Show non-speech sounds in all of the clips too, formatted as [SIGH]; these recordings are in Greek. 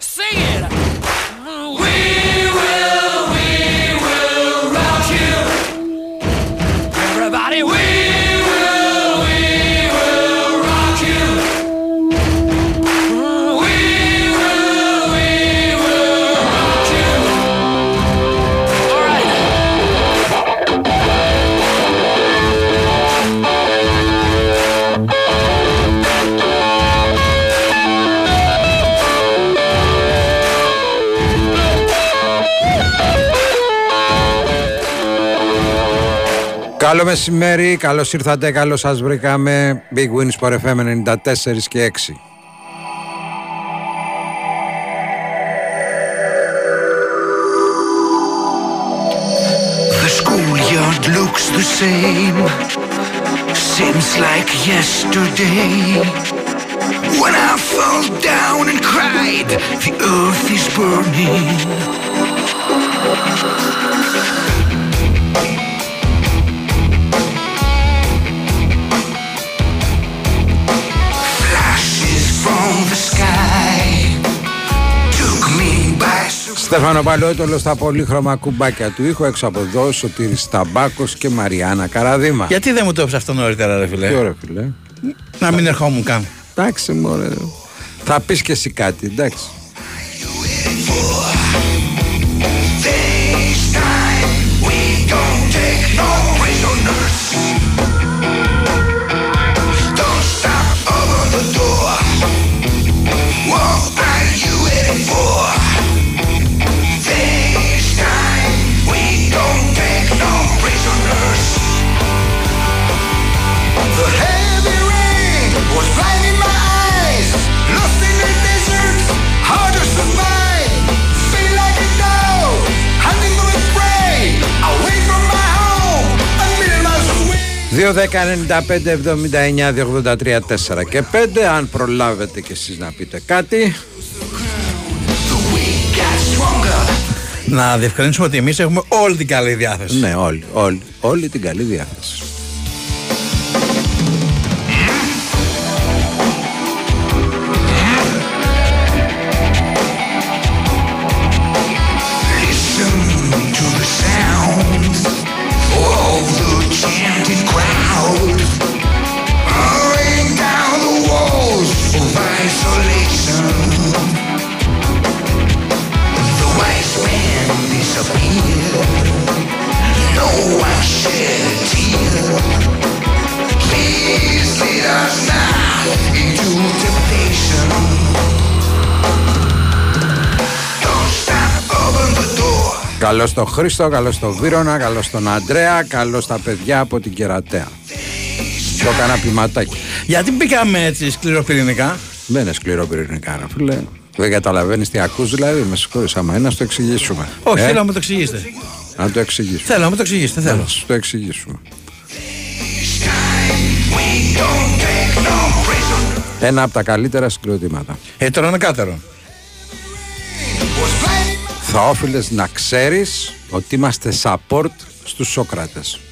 Sing it! We will. Καλό μεσημέρι, καλώ ήρθατε, καλώ σα βρήκαμε. Big Wins for FM 94 και 6. The schoolyard looks the same. Seems like yesterday. When I fell down and cried, the earth is burning. Στέφανο Παλαιότολος στα πολύχρωμα κουμπάκια του ήχου έξω από εδώ, Σωτήρης Ταμπάκος και Μαριάννα Καραδίμα. Γιατί δεν μου το έπεισε αυτό νωρίτερα, ρε Τι φιλέ. ωραίο φίλε; Να μην ερχόμουν καν. Εντάξει μωρέ. Θα πεις και εσύ κάτι, εντάξει. 2-10-95-79-283-4 και 5 αν προλάβετε και εσείς να πείτε κάτι. Να διευκρινίσουμε ότι εμείς έχουμε όλη την καλή διάθεση. Ναι όλη, όλη, όλη την καλή διάθεση. Door. Καλό στο Χρήστο, καλό στο Βύρονα, καλό στον Αντρέα, καλό στα παιδιά από την Κερατέα. Το έκανα ποιηματάκι. Γιατί μπήκαμε έτσι σκληροπυρηνικά; Δεν είναι σκληρό πυρηνικά, ρε φίλε. Δεν καταλαβαίνεις τι ακούς δηλαδή, με συγχωρείς άμα είναι, να στο εξηγήσουμε. Όχι, Ε, θέλω να μου το εξηγήσετε. Να το εξηγήσουμε. Θέλω να μου το εξηγήσετε. Να Θέλω. σου το εξηγήσουμε. We don't take no prisoners. Ένα από τα καλύτερα συγκροτήματα. Ε, τώρα είναι κάτερο. Was blinding my Θα όφιλες να ξέρεις ότι είμαστε support στους Σόκρατες.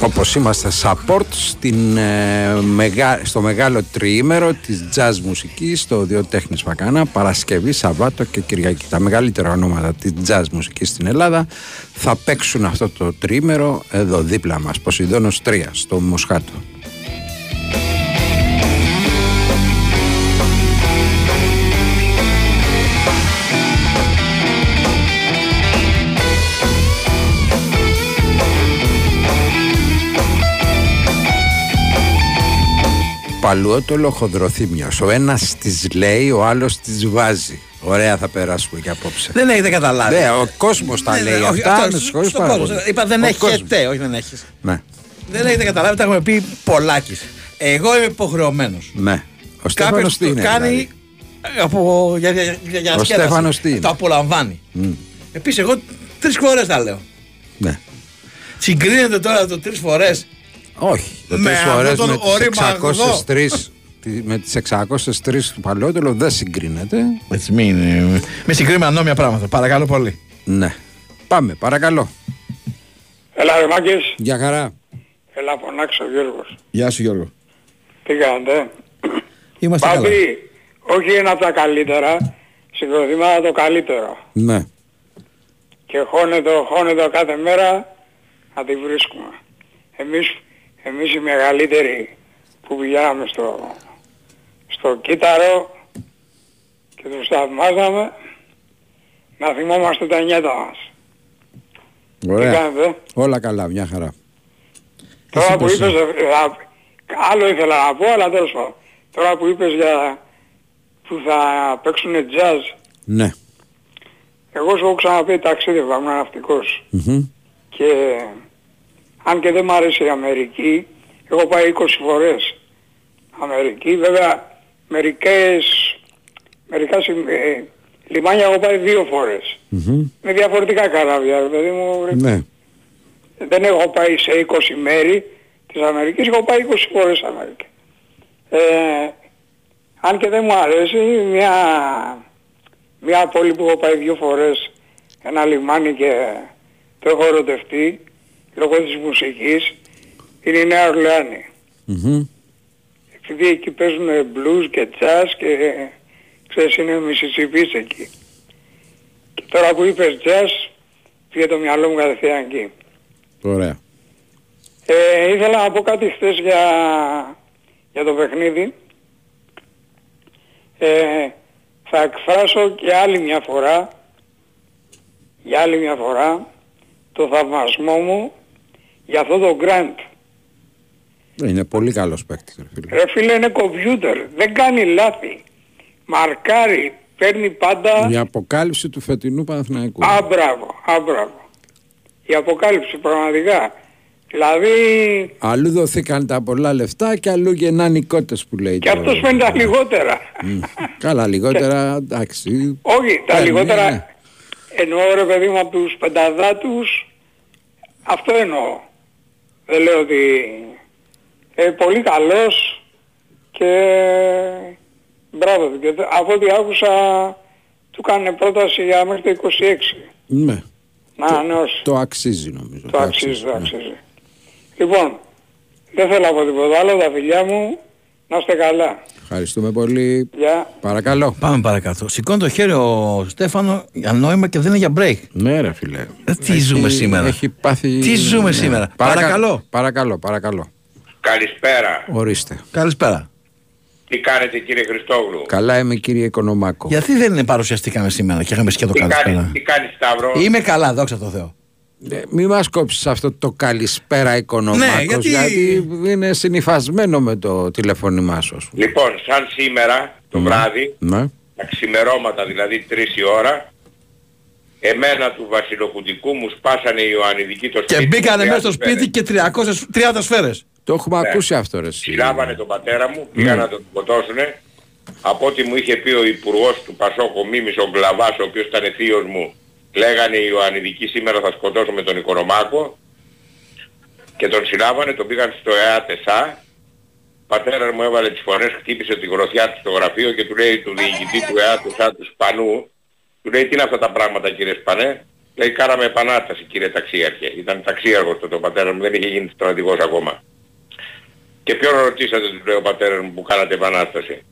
Όπως πως είμαστε support στην, ε, μεγα- στο μεγάλο τριήμερο της jazz μουσικής στο Διοτέχνης Βακάνα Παρασκευή, Σαββάτο και Κυριακή. Τα μεγαλύτερα ονόματα της jazz μουσικής στην Ελλάδα θα παίξουν αυτό το τριήμερο εδώ δίπλα μας, Ποσειδώνος 3 στο Μοσχάτο. Παλαιότολο χοντροθύμιος. Ο ένας της λέει, ο άλλος της βάζει. Ωραία θα περάσουμε και απόψε. Δεν έχετε καταλάβει. Ναι, ο κόσμος τα Ναι, ναι, λέει όχι, αυτά. αυτό, με συγχωρείς στον πάρα κόσμος. πολύ. Είπα δεν Ο κόσμος. έχετε, όχι δεν έχεις. Ναι, Δεν έχετε καταλάβει, τα έχουμε πει πολλάκις. Εγώ είμαι υποχρεωμένος. ναι. Ο Κάποιος Στέφανος τι το είναι. κάνει δηλαδή; ε, από, για, για, για, για Ο διασκέδαση. Στέφανος τι είναι; Το απολαμβάνει. Μμ, Επίσης, εγώ τρεις φορές τα λέω. Ναι. Συγκρίνεται τώρα το τρεις φορές. Όχι. Το Με τρεις αυτόν φορές τον με τις ορίμαγδο. 603 τη- με τις 603 του παλαιότολου δεν συγκρίνεται. Έτσι, μην, μην συγκρίνουμε ανώμια πράγματα. Παρακαλώ πολύ. Ναι. Πάμε, παρακαλώ. Έλα ρε μάγκες, Για χαρά. έλα φωνάξω ο Γιώργος. Γεια σου Γιώργο. Τι κάνετε; Είμαστε καλά. Παπί, όχι ένα από τα καλύτερα, συγκροτήματα το καλύτερο. Ναι. Και χώνετο, χώνετο κάθε μέρα να τη βρίσκουμε. Εμείς, εμείς οι μεγαλύτεροι που πηγαίναμε στο, στο κύτταρο και τους θαυμάζαμε να θυμόμαστε τα νιάτα μας. Τι Ωραία. κάνετε; Όλα καλά, μια χαρά. Τώρα που πώς είπες, ε, θα- άλλο ήθελα να πω, αλλά τέλος πάντων. Τώρα που είπες για που θα παίξουν jazz, Ναι. εγώ σου έχω ξαναπεί ταξίδευα, ήμουν ναυτικός. Μμμ. Και αν και δεν μ' άρεσε η Αμερική, έχω πάει 20 φορές Αμερική. Βέβαια, μερικές, μερικά συμ- ε, λιμάνια έχω πάει δύο φορές. Μμμ. Με διαφορετικά καράβια, ρε παιδί μου. ρε. Ναι. Δεν έχω πάει σε 20 μέρη της Αμερικής, έχω πάει 20 φορές Αμερική. Ε, αν και δεν μου αρέσει, μια, μια πόλη που έχω πάει δύο φορές, ένα λιμάνι και το έχω ερωτευτεί, λόγω της μουσικής, είναι η Νέα Ορλεάνη. Μμμ. Επειδή εκεί παίζουν blues και jazz και ε, ξέρεις είναι Mississippi εκεί. Και τώρα που είπες jazz, πήγε το μυαλό μου κατευθείαν εκεί. Ωραία. Ε, ήθελα να πω κάτι χθες για, για το παιχνίδι. Ε, θα εκφράσω και άλλη μια φορά, για άλλη μια φορά, το θαυμασμό μου για αυτό το Grant. Είναι πολύ καλός παίκτης, ρε φίλε. Ρε φίλε είναι κομπιούτερ, δεν κάνει λάθη. Μαρκάρει, παίρνει πάντα... Η αποκάλυψη του φετινού Παναθηναϊκού. Α, μπράβο, α, μπράβο. Η αποκάλυψη πραγματικά. Δηλαδή Αλλού δοθήκαν τα πολλά λεφτά και αλλού γεννάνε οι κότες που λέει. και το- αυτός παίρνει τα λιγότερα. Μμ. Καλά, λιγότερα, εντάξει. Όχι, τα Παίρνει, λιγότερα ναι. εννοώ ρε παιδί μου από τους πενταδάτους, αυτό εννοώ. Δεν λέω ότι ε, πολύ καλός και μπράβο του. Και θε- από ό,τι άκουσα του κάνει πρόταση για μέχρι το 26. Ναι. Να ανανεώσει. Το αξίζει νομίζω. Το αξίζει, το ναι. αξίζει. Λοιπόν, δεν θέλω από τίποτα άλλο, τα φιλιά μου, να είστε καλά. Ευχαριστούμε πολύ. Γεια. Παρακαλώ. Πάμε παρακάτω. Σηκώνει το χέρι ο Στέφανο για νόημα και δεν είναι για break. Ναι, ρε φίλε. Ε, τι ζούμε σήμερα; Έχει πάθει. Ναι. Τι ζούμε σήμερα; Παρακαλώ. Παρακαλώ, παρακαλώ. Καλησπέρα. Ορίστε. Καλησπέρα. Τι κάνετε κύριε Χριστόγλου; Καλά είμαι κύριε Οικονομάκο. Γιατί δεν παρουσιαστήκαμε σήμερα; Και είχαμε και το Τι κάνεις, καλησπέρα. τι κάνεις Σταύρο; Είμαι καλά, δόξα τω Θεώ. Ε, Μη μας κόψεις αυτό το καλησπέρα Οικονομάκος Ναι, γιατί- γιατί είναι συνυφασμένο με το τηλεφώνημά σου. ας πούμε. Λοιπόν, σαν σήμερα το βράδυ, Ναι. τα ξημερώματα δηλαδή 3 η ώρα, εμένα του βασιλοκουντικού μου σπάσανε οι Ιωαννιδικοί το σπίτι. Και μπήκανε μου, μέσα στο 30 σπίτι και 330 σφαίρες. Το έχουμε Ναι. ακούσει αυτό ρε εσύ. Συλλάβανε τον πατέρα μου, πήγαν Ναι. να τον σκοτώσουνε. Από ό,τι μου είχε πει ο Υπουργός του Πασόκο Μίμης ο Γκλαβάς, ο οποίος ήταν θείος μου, λέγανε οι Ιωαννιδικοί σήμερα θα σκοτώσουμε τον Οικονομάκο. Και τον συλλάβανε, τον πήγαν στο ΕΑΤΕΣΑ. Πατέρας μου έβαλε τις φωνές, χτύπησε τη γροθιά του στο γραφείο και του λέει του διοικητή του ΕΑΤΕΣΑ του Σπανού, του λέει τι είναι αυτά τα πράγματα κύριε Σπανέ; Λέει κάναμε επανάσταση κύριε ταξίαρχε. Ήταν ταξίαρχος τότε ο πατέρας μου, δεν είχε γίνει στρατηγός ακόμα. Και ποιον ρωτήσατε του λέει ο πατέρας μου που κάνατε επανάσταση;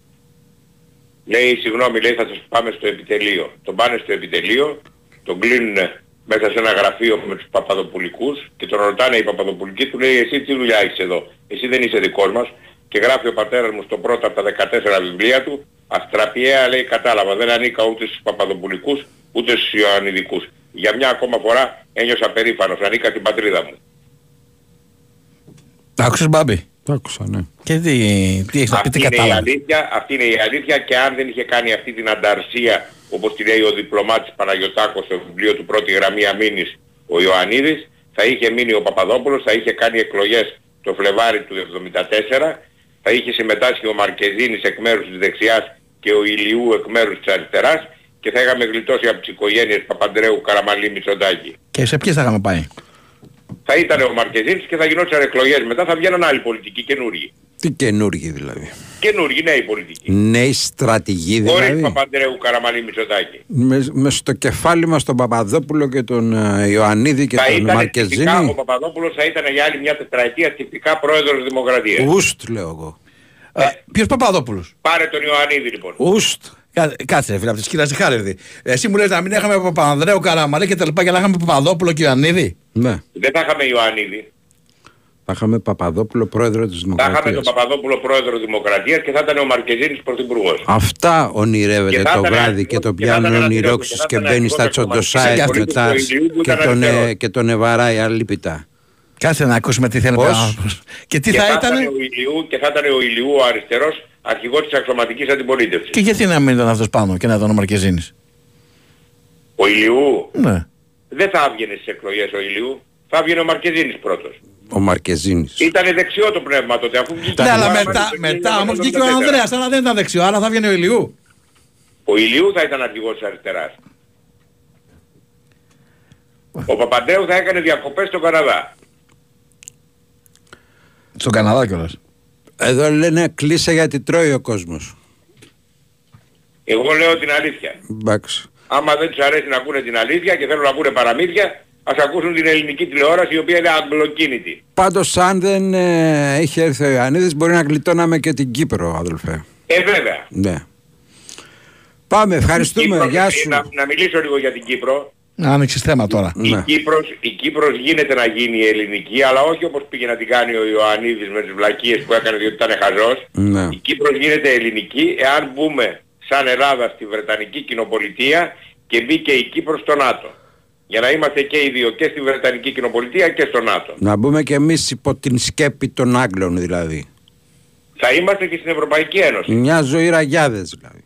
Λέει συγγνώμη λέει θα σας πάμε στο επιτελείο. Τον πάνε στο επιτελείο, τον κλείνουν μέσα σε ένα γραφείο με τους Παπαδοπουλικούς και τον ρωτάνε οι Παπαδοπουλικοί του λέει εσύ τι δουλειά έχεις εδώ; Εσύ δεν είσαι δικός μας. Και γράφει ο πατέρας μου στο πρώτο από τα 14 βιβλία του Αστραπιαία λέει κατάλαβα δεν ανήκα ούτε στους Παπαδοπουλικούς ούτε στους Ιωαννιδικούς. Για μια ακόμα φορά ένιωσα περήφανος, ανήκα την πατρίδα μου. Τα άκουσες Μπάμπη; Το άκουσα, ναι. Και τι, τι έχεις να πει, Αυτή τι είναι, η κατάλαβες; αλήθεια, αυτή είναι η αλήθεια και αν δεν είχε κάνει αυτή την ανταρσία όπως τη λέει ο διπλωμάτης Παναγιωτάκος στο βιβλίο του πρώτη γραμμή αμήνης ο Ιωαννίδης θα είχε μείνει ο Παπαδόπουλος, θα είχε κάνει εκλογές το Φλεβάρι του 1974 θα είχε συμμετάσχει ο Μαρκεζίνης εκ μέρους της δεξιάς και ο Ηλιού εκ μέρους της αριστεράς και θα είχαμε γλιτώσει από τις οικογένειες Παπαντρέου, Καραμαλή, Μητσοτάκη. Και σε ποιες θα είχαμε πάει; Θα ήταν ο Μαρκεζίνης και θα γινόταν εκλογές μετά, θα βγαίνουν άλλοι πολιτικοί καινούργοι. Τι καινούργοι δηλαδή. Καινούργοι νέοι πολιτικοί. Νέοι στρατηγοί Χωρίς δηλαδή. Παπαντρέου, Καραμαλή, Μητσοτάκη. Με, με στο κεφάλι μας τον Παπαδόπουλο και τον ε, Ιωαννίδη και θα τον ήταν τυπικά, Μαρκεζίνη. ο Παπαδόπουλος θα ήταν για άλλη μια τετραετία τυπικά πρόεδρος Δημοκρατίας. Ουστ λέω εγώ. Ε, ποιος Παπαδόπουλος; Πάρε τον Ιωαννίδη λοιπόν. Ουστ. Κα- Κάτσε, ρε φίλε, από της σκύλα Ζιχάρευδη. Εσύ μου λες να μην είχαμε Παπανδρέου, Καραμαλή και τα λοιπά και να είχαμε Παπαδόπουλο και Ιωαννίδη; Ναι. Δεν θα είχαμε Ιωαννίδη. Θα είχαμε Παπαδόπουλο πρόεδρο της Θα είχαμε Δημοκρατίας. τον Παπαδόπουλο πρόεδρο Δημοκρατίας και θα ήταν ο Μαρκεζίνης πρωθυπουργός. Αυτά ονειρεύεται Και θα το ήταν βράδυ αρχηγός- και το και θα πιάνουν ήταν ονειρόξους αρχηγός- και θα ήταν μπαίνει στα αρχηγός τσοντοσάι κομμάτης. του Και Τάρς του Ηλίου που και ήταν τον, ε, αριστερός. και τον ευαράει αλίπητα. Κάτσε να ακούσουμε τι θέλει Πώς; ο άνθρωπος. Και τι Και θα θα ήταν. ήταν ο Ηλιού, και θα ήταν ο Ηλιού ο αριστερός αρχηγός της αξιωματικής αντιπολίτευσης. Και γιατί να μην ήταν αυτός πάνω και να ήταν ο Μαρκεζίνης; Ο Ηλιού; Ναι. Δεν θα έβγαινε στις εκλογές ο Ηλιού. Θα έβγαινε ο Μαρκεζίνης πρώτος. Ο Μαρκεζίνης. Ήτανε δεξιό το πνεύμα τότε αφού βγήκε Ναι, το αλλά Καραμαλή μετά, το μετά όμως βγήκε ο 1974. Ανδρέας, αλλά δεν ήταν δεξιό, άρα θα βγαίνει ο Ηλιού. Ο Ηλιού θα ήταν αρχηγός της αριστεράς. Ο Παπαντέου θα έκανε διακοπές στον Καναδά. Στον Καναδά κιόλας. Εδώ λένε κλείσε γιατί τρώει ο κόσμος. Εγώ λέω την αλήθεια. Εντάξει. Άμα δεν τους αρέσει να ακούνε την αλήθεια και θέλουν να ακούνε παραμύθια, ας ακούσουν την ελληνική τηλεόραση η οποία είναι αγγλοκίνητη. Πάντως αν δεν ε, είχε έρθει ο Ιωαννίδης μπορεί να γλιτώναμε και την Κύπρο αδελφέ. Ε βέβαια. Ναι. Πάμε, ευχαριστούμε. Κύπρος- Γεια ε, σου. Να, να μιλήσω λίγο για την Κύπρο. Άνοιξες θέμα τώρα. Η, Ναι. Κύπρος, η Κύπρος γίνεται να γίνει η ελληνική, αλλά όχι όπως πήγε να την κάνει ο Ιωαννίδης με τις βλακίες που έκανε διότι ήταν χαζός. Ναι. Η Κύπρος γίνεται ελληνική εάν μπούμε σαν Ελλάδα στη Βρετανική κοινοπολιτεία και μπει και η Κύπρος στο ΝΑΤΟ. Για να είμαστε και οι δύο και στη Βρετανική κοινοπολιτεία και στο ΝΑΤΟ. Να μπούμε και εμείς υπό την σκέπη των Άγγλων δηλαδή. Θα είμαστε και στην Ευρωπαϊκή Ένωση. Μια ζωή ραγιάδες δηλαδή.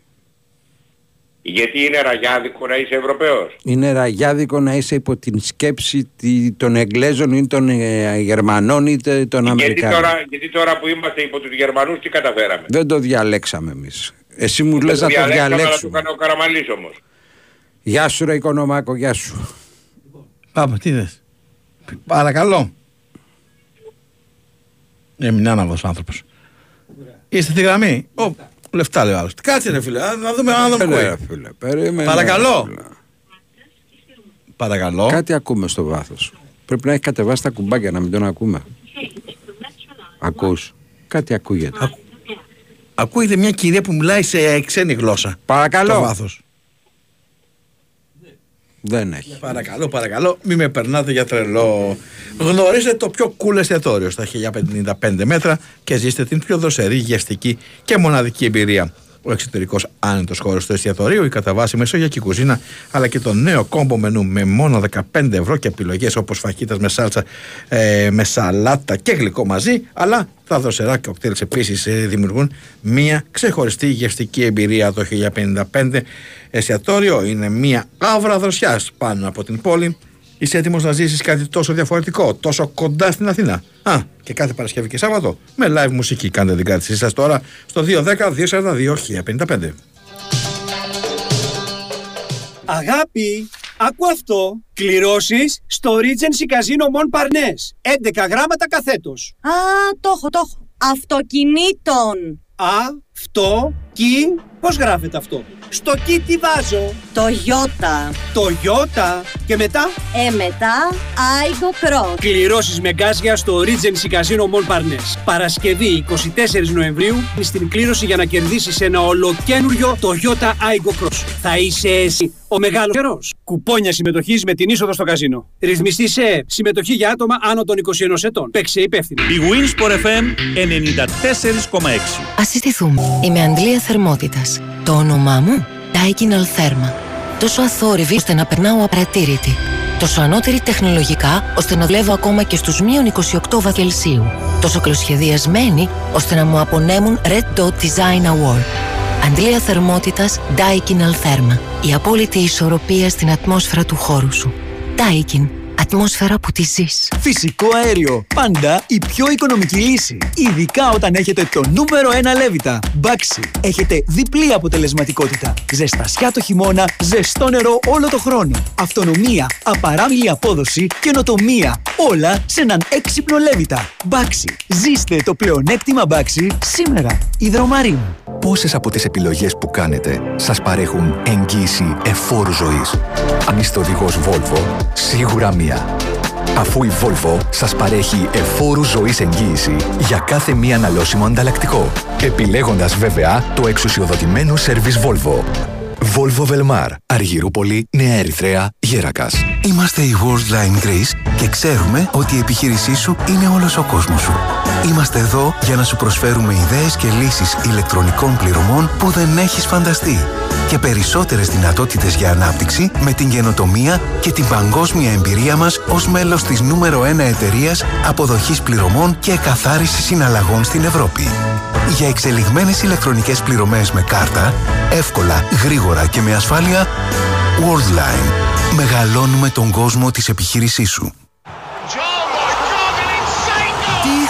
Γιατί είναι ραγιάδικο να είσαι Ευρωπαίος; Είναι ραγιάδικο να είσαι υπό την σκέψη τη- των Εγγλέζων ή των ε, Γερμανών ή τε- των Γιατί Αμερικάνων. τώρα, γιατί τώρα που είμαστε υπό τους Γερμανούς τι καταφέραμε; Δεν το διαλέξαμε εμείς. Εσύ μου Δεν λες να το διαλέξαμε, αλλά το διαλέξουμε. έκανε ο Καραμαλής όμως. Γεια σου ρε Οικονομάκο, γεια σου. Πάμε, τι θες; Παρακαλώ. Έμεινε άναυδος άνθρωπος. Είστε στη γραμμή. Ω, λεφτά λέει ο άλλος. Κάτσε ρε φίλε, α, να δούμε αν δεν Περίμενε, ακούει. ρε φίλε, περίμενε, Παρακαλώ. ρε φίλε. Παρακαλώ. Κάτι ακούμε στο βάθος. Πρέπει να έχει κατεβάσει τα κουμπάκια να μην τον ακούμε. Ακούς. Κάτι ακούγεται. Ακούγεται μια κυρία που μιλάει σε ξένη γλώσσα. Το Παρακαλώ. βάθος. Δεν έχει. Παρακαλώ, παρακαλώ, μην με περνάτε για τρελό. Γνωρίζετε το πιο cool εστιατόριο στα 1055 μέτρα και ζήστε την πιο δροσερή, γευστική και μοναδική εμπειρία. Ο εξωτερικός άνετος χώρος του εστιατορίου, η κατά βάση μεσογειακή κουζίνα, αλλά και το νέο κόμπο μενού με μόνο 15 ευρώ και επιλογές όπως φαχίτα με σάλτσα, ε, με σαλάτα και γλυκό μαζί, αλλά τα δροσερά κοκτέιλ επίσης δημιουργούν μια ξεχωριστή γευστική εμπειρία. Το 1055 εστιατόριο είναι μια άβρα δροσιάς πάνω από την πόλη. Είσαι έτοιμος να ζήσεις κάτι τόσο διαφορετικό, τόσο κοντά στην Αθήνα. Α, και κάθε Παρασκευή και Σάββατο με live μουσική. Κάντε την κράτησή σας τώρα στο 210-242-1055. Αγάπη, άκου αυτό. Κληρώσεις στο Regency Casino Mon Parnes. 11 γράμματα καθέτος. Α, το έχω, το έχω. Αυτοκινήτων. Α, αυτό, Κι, πώς γράφεται αυτό; Στο κι τι βάζω; Το Ιώτα. Το Ιώτα. Και μετά; Ε, μετά, Άικο Cross. κληρώσεις με γκάζια στο Regency Casino Mon Parnes. Παρασκευή 24 Νοεμβρίου στην κλήρωση για να κερδίσεις ένα ολοκένουργιο Toyota Aigo Cross. Θα είσαι εσύ ο μεγάλος καιρός. Κουπόνια συμμετοχής με την είσοδο στο καζίνο. Ρυθμιστή σε συμμετοχή για άτομα άνω των 21 ετών. Παίξε υπεύθυνα. Η Winsport FM 94,6. Α συστηθούμε. Είμαι Αντλία Θερμότητας. Το όνομά μου, Daikin Altherma. Τόσο αθόρυβη ώστε να περνάω απαρατήρητη. Τόσο ανώτερη τεχνολογικά ώστε να δουλεύω ακόμα και στους μείον 28 βαθ Κελσίου. Τόσο καλοσχεδιασμένη ώστε να μου απονέμουν Red Dot Design Award. Αντλία θερμότητας Daikin Altherma. Η απόλυτη ισορροπία στην ατμόσφαιρα του χώρου σου. Daikin. Ατμόσφαιρα που τη ζεις. Φυσικό αέριο. Πάντα η πιο οικονομική λύση. Ειδικά όταν έχετε το νούμερο 1 λέβητα. Μπάξι. Έχετε διπλή αποτελεσματικότητα. Ζεστασιά το χειμώνα, ζεστό νερό όλο το χρόνο. Αυτονομία, απαράμιλη απόδοση, καινοτομία. Όλα σε έναν έξυπνο λέβητα. Μπάξι. Ζήστε το πλεονέκτημα Μπάξι σήμερα. Ιδρομαρίνου. Πόσες από τις επιλογές που κάνετε σας παρέχουν εγγύηση εφόρου ζωής; Αν είστε οδηγός Volvo, σίγουρα μία. Αφού η Volvo σας παρέχει εφόρου ζωής εγγύηση για κάθε μία αναλώσιμο ανταλλακτικό. Επιλέγοντας βέβαια το εξουσιοδοτημένο σερβις Volvo. Volvo Velmar, Αργυρούπολη, Νέα Ερυθρέα, Γέρακας. Είμαστε η Worldline Greece και ξέρουμε ότι η επιχείρησή σου είναι όλος ο κόσμος σου. Είμαστε εδώ για να σου προσφέρουμε ιδέες και λύσεις ηλεκτρονικών πληρωμών που δεν έχεις φανταστεί. Και περισσότερες δυνατότητες για ανάπτυξη με την καινοτομία και την παγκόσμια εμπειρία μας ως μέλος της νούμερο 1 εταιρείας αποδοχής πληρωμών και καθάρισης συναλλαγών στην Ευρώπη. Για εξελιγμένες ηλεκτρονικές πληρωμές με κάρτα, εύκολα, γρήγορα και με ασφάλεια, Worldline. Μεγαλώνουμε τον κόσμο της επιχείρησής σου.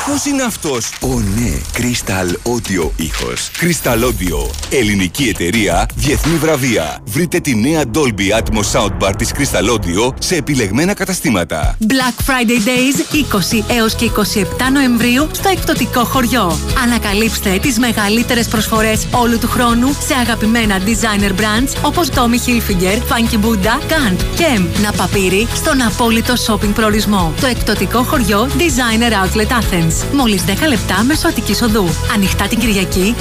Τι ήχος είναι αυτός; Ω ναι, Crystal Audio ήχος. Crystal Audio, ελληνική εταιρεία, διεθνή βραβεία. Βρείτε τη νέα Dolby Atmos Soundbar της Crystal Audio σε επιλεγμένα καταστήματα. Black Friday Days 20 έως και 27 Νοεμβρίου στο εκπτωτικό χωριό. Ανακαλύψτε τις μεγαλύτερες προσφορές όλου του χρόνου σε αγαπημένα designer brands όπως Tommy Hilfiger, Funky Buddha, Gant και M. Ναπαπύρι στον απόλυτο shopping προορισμό. Το εκπτωτικό χωριό Designer Outlet Athens. Μόλις 10 λεπτά μεσωτική οδού. Ανοιχτά την Κυριακή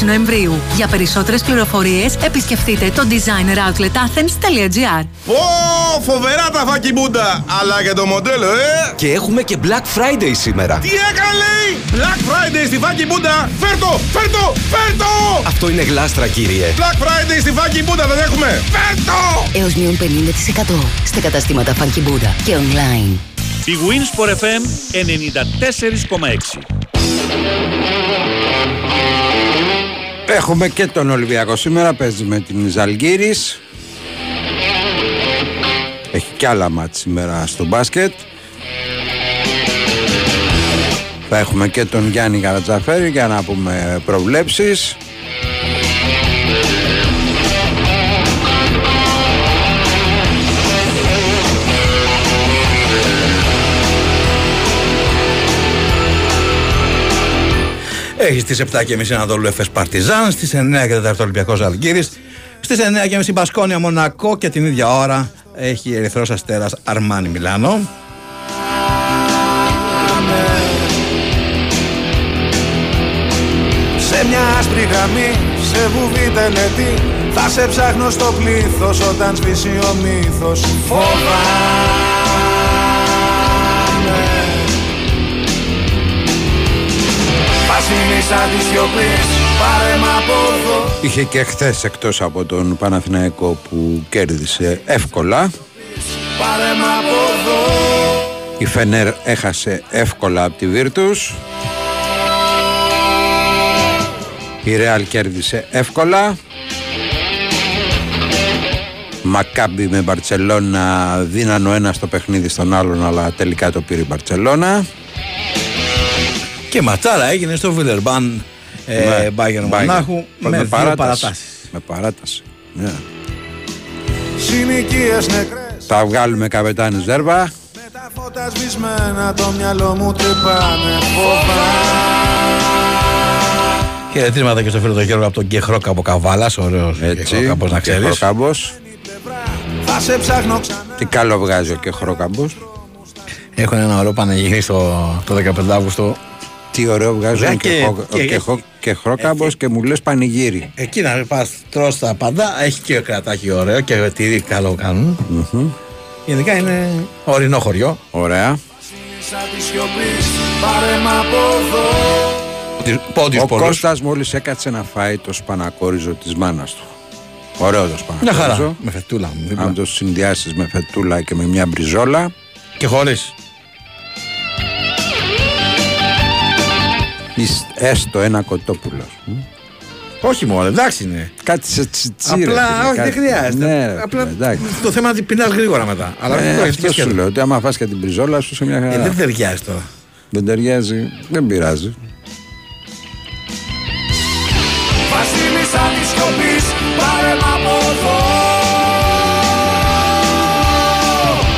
26 Νοεμβρίου. Για περισσότερες πληροφορίες επισκεφτείτε το designeroutlet.athens.gr Ω, φοβερά τα φάκι μπούντα! Αλλά και το μοντέλο, ε! Και έχουμε και Black Friday σήμερα. Τι έκανε; Λέει! Black Friday στη φάκι μπούντα! Φέρτο, φέρτο, φέρτο! Αυτό είναι γλάστρα, κύριε. Black Friday στη φάκι μπούντα δεν έχουμε! Φέρτο! Έως μείον 50% στα καταστήματα Funky Buddha και online. Η Winsport FM 94,6. Έχουμε και τον Ολυμπιακό σήμερα, παίζει με την Ζαλγύρης. Έχει κι άλλα μάτς σήμερα στο μπάσκετ. Θα έχουμε και τον Γιάννη Καρατζαφέρη για να πούμε προβλέψεις. Έχεις στι 7.30 Ανατολού Εφές Παρτιζάν, στις 9 και 4 Ολυμπιακός Αλγύρης, στις 9.30 Μπασκόνια Μονακό και την ίδια ώρα έχει Ερυθρός Αστέρας Αρμάνι Μιλάνο. Σε μια άσπρη γραμμή, σε βουβή τελετή Θα σε ψάχνω στο πλήθος όταν σβήσει ο μύθος Φοβάμαι Πασίνη σαν τη σιωπής, πάρε μ' από εδώ Είχε και χθες εκτός από τον Παναθηναϊκό που κέρδισε εύκολα. Πάρε μ' από εδώ Η Φενέρ έχασε εύκολα από τη Βίρτους. Η Ρεάλ κέρδισε εύκολα. Μακάμπι με Μπαρτσελώνα δίναν ο ένα το παιχνίδι στον άλλον αλλά τελικά το πήρε η Μπαρτσελώνα. Και ματσάρα έγινε στο Βιλερμπάν ε, Ναι, Μπάγερ Bayern. Μονάχου με, δύο παρατάσεις. Με παράταση. Ναι. Συνοικίες νεκρές Θα βγάλουμε καπετάνι Ζέρβα. Με τα φώτα σβησμένα το μυαλό μου τρυπάνε Φοβάμαι Χαιρετίσματα και στο φίλο τον Γιώργο από τον Κεχρόκα από Καβάλας. Ωραίος Έτσι, να και ξέρεις. χρόκαμπος. Θα σε ψάχνω ξανά. Τι καλό βγάζει ο και χρόκαμπος. Έχουν ένα ωραίο πανηγύρι στο το 15 Αύγουστο. Τι ωραίο βγάζει Βέβαια ο και- και, χο- και- ο και, χο- και χρόκαμπος και μου λες πανηγύρι. Εκεί να πας τρως τα πάντα. Έχει και κρατάκι ωραίο και τυρί καλό κάνουν. Γενικά είναι ορεινό χωριό. Ωραία. Σαν τη σιωπή, πάρε μ' από εδώ. Πόντιος Ο πολλούς. Κώστας μόλις έκατσε να φάει το σπανακόριζο της μάνας του. Ωραίο το Μια χαρά. σπανακόριζο. Με φετούλα μου. δίπλα. Αν το συνδυάσεις με φετούλα και με μια μπριζόλα. Και χωρίς. Έστω ένα κοτόπουλο. Όχι μόνο, εντάξει είναι. Κάτι σε τσιτσίρε. Απλά, φίλε, όχι, κάτι- δεν χρειάζεται. Ναι, ρε, Απλά φίλε, εντάξει. το θέμα είναι ότι πεινάς γρήγορα μετά. Αλλά Ε, αυτό έχει αυτό και σου σχέδιο. λέω ότι άμα φας και την μπριζόλα σου σε μια χαρά. Ε, δεν ταιριάζει τώρα. Δεν ταιριάζει, δεν πειράζει. Βασίλισσα της σιωπής, πάρε μ' από εδώ.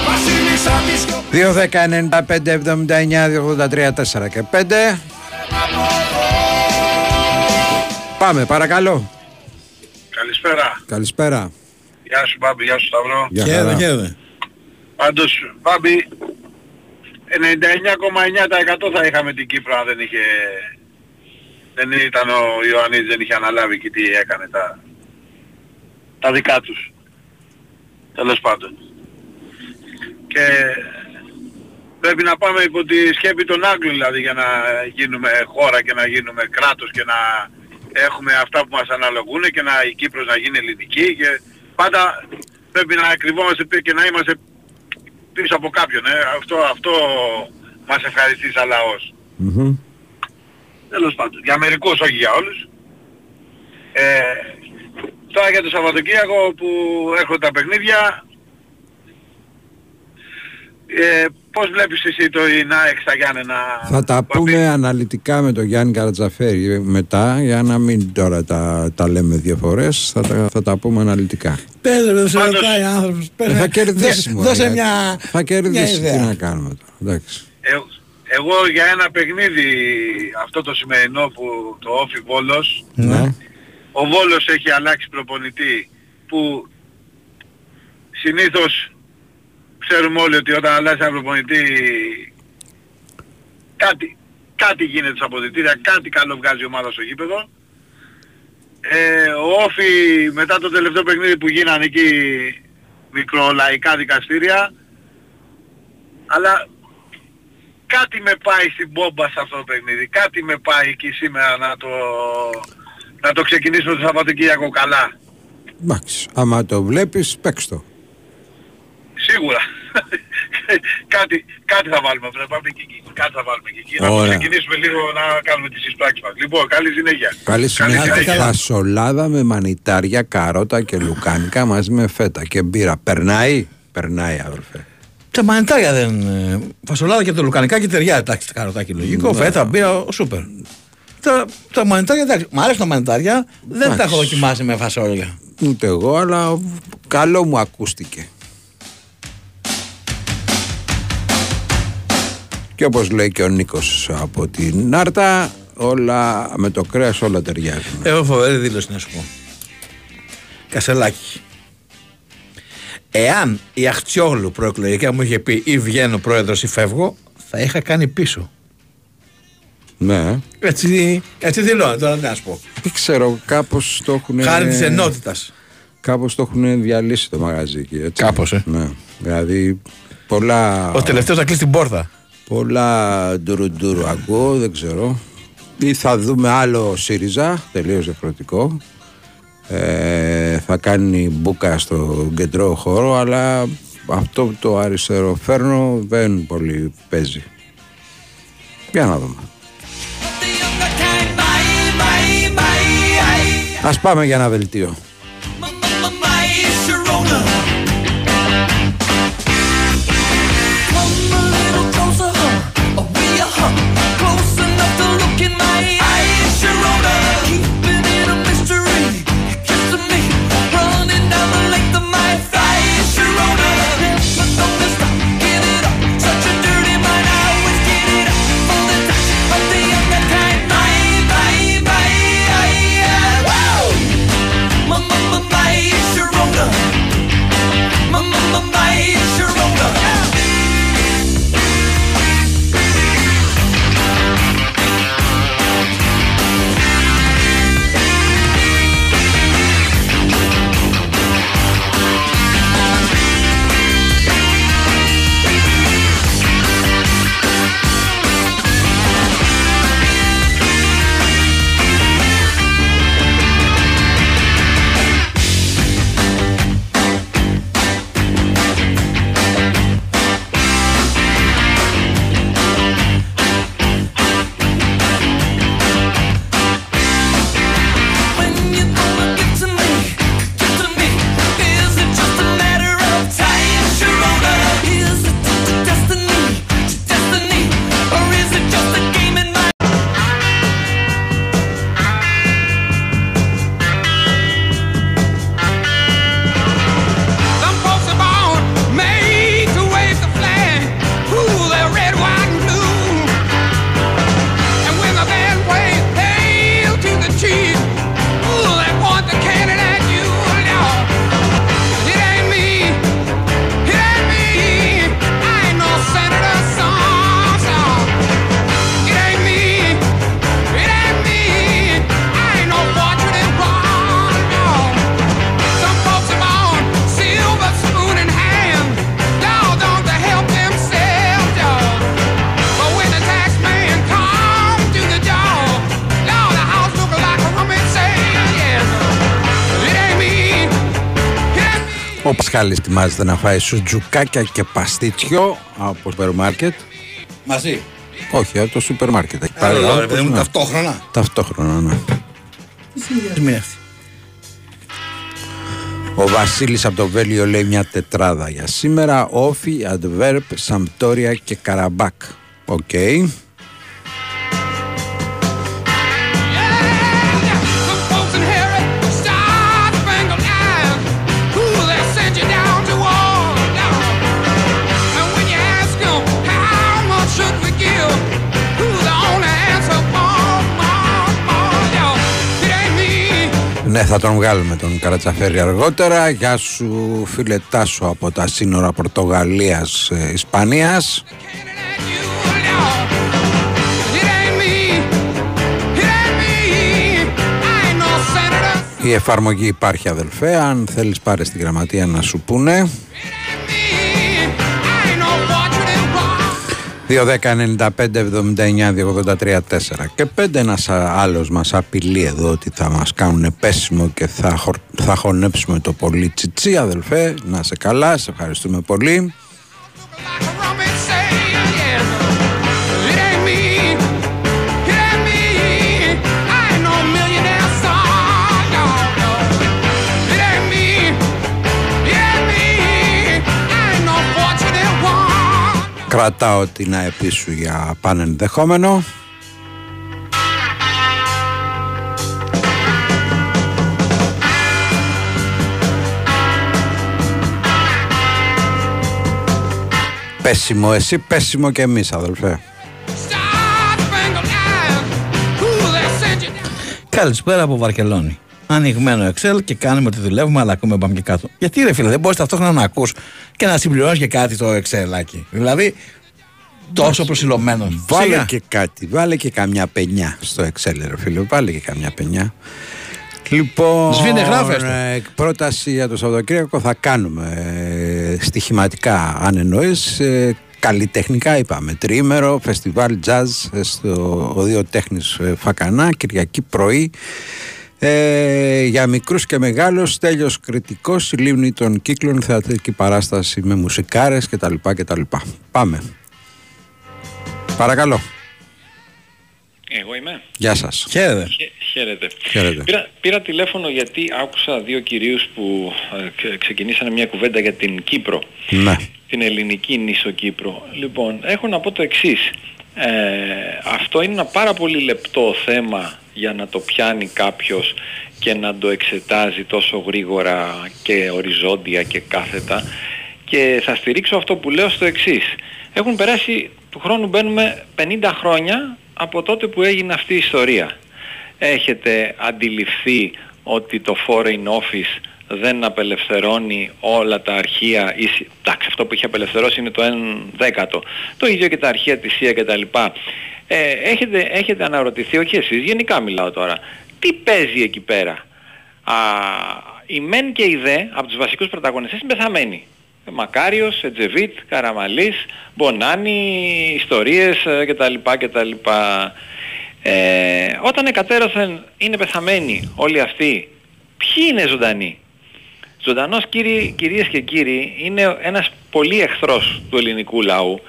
Βασίλισσα της σιωπής, 2, 10, 95, 79, 83, 4 και 5. Πάμε, παρακαλώ. Καλησπέρα. Καλησπέρα. Γεια σου Μπάμπη, γεια σου Σταυρό. Γεια χαρά. χαίρετε. Πάντως Μπάμπη 99,9% θα είχαμε την Κύπρο αν δεν είχε... Δεν ήταν ο Ιωαννίδης, δεν είχε αναλάβει και τι έκανε τα, τα δικά τους. Τέλος πάντων. Και πρέπει να πάμε υπό τη σκέπη των Άγγλων δηλαδή για να γίνουμε χώρα και να γίνουμε κράτος και να έχουμε αυτά που μας αναλογούν και να η Κύπρος να γίνει ελληνική και πάντα πρέπει να κρυβόμαστε πι- και να είμαστε πίσω από κάποιον. Ε. Αυτό, αυτό μας ευχαριστεί σαν λαός. Μμμ. Τέλος πάντων. Για μερικούς, όχι για όλους. Ε, τώρα για το Σαββατοκύριακο που έχω τα παιχνίδια. Ε, πώς βλέπεις εσύ το η ΑΕΚ στα Γιάννενα; Θα τα πούμε αναλυτικά με τον Γιάννη Καρατζαφέρη μετά, για να μην τώρα τα, τα λέμε δύο φορές, θα τα, θα τα πούμε αναλυτικά. Πες ρε, σε Πάντως- ρωτάει άνθρωπος. Πες, Ε, θα ρε. κερδίσει Δέ- μωρέ, Δώσε γιατί- μια Θα κερδίσει, μια τι ιδέα. να κάνουμε τώρα. Εντάξει. Ε, εγώ για ένα παιχνίδι αυτό το σημερινό που το Όφι Βόλος Ναι. ο Βόλος έχει αλλάξει προπονητή που συνήθως ξέρουμε όλοι ότι όταν αλλάζει ένα προπονητή κάτι, κάτι γίνεται στα αποδητήρια, κάτι καλό βγάζει η ομάδα στο γήπεδο. Ε, ο Όφι μετά το τελευταίο παιχνίδι που γίνανε εκεί μικρολαϊκά δικαστήρια αλλά κάτι με πάει στην μπόμπα σε αυτό το παιχνίδι. Κάτι με πάει εκεί σήμερα να το, να το ξεκινήσουμε το Σαββατοκύριακο καλά. Εντάξει. Άμα το βλέπεις, παίξ' το. Σίγουρα. [LAUGHS] κάτι, κάτι θα βάλουμε. Πρέπει να πάμε και εκεί. Κάτι θα βάλουμε και εκεί. Να το Ωραία. ξεκινήσουμε λίγο να κάνουμε τις εισπράξεις μας. Λοιπόν, καλή συνέχεια. Καλή συνέχεια. συνέχεια. Φασολάδα με μανιτάρια, καρότα και λουκάνικα μαζί με φέτα και μπύρα. Περνάει, περνάει αδελφέ. Τα μανιτάρια δεν. ε, Φασολάδα και το λουκανικά και ταιριάζει. Εντάξει, τα καροτάκι λογικό. Ναι. Φέτα, μπύρα, ο, σούπερ. Τα, τα μανιτάρια εντάξει. Μ' αρέσουν τα μανιτάρια. Δεν τα έχω Εντάξει. δοκιμάσει με φασόλια. Ούτε εγώ, αλλά καλό μου ακούστηκε. Και όπως λέει και ο Νίκος από την Νάρτα, όλα με το κρέας όλα ταιριάζουν. Έχω φοβερή δήλωση να σου πω. Κασελάκι. Εάν η Αχτσιόγλου προεκλογικά μου είχε πει ή βγαίνω πρόεδρος ή φεύγω, θα είχα κάνει πίσω. Ναι. Έτσι, έτσι δηλώνω τώρα τι να σου πω. Δεν ξέρω, κάπως το έχουν... Χάρη της ενότητας. Κάπως το έχουν διαλύσει το μαγαζί εκεί, έτσι. Κάπως, ε. Ναι. Δηλαδή, πολλά... Ο τελευταίος να κλείσει την πόρτα. Πολλά ντουρουντουρου ακούω, δεν ξέρω. Ή θα δούμε άλλο ΣΥΡΙΖΑ, τελείως διαφορετικό. Ε, θα κάνει μπουκα στο κεντρό χώρο, αλλά αυτό το αριστερό φέρνο δεν πολύ παίζει. Για να δούμε. Ας πάμε για ένα δελτίο. look in my eyes, Sharona. Keep Ο Πασχάλης ετοιμάζεται να φάει σουτζουκάκια και παστίτσιο από σούπερ μάρκετ. Μαζί. Όχι, από το σούπερ μάρκετ. Έχει Άρα, πάρει ρε άλλος, παιδί μου, ναι. ταυτόχρονα. Ταυτόχρονα, ναι. Τι συνδυασμοί αυτή; Ο Βασίλης από το Βέλγιο λέει μια τετράδα για σήμερα. Όφι, Αντβέρπ, Σαμπντόρια και Καραμπάκ. OK. Folks Ναι, θα τον βγάλουμε τον Καρατσαφέρη αργότερα. Γεια σου, φίλε Τάσο από τα σύνορα Πορτογαλίας ε, Ισπανίας. It ain't me. It ain't me. I ain't no senator. Η εφαρμογή υπάρχει αδελφέ. Αν θέλεις πάρε στη γραμματεία να σου πούνε. 2-10-95-79-283-4 και 5 ένας α- άλλος μας απειλεί εδώ ότι θα μας κάνουν πέσιμο και θα, χορ- θα χωνέψουμε το πολύ. Τσιτσί αδελφέ να σε καλά, σε ευχαριστούμε πολύ κρατάω την αεπί σου για πανενδεχόμενο Πέσιμο εσύ, πέσιμο και εμείς αδελφέ Spangled eyes. Ooh, they send you down. Καλησπέρα από Βαρκελόνη. Ανοιγμένο Excel και κάνουμε ότι δουλεύουμε, αλλά ακούμε πάμε και κάτω. Γιατί ρε φίλε, δεν μπορείς ταυτόχρονα να ακούς και να συμπληρώσει και κάτι το Excel. Άκη. Δηλαδή, τόσο προσιλωμένος. Βάλε Σιγά. και κάτι, βάλε και καμιά πενιά στο Excel, ρε φίλε. Βάλε και καμιά πενιά. Λοιπόν, Σβήνε, γράφε το. ε, πρόταση για το Σαββατοκύριακο θα κάνουμε ε, στοιχηματικά, αν εννοείς, ε, καλλιτεχνικά είπαμε. Τριήμερο, φεστιβάλ jazz ε, στο Οδείο Τέχνης ε, Φακανά, Κυριακή πρωί. Ε, για μικρούς και μεγάλους, τέλειος κριτικός, η λίμνη των κύκλων, θεατρική παράσταση με μουσικάρες κτλ. κτλ. Πάμε. Παρακαλώ. Εγώ είμαι. Γεια σας. Χαίρετε. Χε- Χαίρετε. Χαίρετε. Πήρα, πήρα τηλέφωνο γιατί άκουσα δύο κυρίους που ε, ξε- ξεκινήσανε μια κουβέντα για την Κύπρο. Ναι. Την ελληνική νήσο Κύπρο. Λοιπόν, έχω να πω το εξής. Ε, αυτό είναι ένα πάρα πολύ λεπτό θέμα για να το πιάνει κάποιος και να το εξετάζει τόσο γρήγορα και οριζόντια και κάθετα και θα στηρίξω αυτό που λέω στο εξής. Έχουν περάσει, του χρόνου μπαίνουμε 50 χρόνια από τότε που έγινε αυτή η ιστορία. Έχετε αντιληφθεί ότι το Foreign Office δεν απελευθερώνει όλα τα αρχεία, ή σι- εντάξει αυτό που έχει απελευθερώσει είναι το 1 δέκατο, το ίδιο και τα αρχεία της ΣΥΑ και τα λοιπά. Ε, έχετε, έχετε αναρωτηθεί, όχι εσείς, γενικά μιλάω τώρα, τι παίζει εκεί πέρα; Α, η ΜΕΝ και η ΔΕ από τους βασικούς πρωταγωνιστές είναι πεθαμένοι. Μακάριος, Ετζεβίτ, Καραμαλής, Μπονάνι, ιστορίες ε, κτλ. κτλ. Ε, όταν εκατέρωθεν είναι πεθαμένοι όλοι αυτοί, ποιοι είναι ζωντανοί; Ζωντανός κύριοι, κυρίες και κύριοι είναι ένας πολύ εχθρός του ελληνικού λαού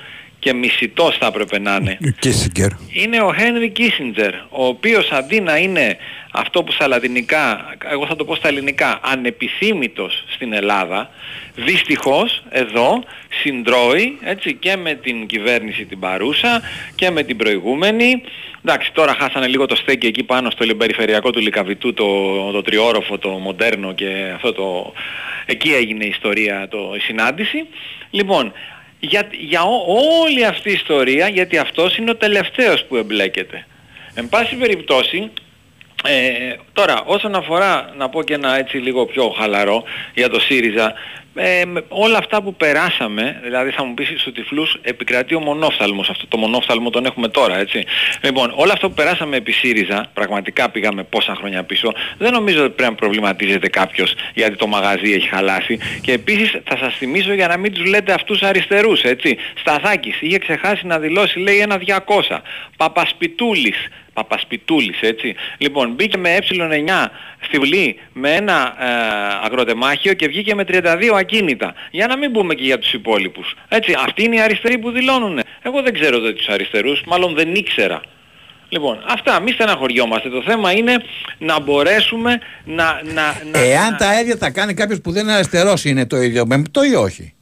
και μισητός θα έπρεπε να είναι. Κίσιγκερ. Είναι ο Χένρι Κίσιντζερ, ο οποίος αντί να είναι αυτό που στα λατινικά, εγώ θα το πω στα ελληνικά, ανεπιθύμητος στην Ελλάδα, δυστυχώς εδώ συντρώει έτσι, και με την κυβέρνηση την παρούσα και με την προηγούμενη. Εντάξει, τώρα χάσανε λίγο το στέκι εκεί πάνω στο περιφερειακό του Λικαβητού, το, το τριόροφο, το μοντέρνο και αυτό το... Εκεί έγινε η ιστορία, το, η συνάντηση. Λοιπόν, για, για ό- όλη αυτή η ιστορία, γιατί αυτός είναι ο τελευταίος που εμπλέκεται. Εν πάση περιπτώσει, ε, τώρα όσον αφορά να πω και ένα έτσι λίγο πιο χαλαρό για το ΣΥΡΙΖΑ ε, με όλα αυτά που περάσαμε δηλαδή θα μου πεις στους τυφλούς επικρατεί ο μονόφθαλμος αυτό το μονόφθαλμο τον έχουμε τώρα έτσι. Λοιπόν όλα αυτά που περάσαμε επί ΣΥΡΙΖΑ πραγματικά πήγαμε πόσα χρόνια πίσω δεν νομίζω ότι πρέπει να προβληματίζεται κάποιος γιατί το μαγαζί έχει χαλάσει. Και επίσης θα σας θυμίσω για να μην τους λέτε αυτούς αριστερούς έτσι. Σταθάκης είχε ξεχάσει να δηλώσει λέει ένα 200 Παπασπιτούλης Παπασπιτούλης έτσι. Λοιπόν μπήκε με ε9 στη Βουλή με ένα ε, αγροτεμάχιο και βγήκε με 32 ακίνητα. Για να μην πούμε και για τους υπόλοιπους. Έτσι, αυτοί είναι οι αριστεροί που δηλώνουν. Εγώ δεν ξέρω δε τους αριστερούς, μάλλον δεν ήξερα. Λοιπόν, αυτά, μη στεναχωριόμαστε. Το θέμα είναι να μπορέσουμε να... να, να Εάν να... τα ίδια τα κάνει κάποιος που δεν είναι αριστερός είναι το ίδιο μεμπτό ή όχι;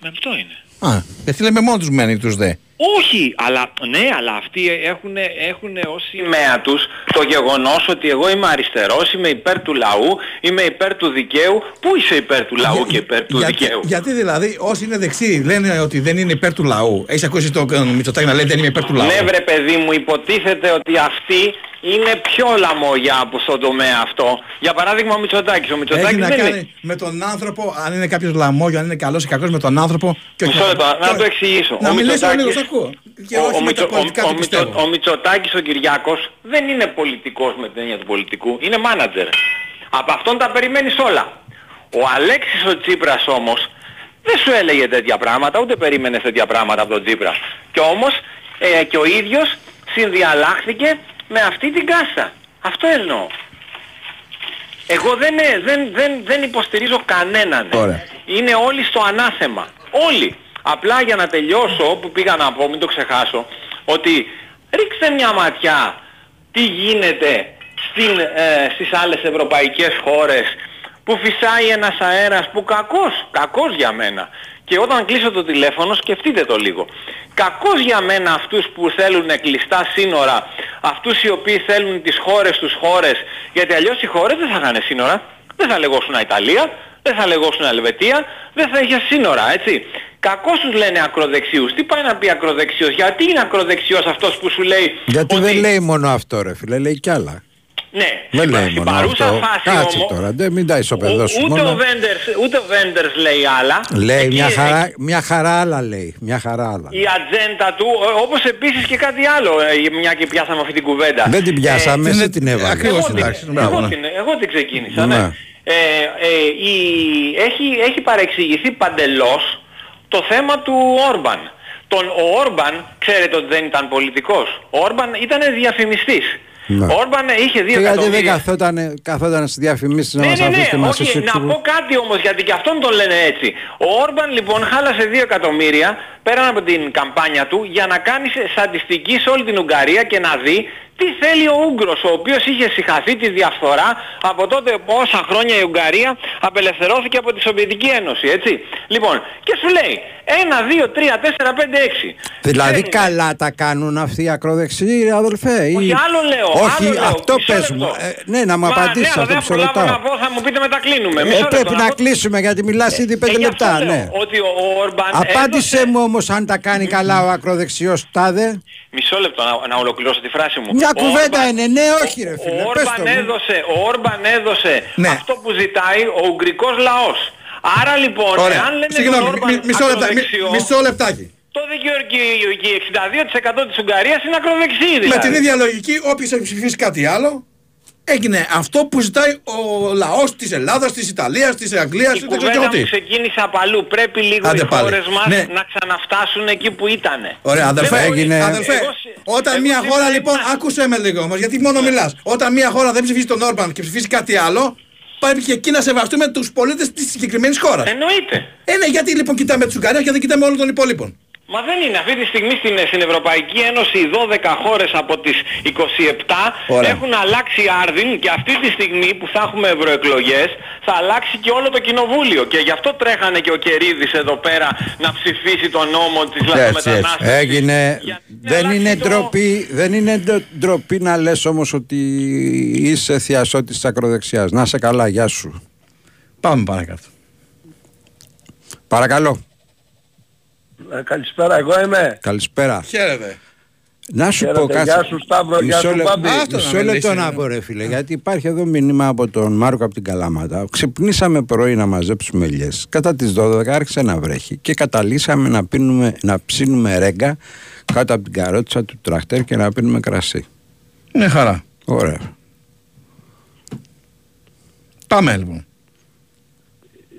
Με αυτό είναι. Α, γιατί λέμε μόνο τους μένει τους δε. Όχι, αλλά ναι, αλλά αυτοί έχουν, έχουν ως σημαία τους το γεγονός ότι εγώ είμαι αριστερός, είμαι υπέρ του λαού, είμαι υπέρ του δικαίου. Πού είσαι υπέρ του λαού και υπέρ του γιατί, δικαίου; γιατί δηλαδή όσοι είναι δεξιοί λένε ότι δεν είναι υπέρ του λαού. Έχεις ακούσει το ε, Μητσοτάκη να λέει δεν είμαι υπέρ του λαού; Ναι βρε παιδί μου, υποτίθεται ότι αυτοί είναι πιο λαμόγια από στον τομέα αυτό. Για παράδειγμα ο Μητσοτάκης. Ο Μητσοτάκης Έχει να δεν κάνει είναι... με τον άνθρωπο, αν είναι κάποιος λαμόγιο, αν είναι καλός ή κακός με τον άνθρωπο. Και όχι Μισό με- λεπτό, και- να το εξηγήσω. Να Ο μιλήσω Μητσοτάκης- λίγο, σ' ακούω. Και Ο- όχι ο με τα Μητσο- πολιτικά ο- του ο Μητσο- πιστεύω. Ο Μητσοτάκης ο Κυριάκος δεν είναι πολιτικός με την έννοια του πολιτικού, είναι μάνατζερ. Από αυτόν τα περιμένεις όλα. Ο Αλέξης ο Τσίπρας όμως δεν σου έλεγε τέτοια πράγματα, ούτε περίμενες τέτοια πράγματα από τον Τσίπρα. Και όμως ε, και ο ίδιος συνδιαλλάχθηκε με αυτή την κάστα. Αυτό εννοώ. Εγώ δεν, ε, δεν, δεν, δεν υποστηρίζω κανέναν. Ωραία. Είναι όλοι στο ανάθεμα. Όλοι. Απλά για να τελειώσω που πήγα να πω, μην το ξεχάσω, ότι ρίξτε μια ματιά τι γίνεται στην, ε, στις άλλες ευρωπαϊκές χώρες που φυσάει ένας αέρας που κακός, κακός για μένα. Και όταν κλείσω το τηλέφωνο σκεφτείτε το λίγο. Κακός για μένα αυτούς που θέλουν κλειστά σύνορα, αυτούς οι οποίοι θέλουν τις χώρες τους χώρες, γιατί αλλιώς οι χώρες δεν θα είχαν σύνορα. Δεν θα λεγόσουν Ιταλία, δεν θα λεγόσουν Ελβετία, δεν θα είχε σύνορα, έτσι. Κακώς τους λένε ακροδεξιούς. Τι πάει να πει ακροδεξιός, γιατί είναι ακροδεξιός αυτός που σου λέει Γιατί ότι... δεν λέει μόνο αυτό ρε φίλε, λέει κι άλλα. Ναι, Δεν λέει στην μόνο παρούσα αυτό. φάση Κάτσε όμως, τώρα, δεν μην τα ισοπεδώσεις ούτε, ο μόνο. Βέντερς, ούτε ο Βέντερς λέει άλλα. Λέει Εκεί- μια χαρά, μια χαρά άλλα λέει. Μια χαρά άλλα. η ατζέντα του, ε, όπως επίσης και κάτι άλλο, ε, μια και πιάσαμε αυτή την κουβέντα. Δεν την πιάσαμε, Ε, εσύ την έβαλες. ακριβώς εγώ, την την, άξιζε, εγώ, μπράβο, ναι. την, εγώ την ξεκίνησα, Ναι. ναι. Ε, ε, η, έχει, έχει παρεξηγηθεί παντελώς το θέμα του Όρμπαν. Τον, ο Όρμπαν, ξέρετε ότι δεν ήταν πολιτικός. Ο Όρμπαν ήταν διαφημιστής. Ναι. Ο Όρμπαν είχε δύο Και γιατί δεν εκατομμύρια. καθόταν, καθόταν στις διαφημίσεις να Ναι, μας ναι, αφήσει ναι, και μας όχι, να εξηγεί. πω κάτι όμως γιατί και αυτόν τον λένε έτσι. Ο Όρμπαν λοιπόν χάλασε 2 εκατομμύρια πέραν από την καμπάνια του για να κάνει σε- στατιστική σε όλη την Ουγγαρία και να δει τι θέλει ο Ούγγρος, ο οποίος είχε συχαθεί τη διαφθορά από τότε πόσα χρόνια η Ουγγαρία απελευθερώθηκε από τη Σοβιετική Ένωση, έτσι. Λοιπόν, και σου λέει 1, 2, 3, 4, 5, 6. Δηλαδή Δεν- καλά τα κάνουν αυτοί οι ακροδεξιοί αδελφέ. ή- Όχι, άλλο λέω. Όχι, άλλο λέω. αυτό Μισό πες μου. λεπτό. Ε, ναι, να μου Μα, απαντήσεις ναι, αυτό αλλά που δεν σε προλάβω ρωτάω. να πω, θα μου πείτε μετά κλείνουμε. Ε, Μισό λεπτό, πρέπει να πω- κλείσουμε γιατί μιλάς ήδη πέντε Ε, γι' αυτό λεπτά. λέω Ναι. Ότι ο, ο Όρμπαν Απάντησε έδωσε- μου όμως αν τα κάνει καλά ο ακροδεξιός τάδε. Μισό λεπτό να, να ολοκληρώσω τη φράση μου. Μια Ο κουβέντα Όρμπαν- είναι, ναι, όχι ρε Ο φίλε. Πες Όρμπαν το μου. έδωσε, ο Όρμπαν έδωσε Ναι. αυτό που ζητάει ο Ουγγρικός λαός. Άρα λοιπόν, Ωραία. αν λένε Συγγνώμη, τον Όρμπαν μι- μισό, λεπτά, μι- ακροδεξιό, μισό λεπτάκι. τότε και, ο- και, η- και η 62% της Ουγγαρίας είναι ακροδεξί δηλαδή. Με την ίδια λογική, όποιος έχει ψηφίσει κάτι άλλο, έγινε αυτό που ζητάει ο λαός της Ελλάδας, της Ιταλίας, της Αγγλίας, Η δεν ξέρω κουβέντα εγώ μου τι. ξεκίνησε από αλλού. Πρέπει λίγο Άντε οι πάλι. χώρες μας Ναι. να ξαναφτάσουν εκεί που ήτανε. Ωραία, αδερφέ, Δεν μπορεί- έγινε- αδερφέ Εγώ σε- όταν εγώ μια σήμερα χώρα ήμουν- λοιπόν, άκουσε με λίγο όμως, γιατί μόνο μιλάς. Όταν μια χώρα δεν ψηφίσει τον Όρμπαν και ψηφίσει κάτι άλλο, πρέπει και εκεί να σεβαστούμε τους πολίτες της συγκεκριμένης χώρας. Εννοείται. Ε, ναι, γιατί λοιπόν κοιτάμε τους Ουγγαρία και δεν κοιτάμε όλων των υπόλοιπων. Μα δεν είναι. Αυτή τη στιγμή στην, στην Ευρωπαϊκή Ένωση οι 12 χώρες από τις 27 Ωραία. έχουν αλλάξει άρδιν και αυτή τη στιγμή που θα έχουμε ευρωεκλογές θα αλλάξει και όλο το κοινοβούλιο. Και γι' αυτό τρέχανε και ο Κερίδης εδώ πέρα να ψηφίσει τον νόμο της λαθρομετανάστευσης. Έγινε. Για- Δεν αλλάξει είναι, το- ντροπή, δεν είναι ντε- ντροπή να λες όμως ότι είσαι θειασότης της ακροδεξιάς. Να σε καλά, γεια σου. Πάμε παρακάτω. Παρακαλώ. Ε, καλησπέρα, εγώ είμαι. Καλησπέρα. Χαίρετε. Να σου Χαίρετε, πω κάτι. γεια σου, Σταύρο, γεια σου, λεπτό- Μπάμπη. Αυτό να μισό μιλήσει, λεπτό ναι. να πω ρε φίλε, γιατί υπάρχει εδώ μήνυμα από τον Μάρκο από την Καλάματα. Ξυπνήσαμε πρωί να μαζέψουμε ελιές. Κατά τις 12 άρχισε να βρέχει και καταλήσαμε να, πίνουμε, να ψήνουμε ρέγγα κάτω από την καρότσα του τραχτέρ και να πίνουμε κρασί. Είναι χαρά. Ωραία. Πάμε λοιπόν.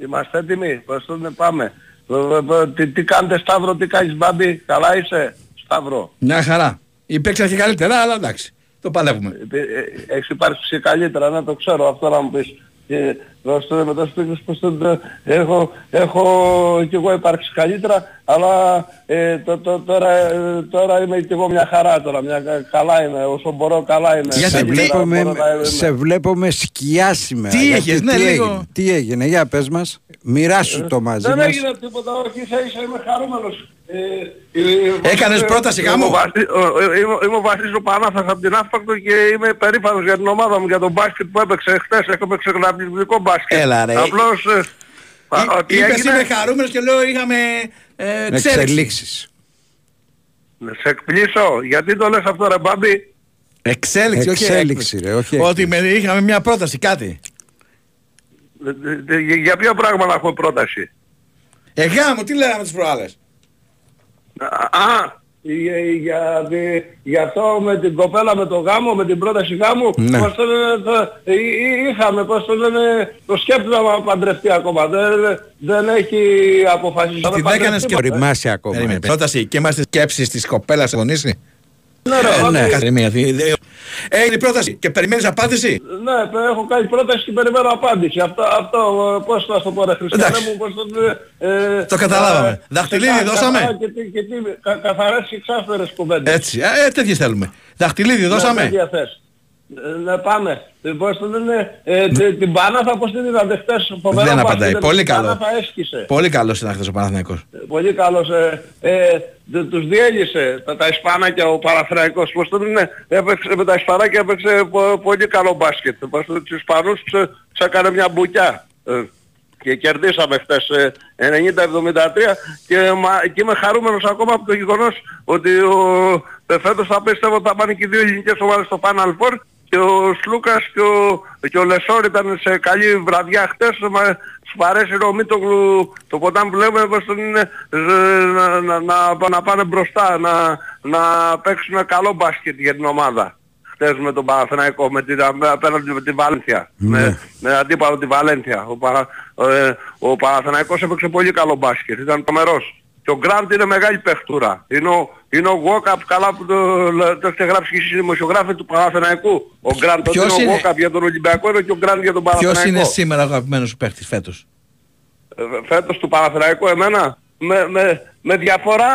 Είμαστε έτοιμοι, πώς το λένε, πάμε; Ε, ε, ε, Τι, τι κάνετε Σταύρο, τι κάνεις Μπάμπη, καλά είσαι Σταύρο; Μια χαρά. Υπήρξα και καλύτερα, αλλά εντάξει. Το παλεύουμε. Ε, ε, Έχεις υπάρξει καλύτερα, να το ξέρω αυτό να μου πεις. Και πώς το λέμε, τόσο παίκτες πως το, έχω, έχω κι εγώ υπάρξει καλύτερα, αλλά ε, το, το, τώρα, ε, τώρα είμαι κι εγώ μια χαρά τώρα, μια, καλά είμαι, όσο μπορώ καλά είμαι. σε, Καλύτερα βλέπουμε, μπορώ να είμαι. σε βλέπουμε σκιά σήμερα. Τι Γιατί έχεις, ναι, τι, λίγο. έγινε, τι έγινε, για πες μας. Μοιράσου το μαζί Δεν μας. έγινε τίποτα, όχι, ίσα ίσα είμαι χαρούμενος. Ε, ε, Έκανες ε, πρόταση είμαι γάμου; ο Βασί- ο- ε, Είμαι, είμαι ο Βασίλης ο Πανάθας από την Αύπακτο και είμαι περήφανος για την ομάδα μου, για τον μπάσκετ που έπαιξε χτες. Έπαιξε καταπληκτικό μπάσκετ. Έλα, ρε. Απλώς... ε, α, α, τι Είπες έγινε; είμαι χαρούμενος και λέω είχαμε ε, εξέλιξη. Εξελίξεις. Να Σε εκπλήσω. Γιατί το λες αυτό ρε Μπάμπη; Εξέλιξη, όχι Εξέλιξη, έκπληξη. ρε, όχι Ότι με, είχαμε μια πρόταση, κάτι. Ε, ε, ε, Για ποιο πράγμα να έχουμε πρόταση; Ε, γάμο, τι λέγαμε τις προάλλες; Α, για, για, δι- για αυτό με την κοπέλα με το γάμο, με την πρόταση γάμου, Ναι. πώς το λένε, το, ε, ε, είχαμε, πώς το λένε, το σκέπτομαι να παντρευτεί ακόμα. Δεν, δεν έχει αποφασίσει. Την να έκανες και παντρευτεί. Οριμάσει ακόμα. Περίμενε, έτσι. πρόταση και είμαστε σκέψεις της κοπέλας αγωνίσει. Ναι, ρε, Ε, Μπάμπη. ναι. Κάθε μία, τι- δε- Έγινε η πρόταση και περιμένεις απάντηση; Ναι, έχω κάνει πρόταση και περιμένω απάντηση. Αυτό, αυτό ε, πώς θα το πω ρε Χριστιανέ Εντάξει. μου, πώς το λένε, ε, Το καταλάβαμε. ε, Δαχτυλίδι κα- δώσαμε; καθαρά Και, τι- και τι, κα, καθαρές και εξάσφαιρες κουβέντες. Έτσι, ε, τέτοιες θέλουμε. Δαχτυλίδι Ναι, δώσαμε; τέτοια θες. Ε, Ναι, πάμε. Ε, Πώς το λένε, ε, τη- την Πανάθα πώς την είδατε χτες. φοβερό Δεν μπάσκετ, απαντάει. ε, Πολύ την καλό. Πανάθα έσκησε. Πολύ καλός ήταν χθες ο Παναθηναϊκός. Ε, Πολύ καλός. Ε, ε, τε- τους διέλυσε τα, τα Ισπανάκια ο Παραθραϊκός. Πώς το λένε, έπαιξε με τα Ισπανάκια έπαιξε πο- πολύ καλό μπάσκετ. Πώς το, τους Ισπανούς τους, ε, τους έκανε μια μπουκιά. Ε, και κερδίσαμε χθες ε, 90-73 και, μα, και είμαι χαρούμενος ακόμα από το γεγονός ότι ο, ε, φέτος θα πιστεύω ότι θα πάνε και οι δύο ελληνικές ομάδες στο Final Four και ο Σλούκας και ο, και ο Λεσόρ ήταν σε καλή βραδιά χτες. Μα, τους παρέσει ο Μίτογλου το ποτάμι που λέμε πως τον είναι ε, να, να, να, να πάνε μπροστά να, να παίξουν καλό μπάσκετ για την ομάδα. Χτες με τον Παναθηναϊκό με την, απέναντι με τη Βαλένθια. Με, με αντίπαλο τη Βαλένθια. Ο, Παρα, ε, ο Παναθηναϊκός έπαιξε πολύ καλό μπάσκετ. Ήταν τρομερός και ο Γκραντ είναι μεγάλη παιχτούρα. Είναι ο, είναι ο Γουόκαπ καλά που το, το έχετε γράψει και εσείς οι δημοσιογράφοι του Παναθηναϊκού. Ο Γκραντ ότι Ποιος είναι ο είναι- Γουόκαπ για τον Ολυμπιακό είναι και ο Γκραντ για τον Παναθηναϊκό. Ποιος είναι σήμερα ο αγαπημένος σου παίχτης φέτος; Ε, φέτος του Παναθηναϊκού εμένα με, με, με διαφορά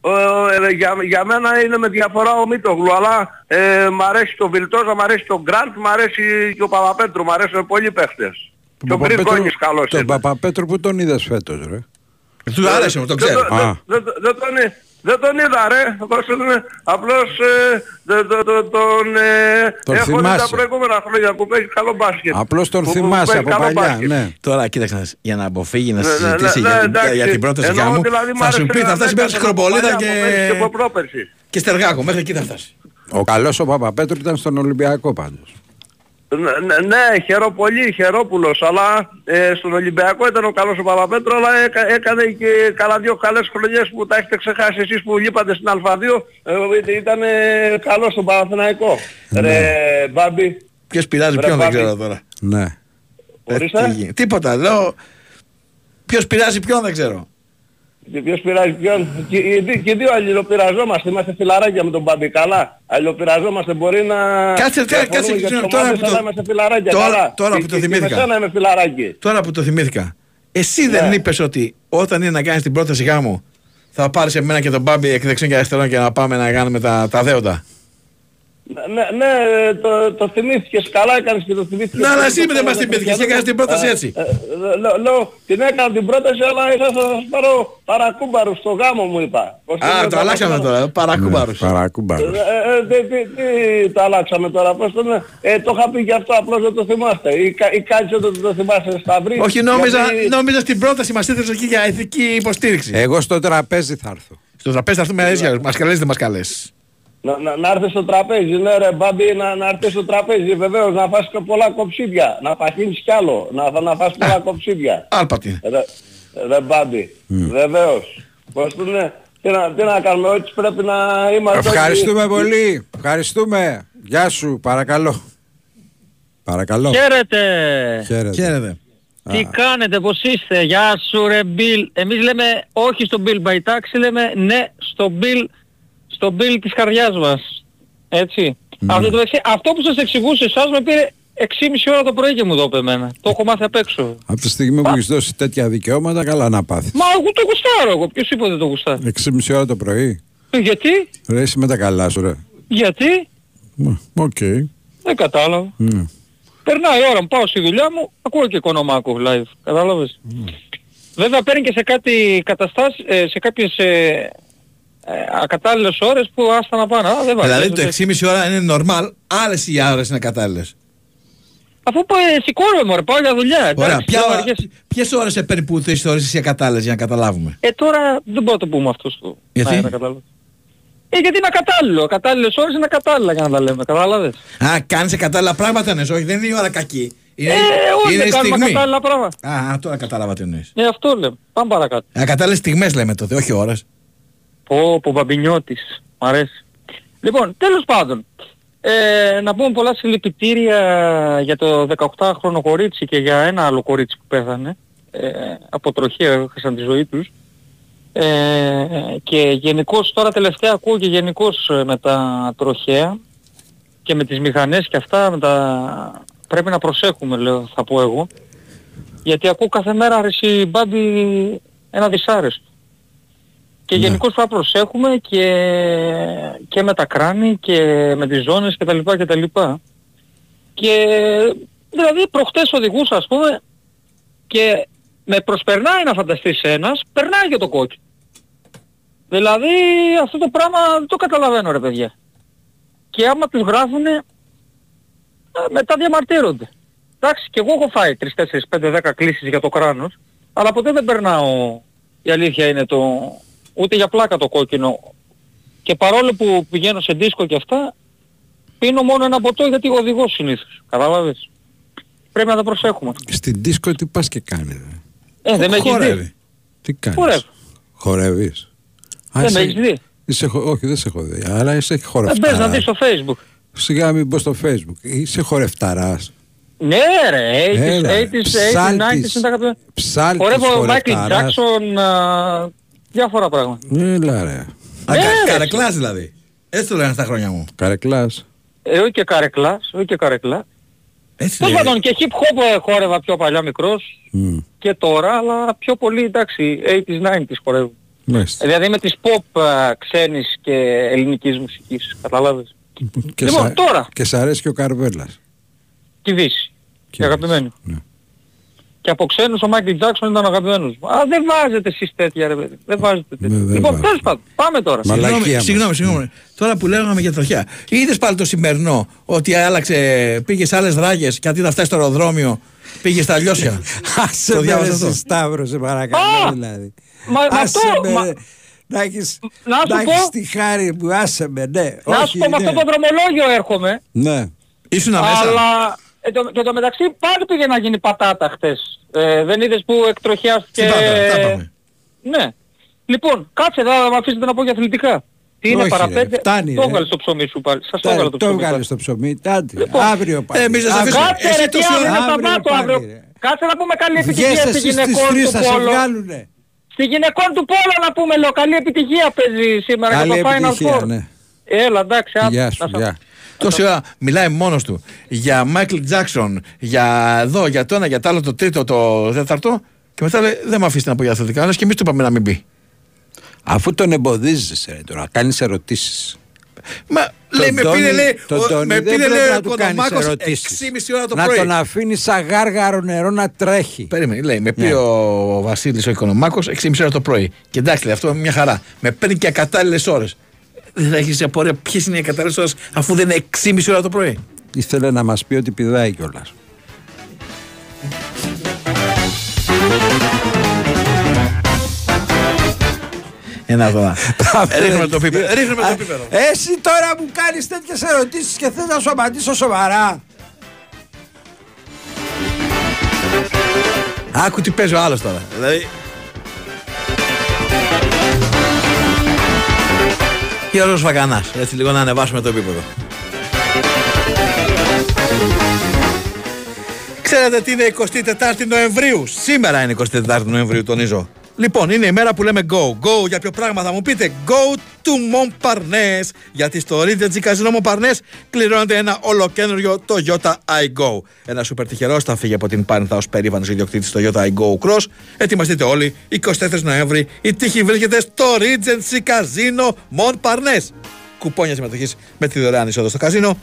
ε, ε, για, για μένα είναι με διαφορά ο Μίτογλου αλλά ε, μ' αρέσει το Βιλτόζα, μ' αρέσει το Γκραντ, μ' αρέσει και ο Παπαπέτρου, μ' αρέσουν πολλοί παίχτες. Και ο Γκριγκόνης καλός τον είναι. Παπαπέτρο που τον είδες φέτος, ρε; Του άρεσε μου, τον Δεν ξέρω. το- Α. δεν- δεν- δεν τον εί- Δεν τον είδα ρε, Πώς είναι, απλώς ε, δεν- δεν- δεν- τον ε, Τον έχω δει τα θυμάσαι. προηγούμενα χρόνια που παίζει καλό μπάσκετ. Απλώς τον Που- που θυμάσαι παίζει από καλό παλιά, μπάσκετ. ναι. Τώρα κοίταξε να δεις, για να αποφύγει να Ναι, ναι, συζητήσει ναι, για, ναι, την- εντάξει. για την πρόταση Εννοώ γάμου, δηλαδή μ' θα σου άρεσε πει να θα φτάσει παίζει μέχρι από Χροπολίδα παλιά, από πέρσι και, και από πρόπερσι. και Στεργάκο, μέχρι εκεί θα φτάσει. Ο καλός ο Παπαπέτρου ήταν στον Ολυμπιακό πάντως. Ναι, ναι, ναι, χαιρό πολύ, χαιρόπουλος, αλλά ε, στον Ολυμπιακό ήταν ο καλός ο Παπαπέτρο, αλλά έκα- έκανε και καλά δύο καλές χρονιές που τα έχετε ξεχάσει εσείς που λείπατε στην Α2, ε, ήταν ε, καλός στον Παναθηναϊκό. Ρε Μπάμπη, Ποιος πειράζει Ρε, ποιον δεν Μπάμπη. ξέρω τώρα. Ναι. Ε, Ορίστε. τι γίνει. Τίποτα, λέω. Ποιος πειράζει ποιον δεν ξέρω. Και ποιος πειράζει ποιον, και, οι δι- και οι δύο αλληλοπειραζόμαστε, είμαστε φιλαράκια με τον Μπάμπη, καλά. Αλληλοπειραζόμαστε, μπορεί να... Κάτσε, διαφωνούμε κάτσε, για τις συγγνώμη, τώρα ομάδες, που το- αλλά είμαστε φιλαράκια, τώρα- καλά. τώρα Και- που το και- και θυμήθηκα. με σένα είμαι φιλαράκι. Τώρα που το θυμήθηκα. Εσύ δεν Ναι. είπες ότι όταν είναι να κάνεις την πρόταση γάμου θα πάρεις εμένα και τον Μπάμπη εκ δεξιών και αριστερών και να πάμε να κάνουμε τα, τα δέοντα. Ναι, ναι, το, το θυμήθηκες, καλά έκανες και το θυμήθηκες. Ναι, αλλά Το- εσύ το- δεν μας το- την το- πέτυχες και το- έκανες την πρόταση ε, έτσι. ε, ε, λέω- Λέω, την έκανα την πρόταση, αλλά ήθελα να σας πάρω παρακούμπαρους στο γάμο μου είπα. Πώς Α, είναι το αλλάξαμε τώρα. Παρακούμπαρους. Ναι, Παρακούμπαρος. Ε, ε, τι, τι, τι το αλλάξαμε τώρα, πώς το λένε; Ε, το είχα πει και αυτό, απλώς δεν το θυμάστε. Ή, κα- ή κάτι δεν το, το θυμάστε στα βρή. Όχι, νόμιζα, γιατί- νόμιζα στην πρόταση μας έθεσες εκεί για ηθική υποστήριξη. Εγώ στο τραπέζι θα έρθω. Στο τραπέζι θα έρθουμε αλήθεια. Μας καλέσεις δεν μας καλέσεις. Να, να, να έρθεις στο τραπέζι, ναι ρε Μπάμπη, να, να έρθεις στο τραπέζι, βεβαίως, να φας και πολλά κοψίδια, να παχύνεις κι άλλο, να, να φας πολλά κοψίδια. Άλπατη. Ρε, ρε Μπάμπη, βεβαίως. Πώς το λένε, τι να, τι να κάνουμε, ό,τι πρέπει να είμαστε... Ευχαριστούμε όλοι- πολύ. Ευχαριστούμε. Γεια σου, παρακαλώ. Παρακαλώ. Χαίρετε. Χαίρετε. Χαίρετε. Τι κάνετε, πώς είστε, γεια σου ρε Μπιλ. Εμείς λέμε όχι στο Bill by Taxi, λέμε ναι στο Bill, στο Bill της καρδιάς μας. Έτσι. Αυτό, το, μεταξύ, αυτό που σας εξηγούσε εσάς με πήρε 6,5 ώρα το πρωί και μου το είπε εμένα. Το έχω μάθει απ' έξω. Από τη στιγμή που έχεις δώσει τέτοια δικαιώματα, καλά να πάθεις. Μα εγώ το γουστάρω εγώ. Ποιος είπε ότι δεν το γουστάρω. 6,5 ώρα το πρωί. Ε, Γιατί, Ρε, είσαι με τα καλά σου, ρε. γιατί, Μα, Οκ. δεν κατάλαβα. Ναι. Περνάει η ώρα μου, πάω στη δουλειά μου, ακούω και Οικονομάκο live. Κατάλαβες; Βέβαια παίρνει και σε κάτι καταστάσεις, ε, σε κάποιες ε, ε, ακατάλληλες ώρες που άστα να πάνε. Α, δεν βάζει. Δηλαδή το 6,5 ώρα είναι normal, άλλες οι ώρες είναι κατάλληλες. Αφού ε, σηκώνομαι μωρέ, πάω για δουλειά. Ωραία, εντάξει, ποια, τώρα αργές. ποιες ώρες σε παίρνει που θες ώρες εσύ ακατάλληλες για να καταλάβουμε; Ε, τώρα δεν μπορώ να το πούμε αυτό στο... Γιατί; Ναι, δεν κατάλαβα. Ε, γιατί είναι ακατάλληλο. Κατάλληλες ώρες είναι ακατάλληλα για να τα λέμε. Κατάλαβες. Α, κάνεις κατάλληλα πράγματα, ναι, όχι, δεν είναι η ώρα κακή. Είναι, Ε, όχι, είναι δεν η κάνουμε στιγμή. κατάλληλα πράγματα. Α, τώρα κατάλαβα τι εννοείς. Ε, αυτό λέμε. Πάμε παρακάτω. Ακατάλληλες στιγμές λέμε τότε, όχι ώρες. Πω, πω, Μπαμπινιώτης. Μ' αρέσει. Λοιπόν, τέλος πάντων. Ε, να πούμε πολλά συλληπιτήρια για το 18χρονο κορίτσι και για ένα άλλο κορίτσι που πέθανε. Ε, από τροχέα έχασαν τη ζωή τους. Ε, και γενικώς τώρα τελευταία ακούω και γενικώς ε, με τα τροχέα και με τις μηχανές και αυτά με τα... πρέπει να προσέχουμε λέω θα πω εγώ γιατί ακούω κάθε μέρα αρέσει μπάμπι ένα δυσάρεστο και γενικώς πρέπει να προσέχουμε και, και με τα κράνη και με τις ζώνες κτλ. κτλ. Και δηλαδή προχτές οδηγούσα ας πούμε και με προσπερνάει να φανταστείς ένας, περνάει και το κόκκινο. Δηλαδή αυτό το πράγμα δεν το καταλαβαίνω ρε παιδιά. Και άμα τους γράφουνε ε, μετά διαμαρτύρονται. Εντάξει και εγώ έχω φάει 3, 4, 5, 10 κλήσεις για το κράνος αλλά ποτέ δεν περνάω η αλήθεια είναι το ούτε για πλάκα το κόκκινο και παρόλο που πηγαίνω σε δίσκο και αυτά πίνω μόνο ένα ποτό γιατί οδηγώ συνήθως. Κατάλαβες. Πρέπει να τα προσέχουμε. Στην δίσκο τι πας και κάνει, ρε. Ε, δεν με έχεις δει. Τι κάνεις; Χορεύω. Χορεύεις. Α, Δεν με είσαι- έχεις δει. Είσαι, χο- όχι, δεν σε έχω δει. Αλλά είσαι Ε, χορευταράς. μπες να δεις στο facebook. Σιγά μην πω στο facebook. Είσαι χορευταράς. Ναι ρε, 80s, Έλα, 80s, 80s, 90s ψάλτης, είναι τα αγαπημένα. Ψάλτης Χορεύω Michael χορευταράς. Jackson, α, διάφορα πράγματα. Έλα ρε. Α, Ναι, κα- ρε. καρεκλάς δηλαδή. Έτσι το λένε στα χρόνια μου. Καρεκλάς. Ε, όχι και καρεκλάς, όχι και καρεκλά. Έτσι Τέλος λέει. πάντων και hip hop ε, χόρευα πιο παλιά μικρός Μμ. και τώρα, αλλά πιο πολύ εντάξει, 80s, 90s χορεύω. Μάλιστα. Δηλαδή με τις pop α, ξένης και ελληνικής μουσικής, καταλάβες. Και, Λοιπόν, σα- τώρα. και σ' αρέσει και ο Καρβέλας. Και Δύση. Και Και αγαπημένη. ναι. Και από ξένους ο Michael Jackson ήταν αγαπημένος μου. Α, δεν βάζετε εσείς τέτοια ρε παιδί. Δεν βάζετε τέτοια. Ναι, δεν λοιπόν, βάζω. τέλος πάντων, πάμε τώρα. Μαλακία Συγγνώμη, μας. συγγνώμη, συγγνώμη. Τώρα που λέγαμε για τροχιά. Είδες πάλι το σημερινό ότι άλλαξε, πήγες σε άλλες δράγες και αντί να φτάσεις στο αεροδρόμιο πήγες στα λιώσια. [LAUGHS] Άσε Το με διάβασα ρε αυτό; εσύ, Σταύρο, σε παρακαλώ Α! δηλαδή. Μα, μα Άσε αυτό, με, μα, ρε. Να έχεις, Να σου να πω. έχεις τη χάρη μου, άσε με, ναι. να Όχι, σου πω με ναι. αυτό το δρομολόγιο έρχομαι. Ναι. Ήσουν μέσα. Αλλά ε, το, και το μεταξύ πάλι πήγε να γίνει πατάτα χτες. Ε, δεν είδες που εκτροχιάστηκε... Στην Πάτρα, τα είπαμε. Ναι. Λοιπόν, κάτσε εδώ να με αφήσετε να πω για αθλητικά. Τι είναι Όχι, ρε, παραπέντε. φτάνει, το ρε. έβγαλε στο ψωμί σου πάλι. Σας το Τα- έβγαλε το Το ψωμί. βγάλες πάλι. στο ψωμί, τάντι. Λοιπόν, Αύριο πάλι. εμείς δεν σε Αύριο. αφήσουμε. Κάτσε Εσύ ρε, τι τόση αύριο ώρα- είναι αύριο Σαββάτο πάλι, αύριο. ρε. Κάτσε να πούμε καλή Βγες επιτυχία στη εσείς στις γυναικών τρεις, του θα σε Πόλο. βγάλουνε. Στη γυναικών του Πόλο να πούμε λέω. Καλή επιτυχία παίζει σήμερα Καλή για το Final επιτυχία, Four. ναι. Έλα εντάξει. άντε, Γεια να σου, σας- γεια. Τόση ώρα μιλάει μόνος του για Michael Jackson, για εδώ, για το ένα, για το άλλο, το τρίτο, το τέταρτο και μετά λέει δεν με αφήσετε να πω για αθλητικά, αλλά και εμείς του είπαμε να μην πει. Αφού τον εμποδίζεις ρε τώρα, κάνεις ερωτήσεις. Μα λέει, με Τόνι- πήρε λέει, τον ο- Τόνι με δεν πήρε πρέπει λέει να ο του κάνεις Κονομάκος ερωτήσεις. 6,5 ώρα το να πρωί. τον αφήνεις σαν γάργαρο νερό να τρέχει. Περίμενε, λέει, με πήρε Ναι. ο Βασίλης ο Οικονομάκος 6,5 ώρα το πρωί. Και εντάξει, λέει, αυτό είναι μια χαρά. Με παίρνει και ακατάλληλες ώρες. Δεν θα έχεις απορία ποιες είναι οι ακατάλληλες ώρες αφού δεν είναι 6,5 ώρα το πρωί. Ήθελε να μας πει ότι πηδάει κιόλας. Ένα τώρα. Ρίχνουμε το πίπερο. Ρίχνουμε το πίπερο. Εσύ τώρα μου κάνεις τέτοιες ερωτήσεις και θες να σου απαντήσω σοβαρά. Άκου τι παίζει ο άλλος τώρα. Δηλαδή... Γιώργος Βαγανάς. Έτσι λίγο να ανεβάσουμε το επίπεδο. Ξέρετε τι είναι 24η Νοεμβρίου; Σήμερα είναι 24η Νοεμβρίου, τονίζω. Λοιπόν, είναι η μέρα που λέμε go. Go για ποιο πράγμα θα μου πείτε. Go to Montparnasse. Γιατί στο Regency Casino Montparnasse κληρώνεται ένα ολοκένουργιο Toyota iGo. Ένα σούπερ τυχερός θα φύγει από την Πάνθα ως περήφανο ιδιοκτήτης Toyota iGo Cross. Ετοιμαστείτε όλοι. 24 Νοέμβρη η τύχη βρίσκεται στο Regency Casino Montparnasse. Κουπόνια συμμετοχής με τη δωρεάν είσοδο στο καζίνο.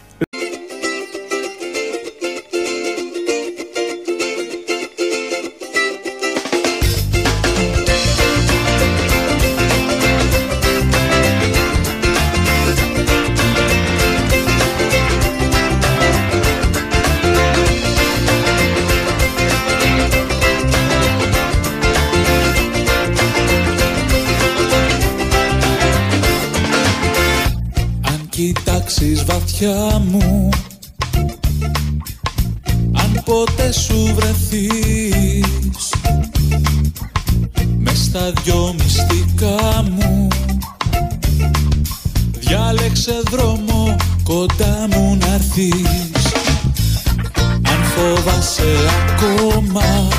Κοιτάξεις βαθιά μου. Αν ποτέ σου βρεθείς Μες στα δυο μυστικά μου. Διάλεξε δρόμο κοντά μου να έρθεις. Αν φοβάσαι ακόμα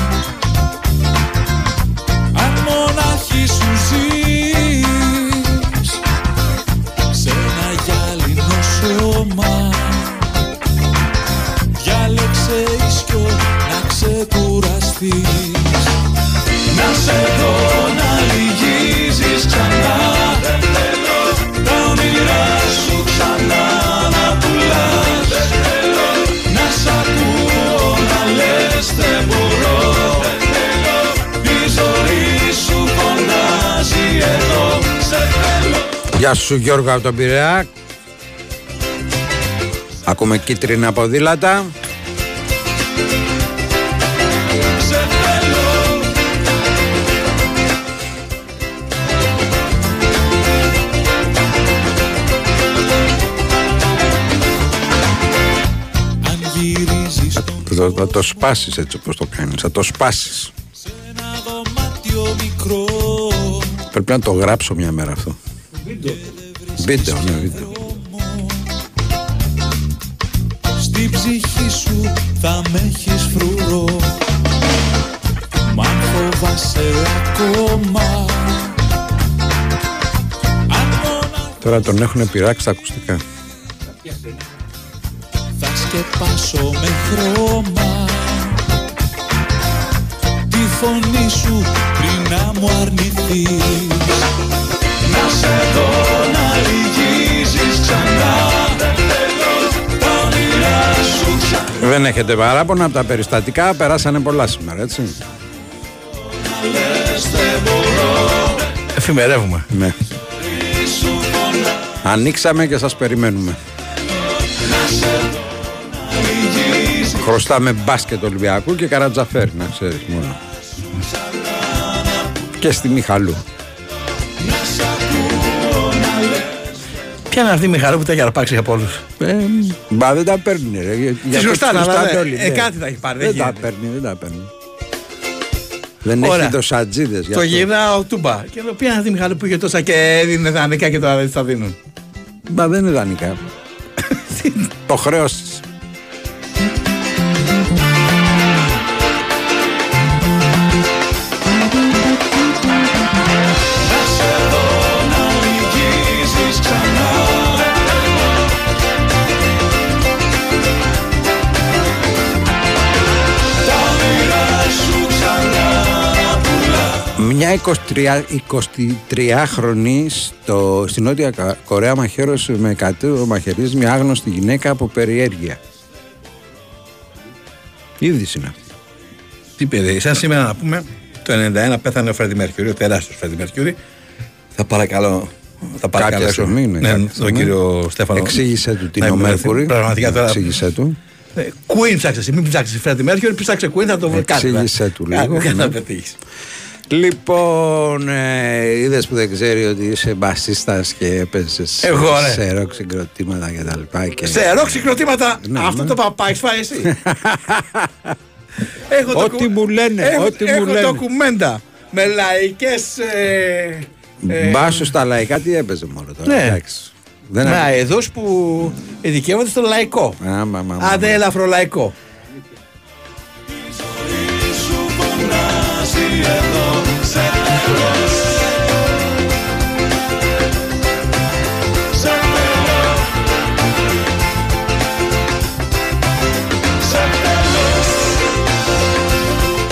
Γεια σου Γιώργο από τον Πειραιά. Ακούμε κίτρινα ποδήλατα. Αν γυρίζεις Θα, θα το σπάσεις έτσι όπως το κάνεις. Θα το σπάσεις. δωμάτιο μικρό Πρέπει να το γράψω μια μέρα αυτό. Βίντεο, ναι, βίντεο. Στην ψυχή σου θα με έχεις φρουρό. Μ' αν φοβάσαι ακόμα. Τώρα τον έχουν πειράξει τα ακουστικά. Θα σκεπάσω με χρώμα. Τη φωνή σου πριν να μου αρνηθείς Να σε δω να λυγίζεις ξανά Δεν θέλω τα όνειρά σου ξανά Δεν έχετε παράπονα από τα περιστατικά, περάσανε πολλά σήμερα, έτσι. λες δεν μπορώ Εφημερεύουμε. Ναι. Σου φωνά Ανοίξαμε και σας περιμένουμε. να σε δω να λυγίζεις Χρωστάμε μπάσκετ Ολυμπιακού και Καρατζαφέρη, να ξέρεις μόνο. Και στη Μιχαλού. Ποια είναι αυτή η Μιχαλού που τα έχει αρπάξει από όλους. Ε, μπα δεν τα παίρνει, ρε. Για- για το σωστά, τους αλλά χρωστάμε δε- όλοι, ε, ναι. κάτι θα έχει πάρει, δεν Δεν τα γίνεται. παίρνει, δεν τα παίρνει. Δεν Ωραία. έχει δοσατζίδες. γι' Το αυτό. γυρνάω τούμπα. Και λέω, ποια είναι αυτή η Μιχαλού που είχε τόσα και έδινε δανεικά και τώρα δεν τα δίνουν. Μπα δεν είναι δανεικά. [LAUGHS] το χρέος Μια 23, 23χρονη στο, στην Νότια Κα- Κορέα μαχαίρωσε με εκατό μαχαιριές μια άγνωστη γυναίκα από περιέργεια. Είδηση είναι αυτή. Τι παιδί, σαν σήμερα να πούμε, το 91 πέθανε ο Φρέντι Μερκιούρι, ο τεράστιος Φρέντι Μερκιούρι. Θα παρακαλώ. Θα παρακαλέσω στιγμή, ναι, ναι, κάποια τον στιγμή. κύριο Στέφανο. Εξήγησέ του τι να είναι ο επιμεληθεί. Μέρκουρη. Πραγματικά τώρα. Εξήγησέ του. Ε, Queen ψάξε, εσύ, μην ψάξεις Φρέντι Μερκιούρι, ψάξε Queen θα το βρει κάτι. Εξήγησέ του λίγο, Κάτι ναι. θα πετύχεις. Λοιπόν, ε, είδες που δεν ξέρει ότι είσαι μπασίστα και έπαιζες Εγώ, ρε. σε ροκ συγκροτήματα και τα λοιπά. Και... Σε ροκ συγκροτήματα, Ναι, αυτό ναι. το παπά έχεις φάει εσύ. [LAUGHS] Έχω Ό,τι ντοκου- μου λένε, έχω- ό,τι μου έχω λένε. ντοκουμέντα με λαϊκές... ε, ε, Μπάσο στα λαϊκά τι έπαιζε μόνο τώρα. Ναι. εντάξει. Δεν με άκου- αεδούς που ειδικεύονται στο λαϊκό. Άμα, μα, μα, Άντε ελαφρο λαϊκό. Σου φωνάζει εδώ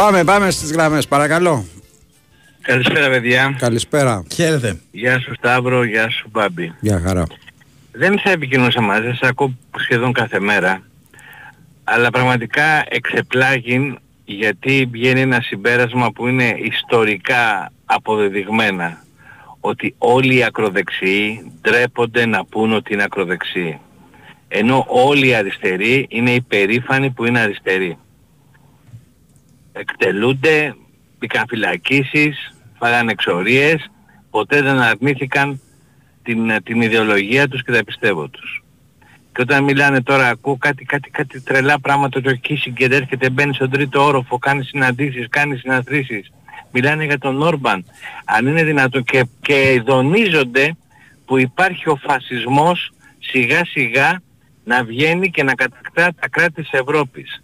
Πάμε, πάμε στις γραμμές, παρακαλώ. Καλησπέρα παιδιά. Καλησπέρα. Χαίρετε. Γεια σου Σταύρο, γεια σου Μπάμπη. Γεια χαρά. Δεν θα επικοινωνούσα μαζί σας, ακούω σχεδόν κάθε μέρα. Αλλά πραγματικά εξεπλάγει γιατί βγαίνει ένα συμπέρασμα που είναι ιστορικά αποδεδειγμένα. Ότι όλοι οι ακροδεξιοί ντρέπονται να πούν ότι είναι ακροδεξιοί. Ενώ όλοι οι αριστεροί είναι υπερήφανοι που είναι αριστεροί. Εκτελούνται, μπήκαν φυλακίσεις, φάγανε εξορίες, ποτέ δεν αρνήθηκαν την, την ιδεολογία τους και τα πιστεύω τους. Και όταν μιλάνε τώρα, ακούω κάτι, κάτι, κάτι τρελά πράγματα, το Κίσιγκερ έρχεται, μπαίνει στον τρίτο όροφο, κάνει συναντήσεις, κάνει συναντήσεις. Μιλάνε για τον Όρμπαν. Αν είναι δυνατόν και, και ειδονίζονται που υπάρχει ο φασισμός σιγά σιγά να βγαίνει και να κατακτά τα κράτη της Ευρώπης.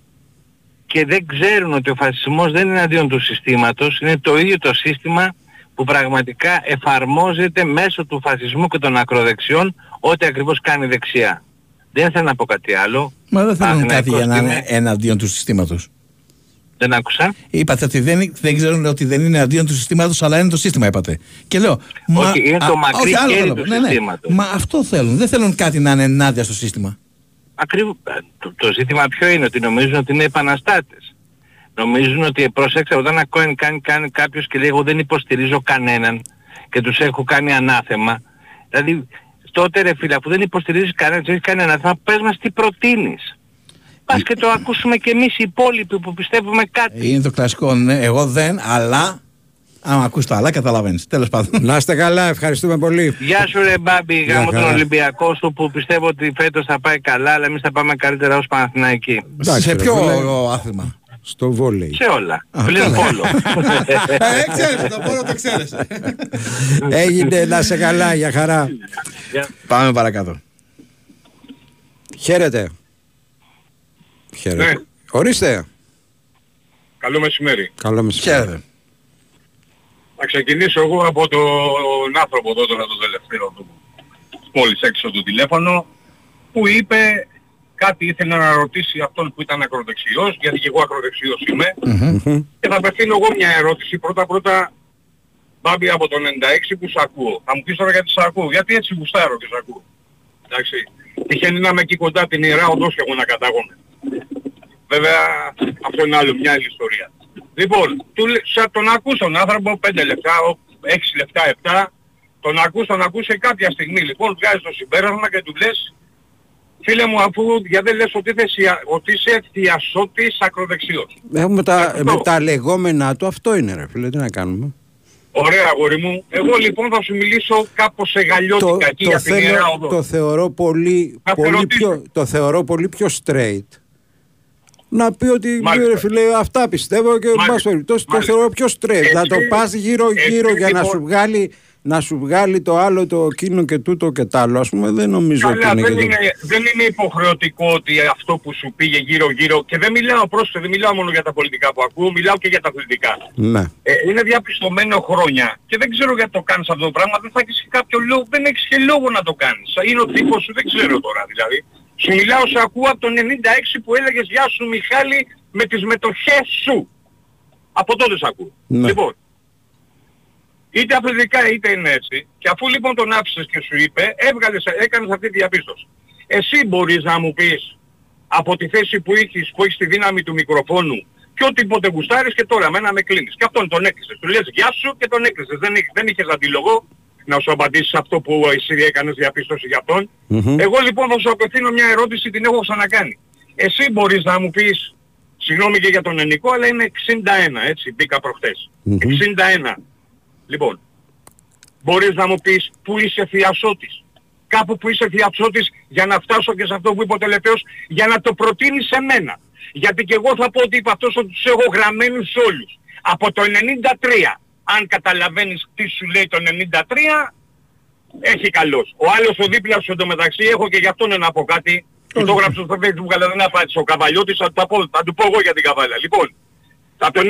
Και δεν ξέρουν ότι ο φασισμός δεν είναι αντίον του συστήματος, είναι το ίδιο το σύστημα που πραγματικά εφαρμόζεται μέσω του φασισμού και των ακροδεξιών ό,τι ακριβώς κάνει η δεξιά. Δεν θέλω να πω κάτι άλλο. Μα δεν θέλουν Παναθηναϊκός κάτι για να είμαι. είναι εναντίον του συστήματος. Δεν άκουσα. Είπατε ότι δεν, δεν ξέρουν ότι δεν είναι αντίον του συστήματος, αλλά είναι το σύστημα, είπατε. Και λέω. Όχι, είναι το μακρύ όχι, άλλο χέρι θέλω. του Ναι, ναι. συστήματος. Μα αυτό θέλουν. Δεν θέλουν κάτι να είναι ενάντια στο σύστημα. Ακριβώς. Το, το ζήτημα ποιο είναι, ότι νομίζουν ότι είναι επαναστάτες. Νομίζουν ότι πρόσεξε όταν ακούει κάνει, κάνει κάποιος και λέει εγώ δεν υποστηρίζω κανέναν και τους έχω κάνει ανάθεμα. Δηλαδή τότε ρε φίλε αφού δεν υποστηρίζεις κανέναν, τους έχεις κάνει ανάθεμα, πες μας τι προτείνεις. Πας και το ακούσουμε και εμείς οι υπόλοιποι που πιστεύουμε κάτι. Είναι το κλασικό, ναι, εγώ δεν, αλλά. Άμα ακούς το αλλά, καταλαβαίνεις. Τέλος πάντων. Να είστε καλά, ευχαριστούμε πολύ. Γεια σου ρε Μπάμπη, Γεια γάμο τον χαρά. Ολυμπιακό σου που πιστεύω ότι φέτος θα πάει καλά, αλλά εμείς θα πάμε καλύτερα ως Παναθηναϊκοί. Εντάξει, Σε ρε ποιο φίλε. άθλημα; Στο βόλεϊ. Σε όλα. Α, Πλην καλά. πόλο. [LAUGHS] Ε, ξέρεις, το πόλο το ξέρεις. Έγινε, να είσαι καλά, για χαρά. Πάμε παρακάτω. Χαίρετε. Χαίρετε. Ναι. Ορίστε. Καλό μεσημέρι. Καλό μεσημέρι. Χαίρετε. Θα ξεκινήσω εγώ από τον άνθρωπο εδώ τώρα το τελευταίο του μόλις έξω το τηλέφωνο που είπε κάτι ήθελε να ρωτήσει αυτόν που ήταν ακροδεξιός γιατί και εγώ ακροδεξιός είμαι και θα απευθύνω εγώ μια ερώτηση πρώτα πρώτα Μπάμπη από το 96 που σ' ακούω. Θα μου πεις τώρα γιατί σ' ακούω. Γιατί έτσι γουστάρω και σ' ακούω. Εντάξει. Τυχαίνει να είμαι εκεί κοντά την Ιερά οδός και εγώ να κατάγομαι. Βέβαια αυτό είναι άλλο μια άλλη ιστορία. Λοιπόν, του, λέ- σα, τον ακούς τον άνθρωπο 5 λεπτά, ο- 6 λεπτά, 7, τον ακούς, τον ακούς σε κάποια στιγμή. Λοιπόν, βγάζεις το συμπέρασμα και του λες, φίλε μου, αφού γιατί δεν λες ότι, είσαι θεία- ότι είσαι θειασότης ακροδεξιός. Έχουμε τα, με τα λεγόμενά του, αυτό είναι ρε φίλε, τι να κάνουμε. Ωραία αγόρι μου. Εγώ λοιπόν θα σου μιλήσω κάπως σε γαλλιώτικα εκεί το, για την Ιερά θέλω, Οδό. το θεωρώ πολύ, Να σε πολύ ρωτήσω. πιο, το θεωρώ πολύ πιο straight. Να πει ότι Μάλιστα. ρε φίλε αυτά πιστεύω και εν Μάλιστα. πάση περιπτώσει το Μάλιστα. θεωρώ πιο straight. να το Εσύ- πας γύρω γύρω εσύ για να λοιπόν- σου βγάλει να σου βγάλει το άλλο το εκείνο και τούτο και τ' άλλο ας πούμε δεν νομίζω ότι Καλά, είναι δεν και το- είναι, δεν είναι υποχρεωτικό ότι αυτό που σου πήγε γύρω-γύρω και δεν μιλάω πρόσφατα, δεν μιλάω μόνο για τα πολιτικά που ακούω, μιλάω και για τα αθλητικά. Ναι. Ε, είναι διαπιστωμένο χρόνια και δεν ξέρω γιατί το κάνεις αυτό το πράγμα, δεν θα έχεις και κάποιο λόγο, δεν έχεις και λόγο να το κάνεις. Είναι ο τύπος σου, δεν ξέρω τώρα δηλαδή. Σου μιλάω, σε ακούω από το 96 που έλεγες Γεια σου Μιχάλη με τις μετοχές σου. Από τότε σε ακούω. Ναι. Λοιπόν, είτε αθλητικά είτε είναι έτσι. Και αφού λοιπόν τον άφησες και σου είπε, έβγαλες, έκανες αυτή τη διαπίστωση. Εσύ μπορείς να μου πεις από τη θέση που έχεις, που έχεις τη δύναμη του μικροφόνου και οτιδήποτε γουστάρεις και τώρα μένα με κλείνεις. Και αυτόν τον έκλεισες. Του λες γεια σου και τον έκλεισες. Δεν, έχ- δεν είχες αντίλογο να σου απαντήσεις αυτό που εσύ έκανες διαπίστωση για αυτόν. Μμμ. Εγώ λοιπόν θα σου απευθύνω μια ερώτηση, την έχω ξανακάνει. Εσύ μπορείς να μου πεις, συγγνώμη και για τον ελληνικό, αλλά είναι 61, έτσι, μπήκα προχτές. Μμμ. 61. Λοιπόν, μπορείς να μου πεις πού είσαι θειασότης. Κάπου που είσαι θειασότης για να φτάσω και σε αυτό που είπε ο τελευταίος, για να το προτείνεις σε μένα. Γιατί και εγώ θα πω ότι είπα αυτός ότι τους έχω γραμμένους όλους. Από το 93, αν καταλαβαίνεις τι σου λέει το 93, έχει καλός. Ο άλλος ο δίπλας σου εντωμεταξύ έχω και γι' αυτόν να πω κάτι. Του το έγραψα στο facebook αλλά δεν απάντησε ο Καβαλιώτης, θα, του τα πω- θα του πω εγώ για την Καβάλα. Λοιπόν, από το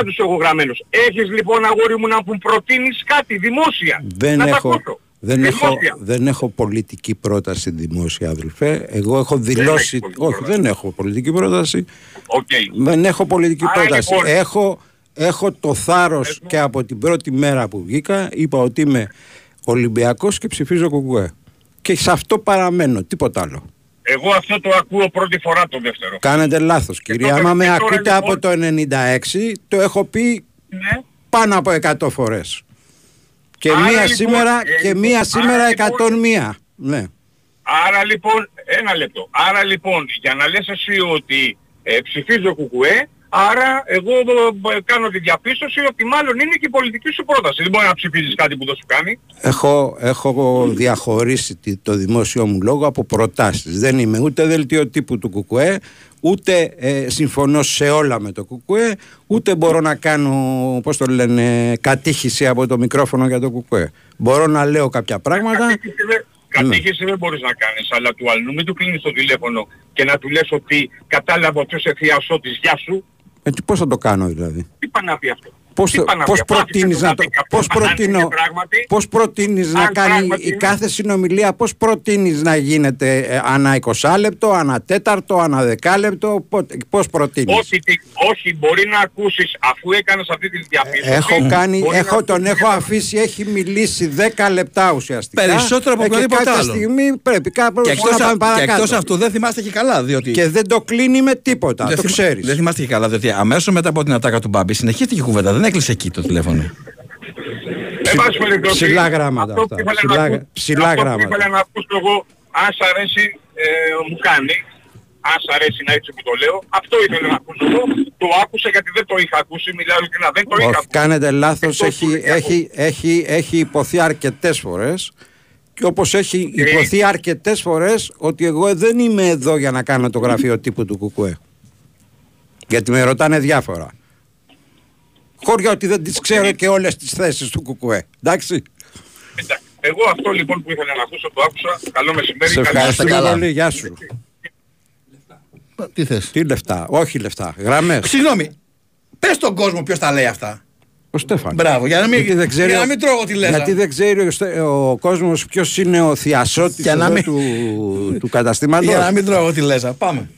93 τους έχω γραμμένους. Έχεις λοιπόν αγόρι μου να μου προτείνεις κάτι δημόσια. δεν, να τα έχω, ακούσω. Δεν έχω, Δημόσια. δεν έχω πολιτική πρόταση δημόσια, αδελφέ. Εγώ έχω δηλώσει. έχεις πολιτική Όχι, δεν έχω πολιτική πρόταση. Οκ. Δεν έχω πολιτική Άρα, πρόταση. λοιπόν- Έχω, έχω το θάρρος και από την πρώτη μέρα που βγήκα είπα ότι είμαι Ολυμπιακός και ψηφίζω κουκουέ. Και σε αυτό παραμένω, τίποτα άλλο. Εγώ αυτό το ακούω πρώτη φορά το δεύτερο. Κάνετε λάθος κύριε. τώρα- Άμα με και τώρα, ακούτε λοιπόν- από το 96, το έχω πει Ναι. πάνω από 100 φορές. Και Άρα, μία λοιπόν, σήμερα, ε, και λοιπόν, μία άρα, σήμερα λοιπόν, 101. Ναι. Άρα λοιπόν, ένα λεπτό. Άρα λοιπόν, για να λες εσύ ότι ε, ψηφίζω κουκουέ, άρα εγώ ε, κάνω τη διαπίστωση ότι μάλλον είναι και η πολιτική σου πρόταση. Δεν μπορεί να ψηφίζεις κάτι που δεν σου κάνει. Έχω, έχω διαχωρίσει τη- το δημόσιο μου λόγο από προτάσεις. Δεν είμαι ούτε δελτίο τύπου του ΚΚΕ, ούτε ε, συμφωνώ σε όλα με το ΚΚΕ, ούτε μπορώ να κάνω, πώς το λένε, κατήχηση από το μικρόφωνο για το ΚΚΕ. Μπορώ να λέω κάποια πράγματα. Κατήχηση δεν- Κατήχηση δεν μπορείς να κάνεις, αλλά του άλλου μην του κλείνεις το τηλέφωνο και να του λες ότι κατάλαβα ότι είσαι θειασότης, γεια σου. Ε, τι- πώς θα το κάνω δηλαδή; Τι πάει να πει αυτό; Πώς, Τι το- πάει να πώς πει αυτό. προτείνεις Άφησε να το το, να πει κάποιος. πώς Αν προτείνω, είναι πράγματι, πώς προτείνεις να αν κάνει πράγματι η είναι- κάθε συνομιλία, πώς προτείνεις να γίνεται ε, ανά 20 λεπτό, ανά τέταρτο, ανά δεκάλεπτο, πότε- πώς προτείνεις; όχι, τι- όχι, μπορεί να ακούσεις αφού έκανες αυτή τη διαπίστωση. Έχω κάνει, μπορεί έχω, να τον έχω αφήσει, έχει μιλήσει 10 λεπτά ουσιαστικά. Περισσότερο από Ε, και οποιοδήποτε κάποια άλλο. στιγμή πρέπει κάπου Και να εκτός, πάμε α- και παρακάτω. εκτός αυτού δεν θυμάστε και καλά, διότι... Και δεν το κλείνει με τίποτα, δεν το θυμα- ξέρεις. Δεν θυμάστε και καλά, διότι αμέσως μετά από την ατάκα του Μπάμπη συνεχίστηκε η κουβέντα, δεν έκλεισε εκεί το τηλέφωνο. Εν πάση περιπτώσει, ψηλά γράμματα αυτό αυτά, που ήθελα ψηλά- να ακού- ψηλά αυτό που γράμματα. ήθελα να ακούσω εγώ, αν σ' αρέσει, ε, μου κάνει. Αν σ' αρέσει να έτσι που το λέω. Αυτό ήθελα να ακούσω εγώ. Το άκουσα γιατί δεν το είχα ακούσει. Μιλάω ειλικρινά. Δεν το είχα Όχι, ακούσει. κάνετε λάθος, έχει, έχει, έχει, έχει υποθεί αρκετές φορές και όπως έχει Ε. υποθεί αρκετές φορές ότι εγώ δεν είμαι εδώ για να κάνω το γραφείο τύπου του ΚΚΕ. Γιατί με ρωτάνε διάφορα. Χώρια ότι δεν τις ξέρω και όλες τις θέσεις του ΚΚΕ. Εντάξει. Εντάξει. Εγώ αυτό λοιπόν που ήθελα να ακούσω το άκουσα. Καλό μεσημέρι. Σε καλή ευχαριστούμε εβδομάδα. πολύ. Γεια σου. Τι θες; Τι λεφτά. Όχι λεφτά. Γραμμές. Συγγνώμη, πες στον κόσμο ποιος τα λέει αυτά. Ο Στέφανος. Μπράβο, για να μην, Γιατί δεν ξέρει, για να μην τρώγω τη λέζα. γιατί δεν ξέρει ο, Στε- ο κόσμος ποιος είναι ο θειασότης Για να εδώ μην- του, του καταστήματος. Για να μην τρώγω τη λέζα. Πάμε.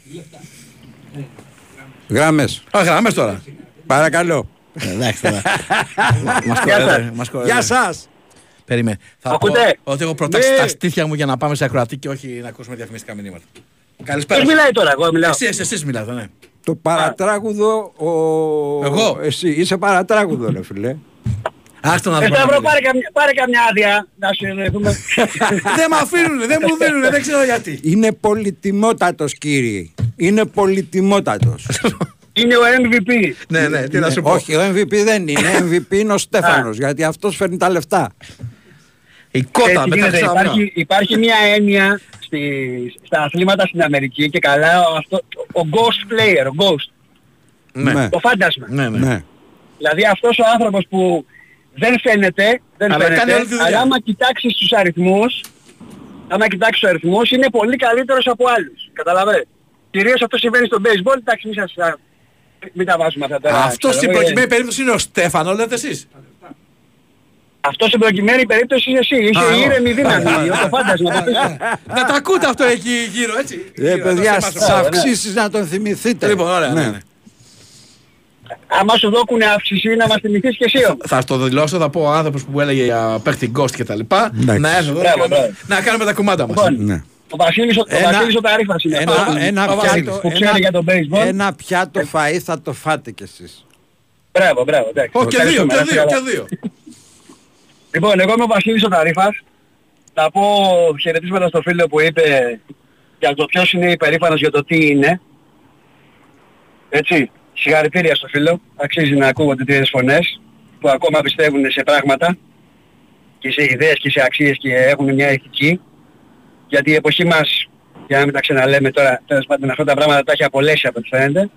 Γράμμες. Α, γράμμες τώρα. Παρακαλώ. Εντάξει τώρα. [LAUGHS] Μας Γεια κοροϊδεύει, σας. μας κοροϊδεύει. Γεια σας. Περίμενε. Θα πω Ακούτε; ότι έχω προτάξει Ναι. τα στήθια μου για να πάμε σε ακροατή και όχι να ακούσουμε διαφημιστικά μηνύματα. Καλησπέρα. Ποιος μιλάει τώρα, εγώ μιλάω. Εσείς, εσείς μιλάτε, ναι. Το παρατράγουδο ο... Εγώ; Εσύ είσαι παρατράγουδο ρε φίλε. Άστο να Ε, δούμε. Σταύρο, πάρε καμιά, πάρε καμιά άδεια να συνεχθούμε. [LAUGHS] Δεν με αφήνουνε, δεν μου δίνουνε, δεν ξέρω γιατί. Είναι πολυτιμότατος κύριε. Είναι πολυτιμότατος. [LAUGHS] Είναι ο MVP. Ναι, ναι, τι να σου πω. Όχι, ο MVP δεν είναι. [LAUGHS] MVP είναι ο Στέφανος γιατί αυτός φέρνει τα λεφτά. Η Έτσι γίνεται. υπάρχει, υπάρχει μια έννοια στη, στα αθλήματα στην Αμερική και καλά αυτό, ο ghost player, ο ghost. Ναι. Το φάντασμα. Ναι, ναι. Ναι. Δηλαδή αυτός ο άνθρωπος που δεν φαίνεται, δεν Αλλά κάνει όλη τη φαίνεται, δουλειά. αλλά άμα κοιτάξεις τους αριθμούς, άμα κοιτάξεις τους αριθμούς είναι πολύ καλύτερος από άλλους. Καταλαβαίνετε. Κυρίως αυτό συμβαίνει στο baseball, εντάξει μην σας μην τα βάζουμε αυτά τώρα. Αυτός ξέρω στην εγώ, προκειμένη ε, περίπτωση είναι ο Στέφανο, λέτε εσείς; Αυτός στην προκειμένη περίπτωση είσαι εσύ. Είσαι Α, η εγώ. ήρεμη δύναμη, το φάντασμα από πίσω. Να τα ακούτε αυτό εκεί γύρω, έτσι. Ρε Γύρω, παιδιά, αυτό σε στις εμάς. αυξήσεις να τον θυμηθείτε. Λοιπόν, ωραία, ναι, ναι. Άμα σου δώκουνε αύξηση να μας θυμηθείς και εσύ όμως. Θα το δηλώσω, θα πω ο άνθρωπος που έλεγε για παίχτη Ghost και τα λοιπά, Εντάξει. να έρθει εδώ Μπράβο, να κάνουμε- μπράβο. να κάνουμε τα κουμάντα μας. Λοιπόν, Ναι. Ο Βασίλης, ο, ο Ένα- Βασίλης ο Ταρίφας είναι Ένα, αυτός ένα, ο Βασίλης, πιάτο, που ξέρει ένα, για τον baseball. ένα πιάτο φαΐ θα το φάτε κι εσείς. Μπράβο, μπράβο, εντάξει. Όχι, και δύο, Ευχαριστούμε, και να δύο, είστε και καλά. δύο. [LAUGHS] Λοιπόν, εγώ είμαι ο Βασίλης ο Ταρίφας. Θα πω χαιρετίσματα στο φίλο που είπε για το ποιος είναι υπερήφανος για το τι είναι. Έτσι, συγχαρητήρια στο φίλο. Αξίζει να ακούγονται τέτοιες φωνές που ακόμα πιστεύουν σε πράγματα και σε ιδέες και σε αξίες και έχουν μια ηθική. Γιατί η εποχή μας, για να μην τα ξαναλέμε τώρα, τέλος πάντων αυτά τα πράγματα τα έχει απολέσει από ό,τι φαίνεται.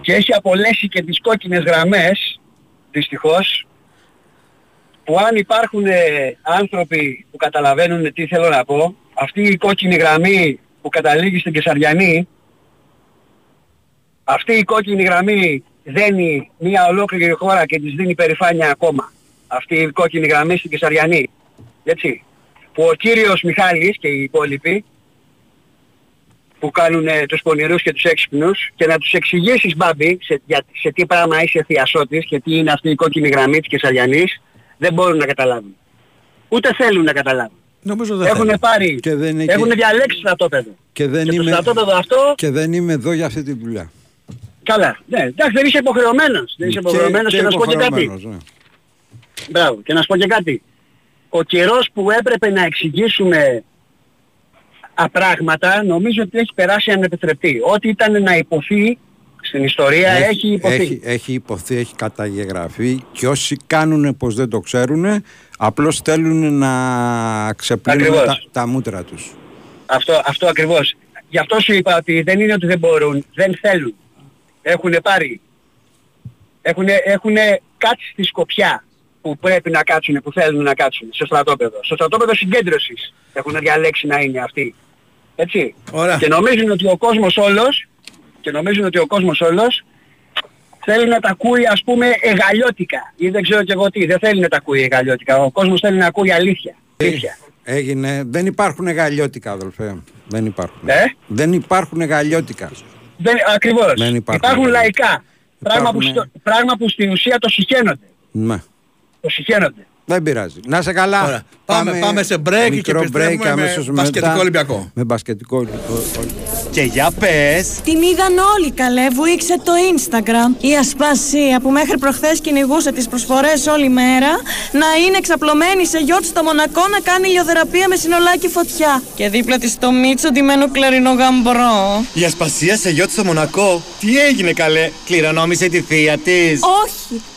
Και έχει απολέσει και τις κόκκινες γραμμές, δυστυχώς, που αν υπάρχουν ε, άνθρωποι που καταλαβαίνουν τι θέλω να πω, αυτή η κόκκινη γραμμή που καταλήγει στην Κεσαριανή, αυτή η κόκκινη γραμμή δένει μια ολόκληρη χώρα και της δίνει περηφάνεια ακόμα. Αυτή η κόκκινη γραμμή στην Κεσαριανή. έτσι, που ο κύριος Μιχάλης και οι υπόλοιποι που κάνουν ε, τους πονηρούς και τους έξυπνους και να τους εξηγήσεις Μπάμπη σε, για, σε τι πράγμα είσαι θειασότης και τι είναι αυτή η κόκκινη γραμμή της Κεσαριανής δεν μπορούν να καταλάβουν. Ούτε θέλουν να καταλάβουν. Νομίζω δεν Έχουν θέλει. πάρει, Και δεν είναι έχουν και- διαλέξει στρατόπεδο. Και δεν, Και το είμαι, στρατόπεδο αυτό, και δεν είμαι εδώ για αυτή τη δουλειά. καλά, ναι, εντάξει δεν είσαι υποχρεωμένος. Δεν είσαι υποχρεωμένος και, να σου πω και κάτι. υποχρεωμένος, ναι. Μπράβο. Και να σου πω και κάτι. Ο καιρός που έπρεπε να εξηγήσουμε απράγματα νομίζω ότι έχει περάσει ανεπιτρεπτή. Ό,τι ήταν να υποθεί στην ιστορία έχει, υποθεί. Έχει, έχει υποθεί, έχει καταγεγραφεί και όσοι κάνουν πως δεν το ξέρουν απλώς θέλουν να ξεπλύνουν Ακριβώς. τα, τα μούτρα τους. Αυτό, αυτό ακριβώς. Γι' αυτό σου είπα ότι δεν είναι ότι δεν μπορούν, δεν θέλουν. Έχουν πάρει. Έχουν, έχουνε κάτσει στη σκοπιά που πρέπει να κάτσουν, που θέλουν να κάτσουν στο στρατόπεδο. Στο στρατόπεδο συγκέντρωσης έχουν διαλέξει να είναι αυτοί. Έτσι. Ωραία. Και νομίζουν ότι ο κόσμος όλος, και νομίζουν ότι ο κόσμος όλος θέλει να τα ακούει ας πούμε εγαλιώτικα. Ή δεν ξέρω και εγώ τι. Δεν θέλει να τα ακούει εγαλιώτικα. Ο κόσμος θέλει να ακούει αλήθεια. αλήθεια. Έγινε, δεν υπάρχουν γαλλιώτικα αδελφέ. Δεν υπάρχουν. Ε; Δεν υπάρχουν γαλλιώτικα. Δεν, ακριβώς. Δεν υπάρχουν υπάρχουν εγαλιώτικα. λαϊκά. Πράγμα που, Υπάρχουν- στο, πράγμα που στην ουσία το συχαίνονται. Ναι. Το συχαίνονται. Δεν πειράζει. Να σε καλά. Ωραία. Πάμε- πάμε σε break και μικρό επιστρέφουμε break με αμέσως μπασκετικό μετά. Ολυμπιακό. Με μπασκετικό Ολυμπιακό. Και για πες. Την είδαν όλοι καλέ, βουήξε το Instagram. Η Ασπασία που μέχρι προχθές κυνηγούσε τις προσφορές όλη μέρα να είναι εξαπλωμένη σε γιότ στο Μονακό να κάνει ηλιοθεραπεία με συνολάκι φωτιά. Και δίπλα της το Μίτσο ντυμένο κλαρινό γαμπρό. Η Ασπασία σε γιότ στο Μονακό. Τι έγινε καλέ. Κληρονόμησε τη θεία της. Όχι,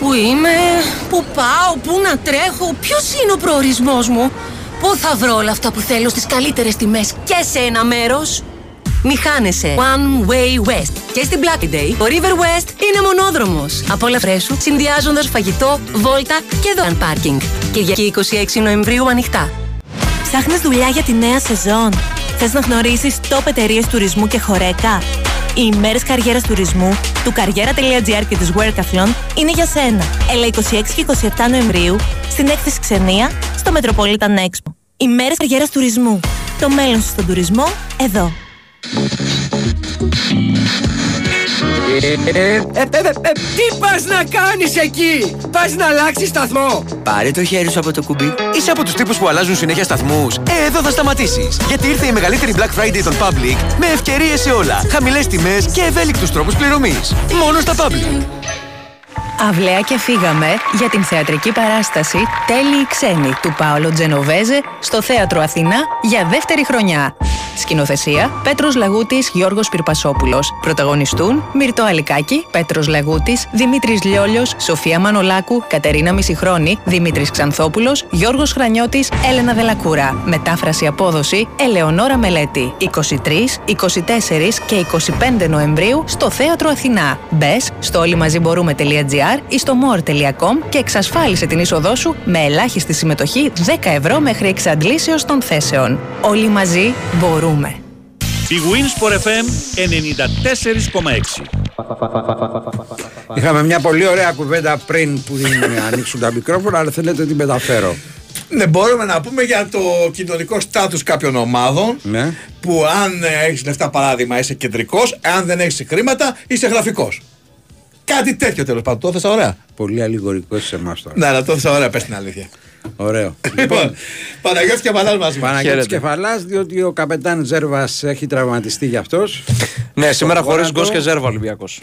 Πού είμαι, πού πάω, πού να τρέχω, ποιος είναι ο προορισμός μου; Πού θα βρω όλα αυτά που θέλω στις καλύτερες τιμές και σε ένα μέρος; Μη χάνεσαι. One Way West. Και στην Black Day, ο River West είναι μονόδρομος. Από όλα φρέσου, συνδυάζοντας φαγητό, βόλτα και δωρεάν πάρκινγκ. Κυριακή 26 Νοεμβρίου ανοιχτά. Ψάχνεις δουλειά για τη νέα σεζόν. Θες να γνωρίσεις top εταιρείες τουρισμού και χορέκα; Οι ημέρες καριέρας τουρισμού του καριέρα.gr και της Workathlon είναι για σένα. Έλα 26 και 27 Νοεμβρίου στην έκθεση Ξενία στο Metropolitan Expo. Ημέρες καριέρας τουρισμού. Το μέλλον σου στον τουρισμό εδώ. Ε, τι πας να κάνεις εκεί! Πας να αλλάξεις σταθμό! Πάρε το χέρι σου από το κουμπί. Είσαι από τους τύπους που αλλάζουν συνέχεια σταθμούς. Ε, εδώ θα σταματήσεις. Γιατί ήρθε η μεγαλύτερη Black Friday των Public με ευκαιρίες σε όλα. Χαμηλές τιμές και ευέλικτους τρόπους πληρωμής. Μόνο στα Public. Αυλαία και φύγαμε για την θεατρική παράσταση «Τέλειοι ξένοι» του Πάολο Τζενοβέζε στο Θέατρο Αθηνά για δεύτερη χρονιά. Σκηνοθεσία Πέτρος Λαγούτης, Γιώργος Πυρπασόπουλος. Πρωταγωνιστούν Μυρτό Αλικάκη, Πέτρος Λαγούτης, Δημήτρης Λιόλιος, Σοφία Μανολάκου, Κατερίνα Μισηχρόνη, Δημήτρης Ξανθόπουλος, Γιώργος Χρανιώτης, Έλενα Δελακούρα. Μετάφραση απόδοση Ελεονόρα Μελέτη. 23, 24 και 25 Νοεμβρίου στο Θέατρο Αθηνά. Μπες στο όλοιμαζιμπορούμε.gr ή στο more.com και εξασφάλισε την είσοδό σου με ελάχιστη συμμετοχή 10 ευρώ μέχρι εξαντλήσεως των θέσεων. Όλοι μαζί μπορούμε. Η Winsport FM 94,6. Είχαμε μια πολύ ωραία κουβέντα πριν που ανοίξουν τα μικρόφωνα, αλλά θέλετε να την μεταφέρω. Ναι, μπορούμε να πούμε για το κοινωνικό στάτους κάποιων ομάδων Ναι. που αν ε, έχεις λεφτά παράδειγμα είσαι κεντρικός, αν δεν έχεις χρήματα είσαι γραφικός. Κάτι τέτοιο τέλος πάντων. Το έθεσα ωραία. Πολύ αλληγορικό σε εμάς τώρα. Ναι, αλλά το έθεσα ωραία, πες την αλήθεια. Ωραίο. [LAUGHS] Λοιπόν, Παναγιώτης Κεφαλάς μας. Παναγιώτης Κεφαλάς, διότι ο καπετάν Ζέρβας έχει τραυματιστεί γι' αυτός. Ναι, σήμερα Στο χωρίς γόνατο. Γκος και Ζέρβα Ολυμπιακός.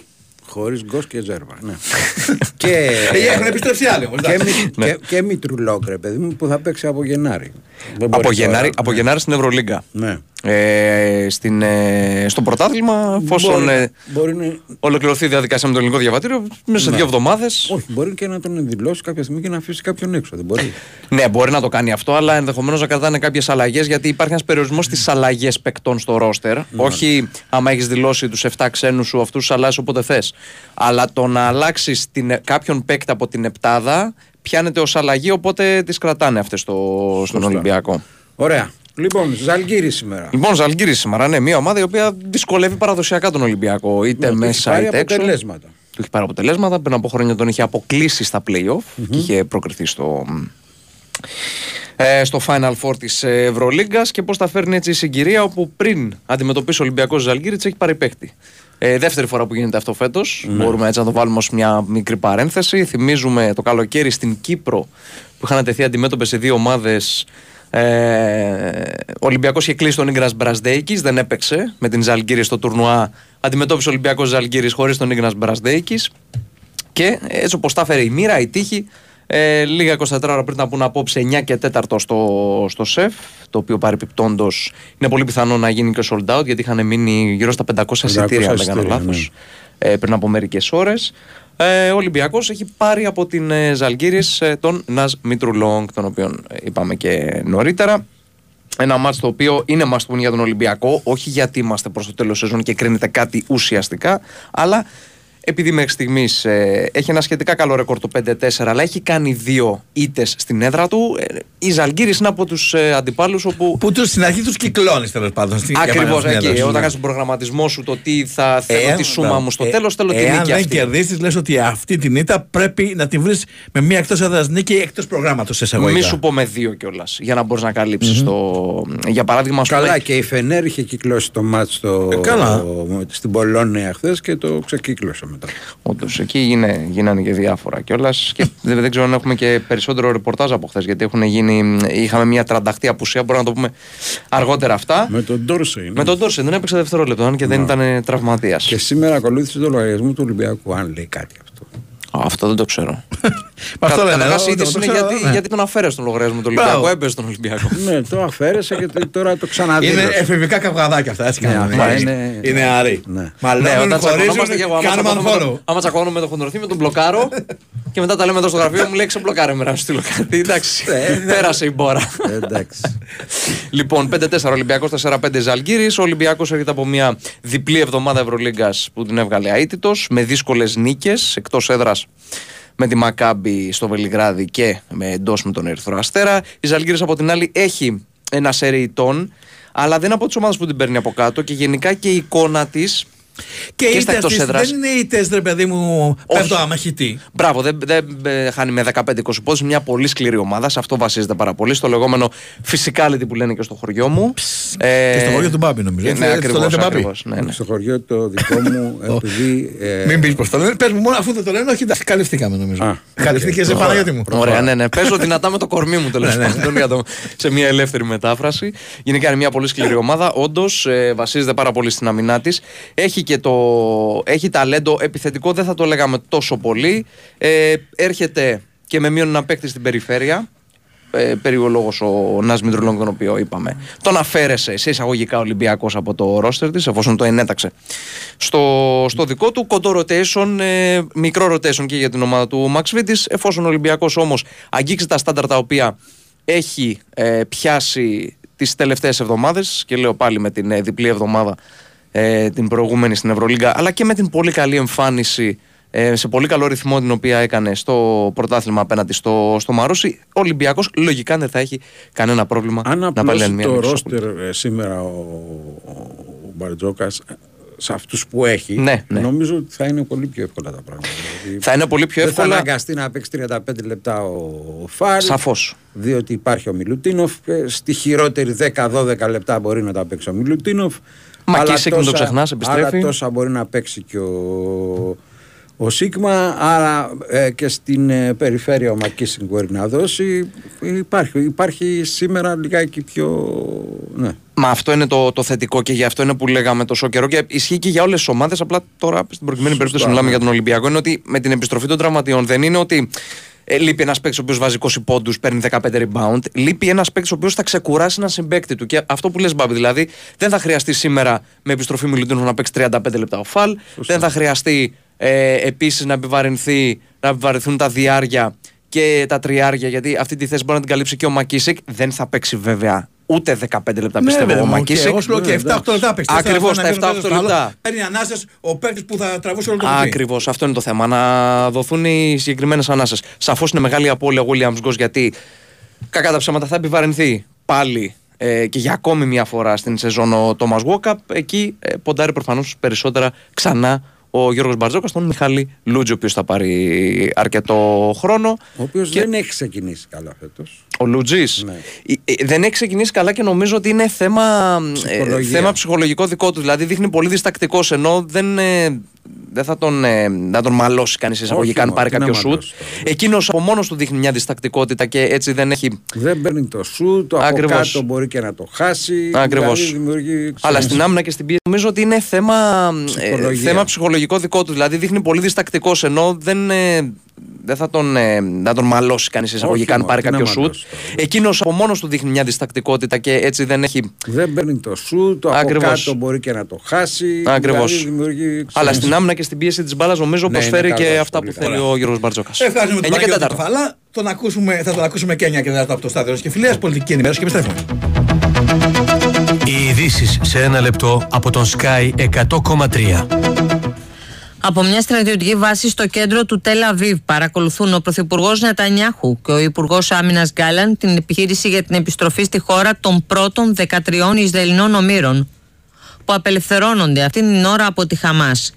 Χωρίς Γκος και Ζέρβα, ναι. [LAUGHS] και, Ε, έχουν επιστρέψει άλλοι όμως, και, εντάξει. μη- Ναι. και, και Μήτρου-Λονγκ, ρε παιδί μου, που θα παίξει από Γενάρη. Δεν μπορείς Από τώρα, Γενάρη, ναι. από Γενάρη στην Ευρωλίγκα. Ναι. Ε, στην, ε, στο πρωτάθλημα, εφόσον Μπορεί- ε, μπορεί να- ολοκληρωθεί η διαδικασία με το ελληνικό διαβατήριο, μέσα σε Ναι. δύο εβδομάδες. Όχι, μπορεί και να τον δηλώσει κάποια στιγμή και να αφήσει κάποιον έξω. Δεν μπορεί. [LAUGHS] Ναι, μπορεί να το κάνει αυτό, αλλά ενδεχομένως να κρατάνε κάποιες αλλαγές γιατί υπάρχει ένας περιορισμός στις αλλαγές παικτών στο ρόστερ. Όχι άμα έχεις δηλώσει τους 7 ξένους σου, αυτούς τους αλλάζει όποτε θες. Αλλά το να αλλάξεις κάποιον παίκτη από την επτάδα πιάνεται ως αλλαγή, οπότε τις κρατάνε αυτές στο, στον Σωστά. Ολυμπιακό. Ωραία. Λοιπόν, Ζαλγκύρη σήμερα. Λοιπόν, Ζαλγκύρη σήμερα, ναι, μια ομάδα η οποία δυσκολεύει παραδοσιακά τον Ολυμπιακό. Είτε Ναι, του έχει μέσα πάρει είτε έξω. αποτελέσματα. Του έχει πάρει αποτελέσματα. Πριν από χρόνια τον είχε αποκλείσει στα playoff και είχε προκριθεί στο, ε, στο Final Four της Ευρωλίγκας και πώς τα φέρνει έτσι η συγκυρία όπου πριν αντιμετωπίσει ο Ολυμπιακός Ζαλγκύριτ έχει πάρει παίκτη. Ε, δεύτερη φορά που γίνεται αυτό φέτος. Ναι. Μπορούμε έτσι να το βάλουμε ως μια μικρή παρένθεση. Θυμίζουμε το καλοκαίρι στην Κύπρο που είχαν τεθεί αντιμέτωπες σε δύο ομάδες. Ε, ο Ολυμπιακός είχε κλείσει τον Ίγκρα Μπρασδέικης, δεν έπαιξε με την Ζαλγκύρη στο τουρνουά. Αντιμετώπισε ο Ολυμπιακός Ζαλγκύρης χωρίς τον Ίγκρα Μπρασδέικης. Και έτσι όπως τα έφερε η μοίρα, η τύχη, ε, λίγα 24 ώρα πριν να πούνε απόψε 9 και 4 στο, στο ΣΕΦ, το οποίο παρεπιπτόντως είναι πολύ πιθανό να γίνει και sold out, γιατί είχαν μείνει γύρω στα 500 εισιτήρια, αν δεν κάνω εισιτήρια, λάθος, ναι. ε, πριν από μερικές ώρες. Ε, ο Ολυμπιακός έχει πάρει από την ε, Ζαλγκύρης ε, τον Ναζ Μήτρου τον οποίον ε, είπαμε και νωρίτερα. Ένα μάτς το οποίο είναι must win για τον Ολυμπιακό, όχι γιατί είμαστε προς το τέλος σεζόν και κρίνεται κάτι ουσιαστικά, αλλά επειδή μέχρι στιγμής έχει ένα σχετικά καλό ρεκόρ το 5-4, αλλά έχει κάνει δύο ήττες στην έδρα του, ε, η Ζαλγκύρης είναι από τους ε, αντιπάλους όπου. Που τους, στην αρχή τους κυκλώνεις τέλος πάντων. στην- Ακριβώς για να εκεί. στην Όταν έδρα κάνεις τον προγραμματισμό σου, το τι θα θέλω, Εάν- τη σούμα μου στο ε, τέλος, θέλω τη Εάν νίκη δεν αυτή. κερδίσεις, λες ότι αυτή την ήττα πρέπει να την βρεις με μία εκτός έδρας νίκη εκτός προγράμματος εισαγωγικά. Μη σου πω με δύο κιόλας, για να μπορείς να καλυψει το. Για παράδειγμα, ας πούμε, Καλά, και η Φενέρ είχε κυκλώσει το μάτς στο, Ε, καλά. στην Πολώνια χθες και το ξεκύκλωσε μετά. Όντως, εκεί γίνε, γίνανε και διάφορα κιόλας. και [LAUGHS] δεν, δεν ξέρω αν έχουμε και περισσότερο ρεπορτάζ από χθες. Γιατί έχουν γίνει, είχαμε μια τρανταχτή απουσία. Μπορούμε να το πούμε αργότερα αυτά. Με τον Ντόρσε. Με τον Ντόρσε δεν έπαιξε δευτερόλεπτο, αν και δεν ήταν τραυματίας. Και σήμερα ακολούθησε το λογαριασμό του Ολυμπιακού, αν λέει κάτι αυτό. Αυτό δεν το ξέρω. [LAUGHS] αυτό λένε, Καταρχάς, η εγώ το είδηση είναι ξέρω, γιατί, ναι. γιατί τον αφαίρεσε τον λογαριασμό του Μπράβο. Ολυμπιακού. Έπαιζε τον Ολυμπιακό. ναι, το αφαίρεσε και το- τώρα το ξαναδίνεις. Είναι εφηβικά καυγαδάκια αυτά, έτσι Ναι, κάνουν. αυτά Είναι, είναι- είναι αρή. Ναι. Μαλώνουν, όταν χωρίζουν, τσακωνόμαστε και εγώ, άμα κάνουμε τσακώνομαι unfollow. το- άμα τσακώνομαι με το χοντροθύμιο, τον μπλοκάρω και μετά τα λέμε εδώ στο γραφείο μου λέει ξεμπλοκάρε με να σου στείλω κάτι. Εντάξει, πέρασε η μπόρα. Εντάξει. Λοιπόν, 5-4 Ολυμπιακός, 4-5 Ζαλγκύρης. Ο Ολυμπιακός έρχεται από μια διπλή εβδομάδα Ευρωλίγκας που την έβγαλε αίτητος με δύσκολες νίκες εκτός έδρας με τη Μακάμπη στο Βελιγράδι και με εντός με τον Ερυθρό Αστέρα. Η Ζαλγκύρη από την άλλη έχει ένα σερί ητών, αλλά δεν είναι από τις ομάδες που την παίρνει από κάτω και γενικά και η εικόνα της. Και, οι στα ήττες εκτός της έδρας. δεν είναι οι ήττες, ρε παιδί μου, πέφτω αμαχητή. Μπράβο, δεν, δεν ε, χάνει με 15-20 πόντους. Μια πολύ σκληρή ομάδα. Σε αυτό βασίζεται πάρα πολύ. Στο λεγόμενο physicality που λένε και στο χωριό μου. Ε, Και στο χωριό του Μπάμπη, νομίζω. και Έτσι, Ναι, έτσι το ακριβώς, λέτε, Μπάμπη. ακριβώς, ναι, ναι. Στο χωριό το δικό μου, [LAUGHS] επειδή. ε, Μην πεις πως το λένε. Πες μου μόνο αφού δεν το λένε, όχι, εντάξει, καλυφθήκαμε νομίζω. Καλυφθήκες σε Παναγιώτη μου. Ωραία, ναι, ναι. Παίζω δυνατά με το κορμί μου τέλος [LAUGHS] Ναι, ναι. πάντων για το- σε μια ελεύθερη μετάφραση. Γενικά είναι μια πολύ σκληρή ομάδα. Όντως βασίζεται πάρα πολύ στην αμυνά της. Έχει και το. Έχει ταλέντο επιθετικό, δεν θα το λέγαμε τόσο πολύ. Ε, έρχεται και με μείον ένα παίκτη στην περιφέρεια. Ε, περιολόγο ο Νας Μητρουλόγκ, τον οποίο είπαμε. Τον αφαίρεσε σε εισαγωγικά Ολυμπιακός από το ρόστερ της, εφόσον το ενέταξε στο, στο δικό του. Κοντό rotation, ε, μικρό rotation και για την ομάδα του Max Vitis, εφόσον ο Ολυμπιακός όμως αγγίξει τα στάνταρ τα οποία έχει ε, πιάσει τις τελευταίες εβδομάδες, και λέω πάλι με την ε, διπλή εβδομάδα ε, την προηγούμενη στην Ευρωλίγκα, αλλά και με την πολύ καλή εμφάνιση ε, σε πολύ καλό ρυθμό την οποία έκανε στο πρωτάθλημα απέναντι στο, στο Μαρούσι, ο Ολυμπιακός λογικά δεν θα έχει κανένα πρόβλημα Αν να πάρει απλώσει μια το νίκη στο ρόστερ ε, σήμερα ο, ο Μπαρτζόκας ε, σε αυτούς που έχει, Ναι, ναι. νομίζω ότι θα είναι πολύ πιο εύκολα τα πράγματα. Δηλαδή, Θα είναι πολύ πιο δεν θα εύκολα. αναγκαστεί να παίξει 35 λεπτά ο, ο Φάρη. Σαφώς. Διότι υπάρχει ο Μιλουτίνοφ. και Στη χειρότερη 10-12 λεπτά μπορεί να τα παίξει ο Μιλουτίνοφ. Μακίσικ, μην το τόσα- ξεχνάς, επιστρέφει. Άρα τόσα μπορεί να παίξει και ο, ο Σίγμα. Άρα ε, και στην ε, περιφέρεια ο Μακίσικ μπορεί να δώσει. Υπάρχει, υπάρχει σήμερα λιγάκι πιο. Ναι. Μα αυτό είναι το, το θετικό και γι' αυτό είναι που λέγαμε τόσο καιρό και ισχύει και για όλες τις ομάδες. Απλά τώρα στην προκειμένη περίπτωση μιλάμε ναι. για τον Ολυμπιακό. Είναι ότι με την επιστροφή των τραυματιών δεν είναι ότι Ε, λείπει ένας παίκτης ο οποίος βάζει 20 πόντους, παίρνει 15 rebound. Λείπει ένας παίκτης ο οποίος θα ξεκουράσει έναν συμπέκτη του. Και αυτό που λες, Μπάμπη, δηλαδή δεν θα χρειαστεί σήμερα με επιστροφή Μιλουτίνου να παίξει 35 λεπτά ο φαλ. Δεν θα χρειαστεί ε, επίσης να επιβαρυνθεί, να επιβαρυνθούν τα διάρια και τα τριάρια, γιατί αυτή τη θέση μπορεί να την καλύψει και ο Μακίσικ. Δεν θα παίξει βέβαια ούτε 15 λεπτά Ναι, πιστεύω βέβαια, ο μου, και Μακίσικ. Εγώ σου λέω και 7-8 λεπτά παίξει. Ακριβώς τα 7-8 λεπτά. Παίρνει ανάσες ο παίκτης που θα τραβούσε όλο το κουτί. Ακριβώς, αυτό είναι το θέμα. Να δοθούν οι συγκεκριμένες ανάσες. Σαφώς είναι μεγάλη απώλεια ο Williams Γκος γιατί κακά τα ψέματα θα επιβαρυνθεί πάλι ε, και για ακόμη μια φορά στην σεζόν ο Τόμα Βόκαπ. Εκεί ε, ποντάρει προφανώς περισσότερα ξανά ο Γιώργος Μπαρτζόκας, τον Μιχάλη Λούτζο, ο οποίος θα πάρει αρκετό χρόνο. Ο οποίος δεν έχει ξεκινήσει καλά φέτος. Ο Λουτζής. Ναι. Δεν έχει ξεκινήσει καλά και νομίζω ότι είναι θέμα, ε, Ψυχολογία. θέμα ψυχολογικό δικό του. Δηλαδή δείχνει πολύ διστακτικός ενώ δεν, ε, δεν θα τον, ε, να τον μαλώσει κανείς εισαγωγικά αν μόνο, πάρει τι να κάποιο σουτ. μαλώσει Εκείνος από μόνος του δείχνει μια διστακτικότητα και έτσι δεν έχει. Δεν παίρνει το σου, το από Ακριβώς. κάτω μπορεί και να το χάσει. Ακριβώς. δηλαδή δημιουργεί, Αλλά ξέρεις, στην άμυνα και στην πίεση νομίζω ότι είναι θέμα, ε, Ψυχολογία. θέμα ψυχολογικό δικό του. Δηλαδή δείχνει πολύ διστακτικός ενώ δεν, ε, δεν θα τον, ε, να τον μαλώσει κανείς εισαγωγικά αν μόνο, πάρει τι να κάποιο σουτ. Μαλώσει Εκείνος από μόνος του δείχνει μια διστακτικότητα και έτσι δεν έχει. Δεν παίρνει το σου, το από Ακριβώς. κάτω μπορεί και να το χάσει. Ακριβώς. δηλαδή δημιουργεί, Αλλά ξέρεις, στην άμυνα και στην πίεση της μπάλας νομίζω Ναι, προσφέρει είναι και καλός, αυτά πολύ που θέλει καλός. ο Γιώργος Μπαρτζόκα. Ευχαριστούμε τον 9 και Παναγιώτη 4. Κεφαλά. Τον ακούσουμε, θα τον ακούσουμε και 9 και 4 από το στάδιο και φιλία πολιτική ενημέρωση και επιστρέφουμε. Οι ειδήσεις σε ένα λεπτό από τον Sky 100,3. Από μια στρατιωτική βάση στο κέντρο του Τελ Αβίβ παρακολουθούν ο Πρωθυπουργός Νετανιάχου και ο Υπουργός Άμυνας Γκάλαν την επιχείρηση για την επιστροφή στη χώρα των πρώτων 13 Ισραηλινών ομήρων που απελευθερώνονται αυτήν την ώρα από τη Χαμάς.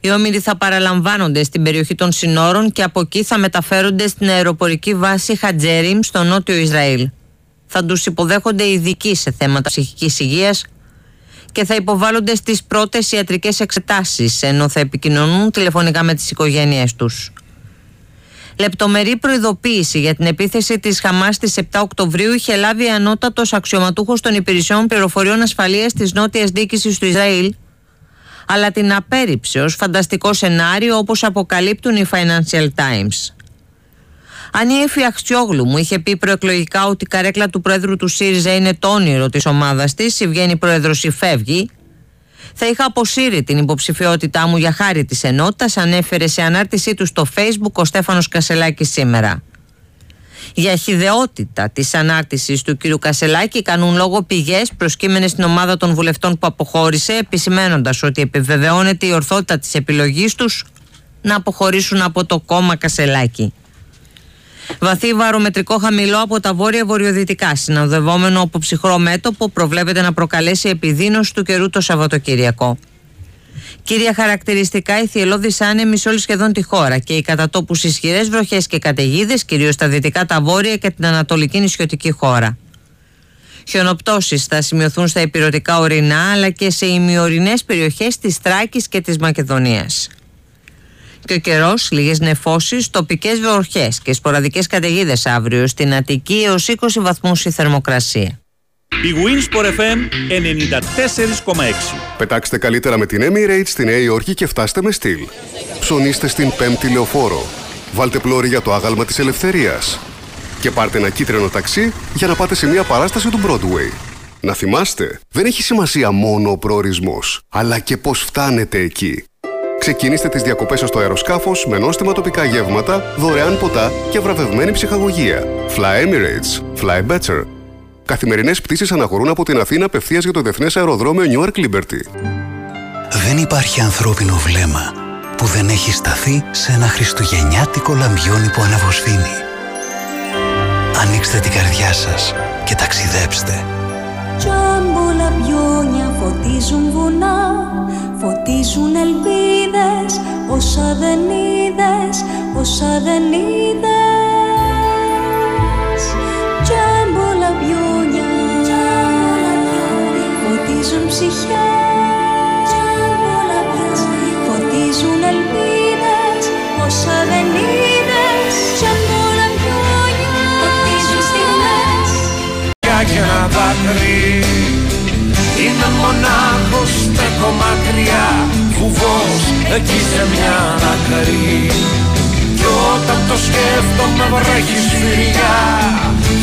Οι όμοιροι θα παραλαμβάνονται στην περιοχή των συνόρων και από εκεί θα μεταφέρονται στην αεροπορική βάση Χατζέριμ στο νότιο Ισραήλ. Θα τους υποδέχονται ειδικοί σε θέματα ψυχικής υγείας και θα υποβάλλονται στις πρώτες ιατρικές εξετάσεις ενώ θα επικοινωνούν τηλεφωνικά με τις οικογένειές τους. Λεπτομερή προειδοποίηση για την επίθεση της Χαμάς στις 7 Οκτωβρίου είχε λάβει ανώτατος αξιωματούχος των υπηρεσιών πληροφοριών ασφαλείας της νότιας διοίκησης του Ισραήλ αλλά την απέρριψε ως φανταστικό σενάριο όπως αποκαλύπτουν οι Financial Times. Αν η Εφη Αχτσιόγλου μου είχε πει προεκλογικά ότι η καρέκλα του πρόεδρου του ΣΥΡΙΖΑ είναι το όνειρο της ομάδας της, ή βγαίνει πρόεδρος ή φεύγει, θα είχα αποσύρει την υποψηφιότητά μου για χάρη της ενότητας, ανέφερε σε ανάρτησή του στο facebook ο Στέφανος Κασελάκης σήμερα. Για χιδεότητα της ανάρτησης του κ. Κασελάκη κάνουν λόγο πηγές προσκύμενες στην ομάδα των βουλευτών που αποχώρησε, επισημένοντας ότι επιβεβαιώνεται η ορθότητα της επιλογής τους να αποχωρήσουν από το κόμμα Κασελάκη. Βαθύ βαρομετρικό χαμηλό από τα βόρεια-βορειοδυτικά, συνοδευόμενο από ψυχρό μέτωπο, προβλέπεται να προκαλέσει επιδείνωση του καιρού το Σαββατοκύριακο. Κύρια χαρακτηριστικά η θυελώδη άνεμη σε όλη σχεδόν τη χώρα και οι κατατόπους ισχυρές βροχές και καταιγίδες, κυρίως στα δυτικά, τα βόρεια και την ανατολική νησιωτική χώρα. Χιονοπτώσεις θα σημειωθούν στα υπηρετικά ορεινά αλλά και σε ημιορεινές περιοχές της Θράκης και της Μακεδονίας. Και ο καιρός, λίγες νεφώσεις, τοπικές βροχές και σποραδικές καταιγίδες αύριο στην Αττική έως 20 βαθμούς η θερμοκρασία. Η Winsport FM 94,6. Πετάξτε καλύτερα με την Emirates στη Νέα Υόρκη και φτάστε με στυλ. Ψωνίστε στην πέμπτη λεωφόρο. Βάλτε πλώρη για το άγαλμα της ελευθερίας. Και πάρτε ένα κίτρινο ταξί για να πάτε σε μια παράσταση του Broadway. Να θυμάστε, δεν έχει σημασία μόνο ο προορισμός, αλλά και πώς φτάνετε εκεί. Ξεκινήστε τις διακοπές σας στο αεροσκάφος με νόστιμα τοπικά γεύματα, δωρεάν ποτά και βραβευμένη ψυχαγωγία. Fly Emirates. Fly better. Καθημερινές πτήσεις αναχωρούν από την Αθήνα απευθείας για το Διεθνές Αεροδρόμιο Newark Liberty. Δεν υπάρχει ανθρώπινο βλέμμα που δεν έχει σταθεί σε ένα χριστουγεννιάτικο λαμπιόνι που αναβοσβήνει. Ανοίξτε την καρδιά σας και ταξιδέψτε. Τζάμπο λαμπιόνια φωτίζουν βουνά Φωτίζουν ελπίδες Όσα δεν είδες Όσα δεν είδες. Τζάμπο λαμπιόνια Φωτίζουν ψυχές. Φωτίζουν ελπίδες Όσα δεν είδες. Τζάμπο λαμπιόνια Φωτίζουν στιγμές. Και ένα δάκρυ Είμαι μονάχος, στέκω μακριά. Φουβός εκεί σε μια άκρη Κι όταν το σκέφτομαι βρέχει σφυριά.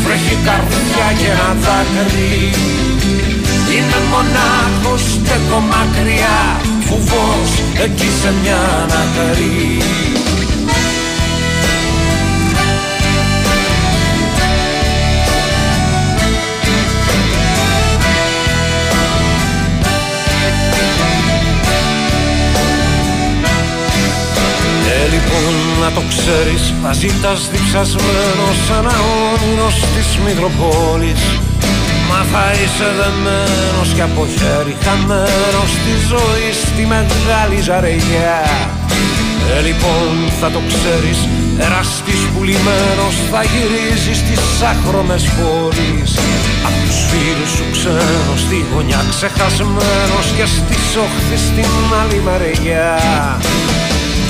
Βρέχει καρδιά και ένα δάκρυ. Είμαι μονάχος, στέκω μακριά. Φουβός εκεί σε μια ανακρή λοιπόν να το ξέρεις μαζί τα διψασμένος σαν ένα όνειρο της Μητροπόλης. Μα θα είσαι δεμένος και από χέρι χαμένος στη ζωή στη μεγάλη ζαρεγιά Ε, λοιπόν θα το ξέρεις εραστής πουλημένος θα γυρίζεις στις άχρωμες πόλεις. Απ' τους φίλους σου ξένος στη γωνιά ξεχασμένος και στις όχθη στην άλλη μεριά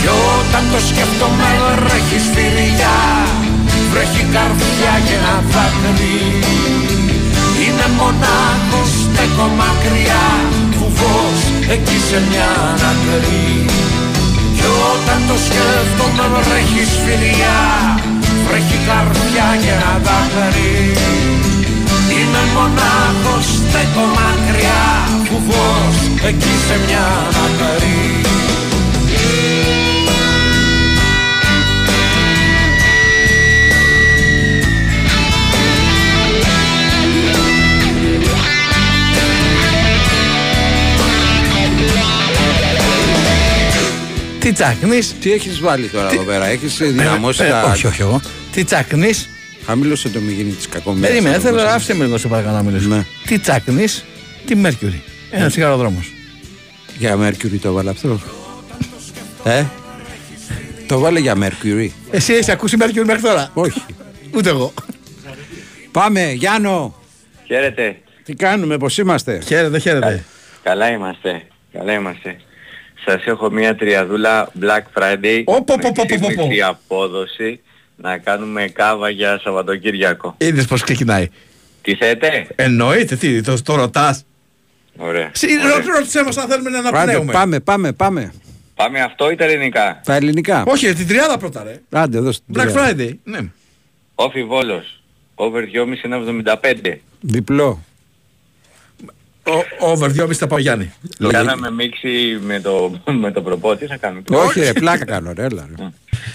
κι όταν το σκέφτομαι βρέχει σφυριά Βρέχει καρδιά και ένα δάκρυ. Είμαι μονάχος, στέκω μακριά Φουβός εκεί σε μια ανακρή Κι όταν το σκέφτομαι βρέχει σφυριά Βρέχει καρδιά και ένα δάκρυ. Είμαι μονάχος, στέκω μακριά Φουβός εκεί σε μια ανακρή Τι τσακνεί. Τι έχεις βάλει τώρα εδώ πέρα, έχεις δυναμώσει ε, τα. όχι, όχι εγώ. Τι τσακνεί. Χαμήλωσε το μη γίνει της κακομοίρας. Περίμενε, θέλω να άφησε με λίγο σε παρακαλώ να μιλήσω. Τι τσακνεί, τι Μέρκιουρι. Ένα τσιγαροδρόμος. Για Mercury το βάλε αυτό. Ε, το βάλε για Mercury. Εσύ έχεις ακούσει Μέρκιουρι μέχρι τώρα; Όχι. Ούτε εγώ. Πάμε, Γιάννο. Χαίρετε. Τι κάνουμε, πώς είμαστε; Χαίρετε, χαίρετε. Καλά είμαστε. Καλά είμαστε. Σας έχω μια τριαδούλα Black Friday Οπο, με οπο, οπο, οπο. σύμμετρη απόδοση να κάνουμε κάβα για Σαββατοκύριακο. Είδες πώς ξεκινάει. Τι θέτε; Εννοείται, τι, το, το ρωτάς. Ωραία. Ρώτησέ μα αν θέλουμε να Πάμε, αναπνέουμε. πάμε, πάμε, πάμε. Πάμε αυτό ή τα ελληνικά; Τα ελληνικά. Όχι, την τριάδα πρώτα, ρε. Άντε, δώστε την Black τριάδα. Friday. Ναι. Όφι Βόλος. Over 2,5 1,75. Διπλό. Ο- Over 2,5 θα πάω Γιάννη. Κάναμε μίξη με το, με το προπό. Τι θα κάνουμε. Όχι, ρε, πλάκα κάνω, ρε, έλα. ρε.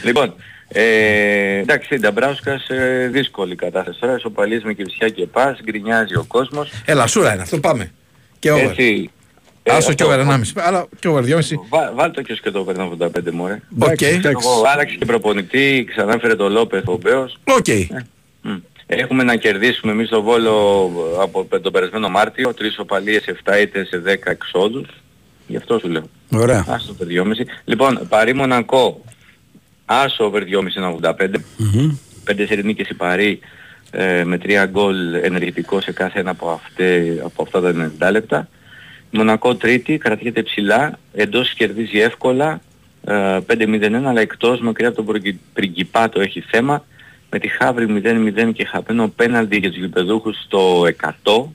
Λοιπόν, ε, εντάξει, Νταμπράουσκας ε, δύσκολη κατάσταση τώρα. Ισοπαλίες με Κηφισιά και ΠΑΣ, γκρινιάζει ο κόσμος. Έλα, σούρα είναι αυτό, πάμε. Και over. Έτσι, ε, Άσο και αυτό. over 1,5. Αλλά και over 2,5. Βά, βάλ το και ως και το over 85 μωρέ. Οκ. Εγώ άλλαξε και προπονητή, ξανά έφερε το Λόπεθ ο Μπέος. Οκ. Μμ. Έχουμε να κερδίσουμε εμείς το Βόλο από τον περασμένο Μάρτιο, τρεις ισοπαλίες, 7 ήττες σε 10 εξόδους. Γι' αυτό σου λέω. Ωραία. Άσο over 2,5. Λοιπόν, Παρί Μονακό, άσο over 2,5 Μμμ. 5 σερινίκες η Παρί ε, με 3 γκολ ενεργητικό σε κάθε ένα από, αυτέ, από αυτά τα 90 λεπτά. Μονακό τρίτη, κρατιέται ψηλά, εντός κερδίζει εύκολα, ε, 5-0-1, αλλά εκτός μακριά από τον Πριγκι- Πριγκιπάτο έχει θέμα. Με τη Χαύρη 0-0 και χαμένο πέναλτι για τους γηπεδούχους στο 100,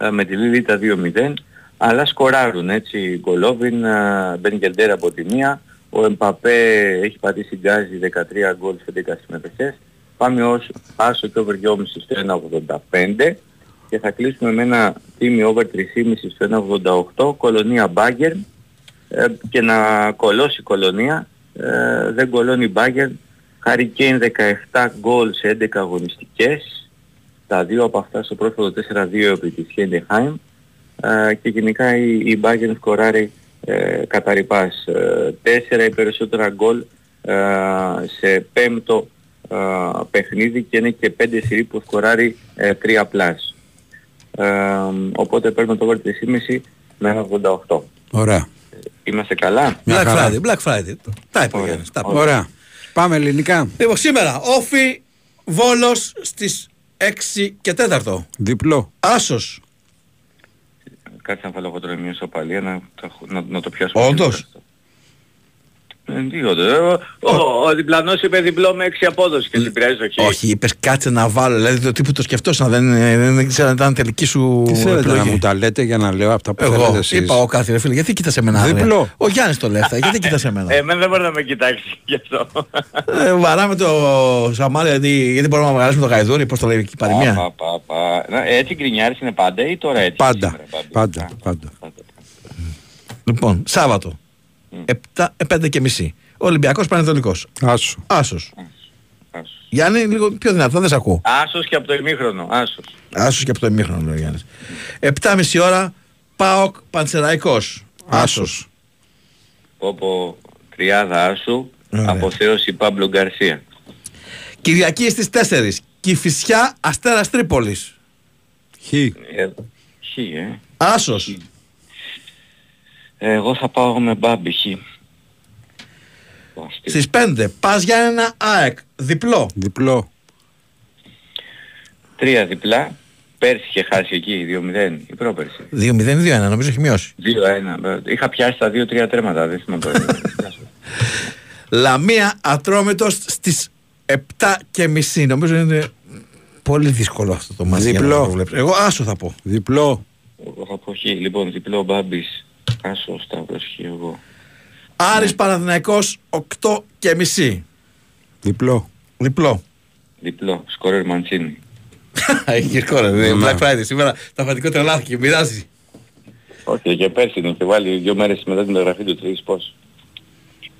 ε, με τη Λίλιτα 2-0, αλλά σκοράρουν έτσι, Γκολόβιν, ε, Μπεν Γεντέρα από τη μία, ο Εμπαπέ έχει πατήσει γκάζι 13 γκολ σε 11 συμμετοχές, πάμε ως άσο και over 2,5 στο 1,85 και θα κλείσουμε με ένα τίμι over 3,5 στο 1,88, κολονία Μπάγκερ ε, και να κολώσει η κολονία, ε, δεν κολώνει η Μπάγκερ, Harry Kane 17 γκολ σε 11 αγωνιστικές, τα δύο από αυτά στο πρόσφατο 4-2 επί της Χέντεχάιμ ε, και γενικά η, η Bayern σκοράρει ε, κατά ρηπάς. Ε, τέσσερα ή περισσότερα γκολ ε, σε πέμπτο ε, παιχνίδι και είναι και πέντε σειρή που σκοράρει ε, 3 πλάς. Ε, οπότε παίρνουμε το over 3,5 με ένα 88. Ωραία. Είμαστε καλά; Black Friday, Black Friday. Τα είπε ο Γιάννης, τα είπε. Ωραία. Πάμε ελληνικά. Λοιπόν, σήμερα, όφι Βόλος στις 6 και 4. Διπλό. Άσος. Κάτσε να βάλω εγώ τώρα μια ισοπαλία να, το έχω- να, να το πιάσουμε. Όντως. Ε, τίποτα. Ε, Ο, ο, ο διπλανός είπε διπλό με 6 απόδοση και την πειράζει το χέρι. Όχι, είπες κάτσε να βάλω. Δηλαδή το τύπου το σκεφτόσαν, δεν, δεν, δεν ξέρω αν ήταν τελική σου Τι θέλετε επιλογή. να μου τα λέτε για να λέω αυτά που Εγώ θέλετε εσείς; είπα ο κάθε ρε φίλε, γιατί κοίτας εμένα. ρε; Διπλό. Ο Γιάννης το λέει αυτά, γιατί κοίτας εμένα; Ε, Εμένα δεν μπορεί να με κοιτάξει γι' αυτό. Ε, βαράμε το σαμάρι, γιατί, γιατί μπορούμε να βγάλουμε το γαϊδούρι, πώς το λέει εκεί η παροιμία; Πα, πα, πα. Να, Έτσι γκρινιάρης είναι πάντα ή τώρα έτσι. Πάντα, πάντα, πάντα. Λοιπόν, Σάββατο. 7, 5 και μισή. Ολυμπιακός Πανετολικός. Άσος. Άσος. Γιάννη, λίγο πιο δυνατά, δεν σε ακούω. Άσος και από το ημίχρονο. Άσος. Άσος και από το ημίχρονο, λέει ο Γιάννης. 7,5 ώρα, ΠΑΟΚ Πανσεραϊκός. Άσος.Όπο τριάδα Άσου. Αποθέωση Πάμπλο Γκαρσία. Κυριακή στις 4. Κηφισιά Αστέρας Τρίπολης. Χ. Ε, Χ, ε. Άσος. Εγώ θα πάω με μπάμπι Χ. Στις 5. Πας για ένα ΑΕΚ. Διπλό. Διπλό. Τρία διπλά. Πέρσι είχε χάσει εκεί 2-0 η πρόπερση. 2-0-2-1, νομίζω έχει μειώσει. 2-1. Είχα πιάσει τα 2-3 τρέματα, δεν θυμάμαι τώρα. [LAUGHS] Λαμία Ατρόμητος στις 7 και μισή. Νομίζω είναι πολύ δύσκολο αυτό το μάτι. για να Διπλό. το προβλέψω. Εγώ άσο θα πω. Διπλό. Εγώ θα πω Χ. Λοιπόν, διπλό μπάμπης. Άσο Σταύρος Χ εγώ. Άρης Παναθηναϊκός 8 και μισή. Διπλό. Διπλό. Διπλό. Σκόρερ Μαντσίνη. [LAUGHS] Έχει σκόρε. Ναι. Black Friday σήμερα τα φατικό τρελάθηκε. Μοιράζει. Όχι, και πέρσι την είχε βάλει δύο μέρες μετά την μεταγραφή του τρεις πώς.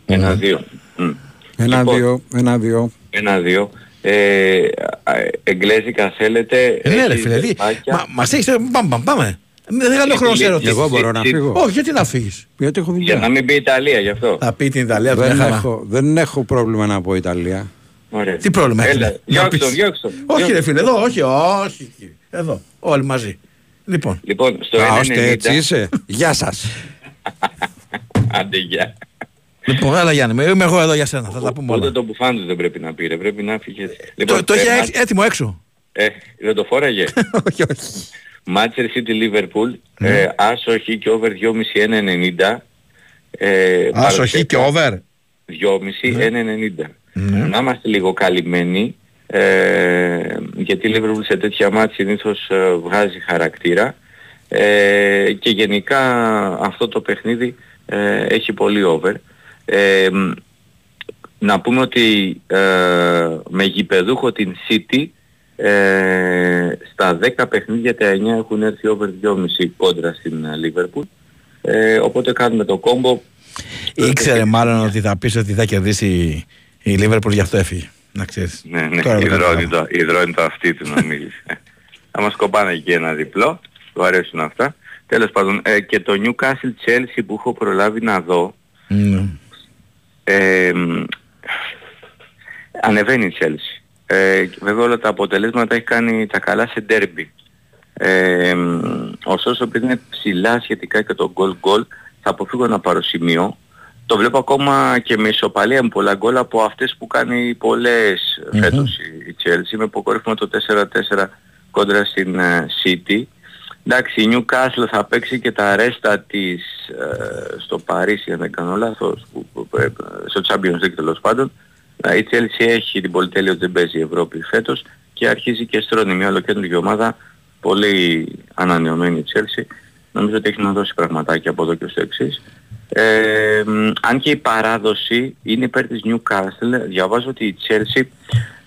Ένα-δύο. Μμ. Ένα, Λοιπόν. δύο, ένα, δύο. Ένα-δύο. Ε, α, εγγλέζικα θέλετε. Ε, ναι ρε έχεις φίλε, τι- δεσμάκια. μα- μας έχεις, πάμε, πάμε, πάμε. Δεν θέλω χρόνο σε ερωτήσεις. Εγώ μπορώ να τι- φύγω. Όχι, γιατί να φύγεις; Γιατί έχω Για δουλειά. να μην πει Ιταλία γι' αυτό. Θα πει την Ιταλία του Δεν μια χαρά. έχω, δεν έχω πρόβλημα να πω Ιταλία. Ωραία. Τι πρόβλημα Έλα, έχει. διώξτε τον, διώξτε τον. Όχι Διώξτε ρε φίλε, εδώ, όχι, όχι. κύριε. Εδώ, όλοι μαζί. Λοιπόν, Λοιπόν, στο Α, ώστε 1.90... έτσι είσαι. Γεια σας. [LAUGHS] Άντε, γεια. λοιπόν, έλα Γιάννη, με- είμαι εγώ εδώ για σένα, θα τα πούμε Ούτε όλα. το μπουφάν του δεν πρέπει να πήρε, πρέπει να φύγεις έτσι. Το, το ε, είχε Μα- έξ- έτοιμο έξω. Ε, δεν το φόραγε. [LAUGHS] όχι, όχι. Manchester City Liverpool, Ναι. ε, άσο χ και over 2,5 1,90. Ε, Άσο χ και over; 2,5 1,90. Ναι. Να είμαστε λίγο καλυμμένοι, ε, γιατί η Liverpool σε τέτοια μάτια συνήθως ε, βγάζει χαρακτήρα ε, και γενικά αυτό το παιχνίδι ε, έχει πολύ over. Ε, μ, να πούμε ότι ε, με γηπεδούχο την City ε, στα 10 παιχνίδια τα 9 έχουν έρθει over 2,5 κόντρα στην ε, Liverpool. Ε, οπότε κάνουμε το κόμπο. Ήξερε μάλλον ότι θα πεις ότι θα κερδίσει η Liverpool, γι' αυτό έφυγε. Να ξέρεις. Ναι, ναι, Τώρα το υδρώνει καταλάβα. το, υδρώνει το αυτί του να μιλήσει. Ε, [LAUGHS] Θα μας κομπάνε εκεί ένα διπλό, του αρέσουν αυτά. Τέλος πάντων, ε, και το Newcastle Chelsea που έχω προλάβει να δω, Ναι. ε, μ, ανεβαίνει η Chelsea. Ε, και βέβαια όλα τα αποτελέσματα έχει κάνει τα καλά σε derby. Ε, μ, ωστόσο επειδή είναι ψηλά σχετικά και το goal goal θα αποφύγω να πάρω σημείο. Το βλέπω ακόμα και με ισοπαλία με πολλά γκολ από αυτές που κάνει πολλές Μμμ. φέτος η- η Chelsea με αποκορύφωμα το 4-4 κόντρα στην ε, City. Εντάξει, η Newcastle θα παίξει και τα ρέστα της ε, στο Παρίσι, αν δεν κάνω λάθος, που- που- που- ε, στο Champions League τέλος πάντων. Ε, η Chelsea έχει την πολυτέλεια ότι δεν παίζει η Ευρώπη φέτος και αρχίζει και στρώνει μια ολοκέντρικη ομάδα πολύ ανανεωμένη η Chelsea. Νομίζω ότι έχει να δώσει πραγματάκια από εδώ και στο εξής. Ε, μ, αν και η παράδοση είναι υπέρ της Newcastle, διαβάζω ότι η Chelsea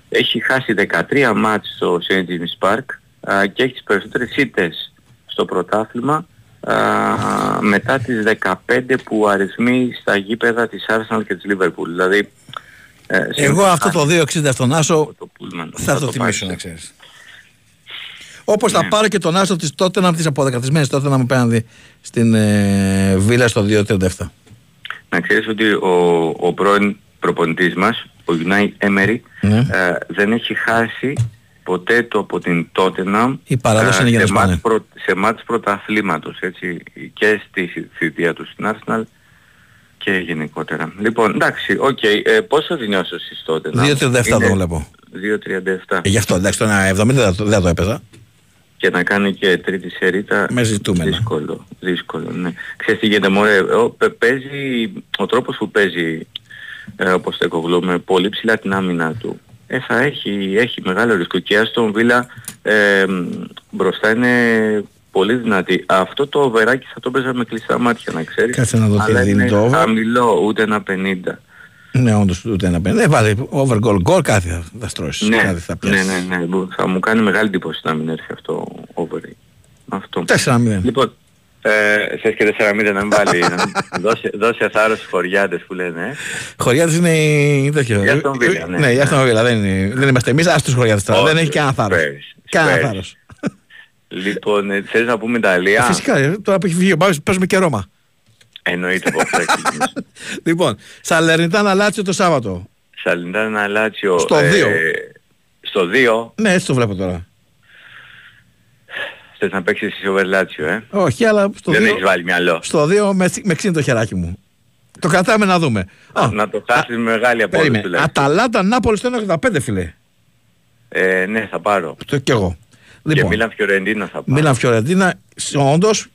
έχει χάσει 13 μάτς στο St. James Park α, και έχει τις περισσότερες ήττες στο πρωτάθλημα α, μετά τις 15 που αριθμεί στα γήπεδα της Arsenal και της Liverpool. Δηλαδή, ε, Εγώ συνήθως αυτό το 2,60 στον Άσο Pullman. θα το το τιμήσω πάρεις. να ξέρεις. Όπως θα πάρω και τον Άσο της τότε να της αποδεκατισμένης τότε να μου πέναντι στην ε, Βίλα στο 2,37. Να ξέρεις ότι ο, ο πρώην προπονητής μας, ο Γιουνάι Έμερι, Ναι. ε, δεν έχει χάσει ποτέ το από την Tottenham Η παράδοση είναι για να σε, σπάνε. μάτς προ, σε μάτς πρωταθλήματος, έτσι, και στη θητεία του στην Arsenal και γενικότερα. Λοιπόν, εντάξει, οκ, ε, πόσο δίνει άσο εσείς τότε. 2,37 το βλέπω. 2,37 Ε, γι' αυτό εντάξει το 1,70 δεν θα το- δεν θα το έπαιζα. και να κάνει και τρίτη σερί ήττα Με ζητούμενα. δύσκολο, δύσκολο, ναι. Ξέρεις τι γίνεται μωρέ, ο, παι- παίζει, ο τρόπος που παίζει ε, ο Ποστέκογλου, με πολύ ψηλά την άμυνα του, ε, θα έχει, έχει μεγάλο ρίσκο και η Αστον Βίλα ε, μ, μπροστά είναι πολύ δυνατή. Αυτό το οβεράκι θα το παίζα με κλειστά μάτια να ξέρεις. Κάτσε να δω τι Αλλά δίνει είναι το over. χαμηλό, ούτε ένα 50. Ναι, όντως ούτε ένα πέντε. Ε, βάλε over goal, goal κάτι θα, θα στρώσεις. Ναι, κάτι θα ναι, πιάσεις. ναι, ναι, που θα μου κάνει μεγάλη εντύπωση να μην έρθει αυτό over. Αυτό. 4-0. Λοιπόν, ε, θες και 4-0 να μην [LAUGHS] βάλει, να μην- δώσε, δώσε θάρρος στους χωριάτες που λένε, ε. Χωριάτες είναι η τέτοιο. Η Aston Villa, ναι. Ναι, η Aston Villa, δεν, είναι, δεν είμαστε εμείς, ας τους χωριάτες τώρα. Όχι, δεν έχει κανένα θάρρος. Spurs, Κανένα Spurs. θάρρος. Λοιπόν, ε, θες να πούμε Ιταλία; Ε, Φυσικά, ε, τώρα που έχει βγει ο Μπάμπης παίζουμε και Ρώμα. Εννοείται πως θα ξεκινήσουμε. Λοιπόν, Σαλερνιτάνα Λάτσιο το Σάββατο. Σαλιντάνα Λάτσιο. Στο δύο. στο 2. Ναι, έτσι το βλέπω τώρα. Θες να παίξεις εσύ over Λάτσιο, ε; Όχι, αλλά στο Δεν 2, έχεις βάλει μυαλό. στο 2 με, με ξύνει το χεράκι μου. Το κρατάμε να δούμε. Α, Να το χάσεις με μεγάλη απόδοση περίμενε. τουλάχιστον. Αταλάντα Νάπολης στο 1,85 φιλέ. Ε, ναι, θα πάρω. Το κι εγώ. Και Λοιπόν, Μίλαν Φιωρεντίνα θα πάρω. Μίλαν Φιωρεντίνα, όντως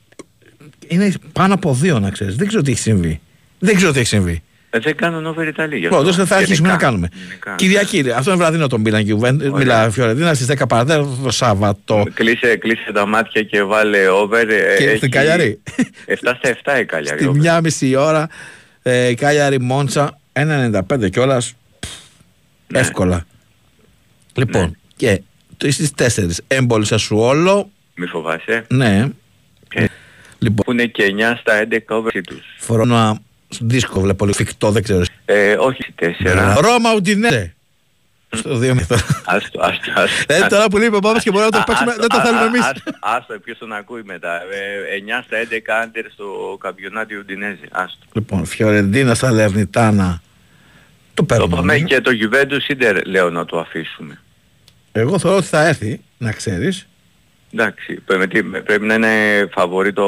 είναι πάνω από δύο να ξέρεις. Δεν ξέρω τι έχει συμβεί. Δεν ξέρω τι έχει συμβεί. Ε, δεν κάνουν over Ιταλία. γι' Πρώτος αυτό. θα αρχίσουμε να Γενικά. κάνουμε. Γενικά. Κυριακή, αυτό είναι βραδινό το Μίλαν και Juventus- Μίλαν Φιωρεντίνα στις 10 παρατέταρτο το Σάββατο. Κλείσε, κλείσε τα μάτια και βάλε over. ε, Και έχει στην Καλιαρή. 7 στα 7 η Καλιαρή. Στη over. μια μισή ώρα ε, Κάλιαρη Μόντσα 1,95 κιόλας. Ναι. Εύκολα. Λοιπόν, και το στις 4 έμπολη Σασουόλο. Μη φοβάσαι. Ναι. Ε, Λοιπόν, Που είναι και 9 στα 11 over τους. φορώ ένα δίσκο, βλέπω λίγο φυκτό, δεν ξέρω. Ε, όχι 4. Ρώμα Ουντινέ. Στο 2 Άστο, άστο, άστο. Ε, τώρα που λέει ο Πάπας και μπορεί να το Α, παίξουμε, άστο, δεν το α, θέλουμε α, εμείς. άστο, Άστο, ποιος τον ακούει μετά. Ε, 9 στα 11 άντερ στο καμπιονάτι Ουντινέζη. Άστο. Λοιπόν, Φιωρεντίνα Σαλερνιτάνα. Το Το παίρνουμε. πάμε και το Juventus Inter λέω να το αφήσουμε. Εγώ θεωρώ ότι θα έρθει, να ξέρεις. Εντάξει, πρέπει, πρέπει να είναι φαβορή το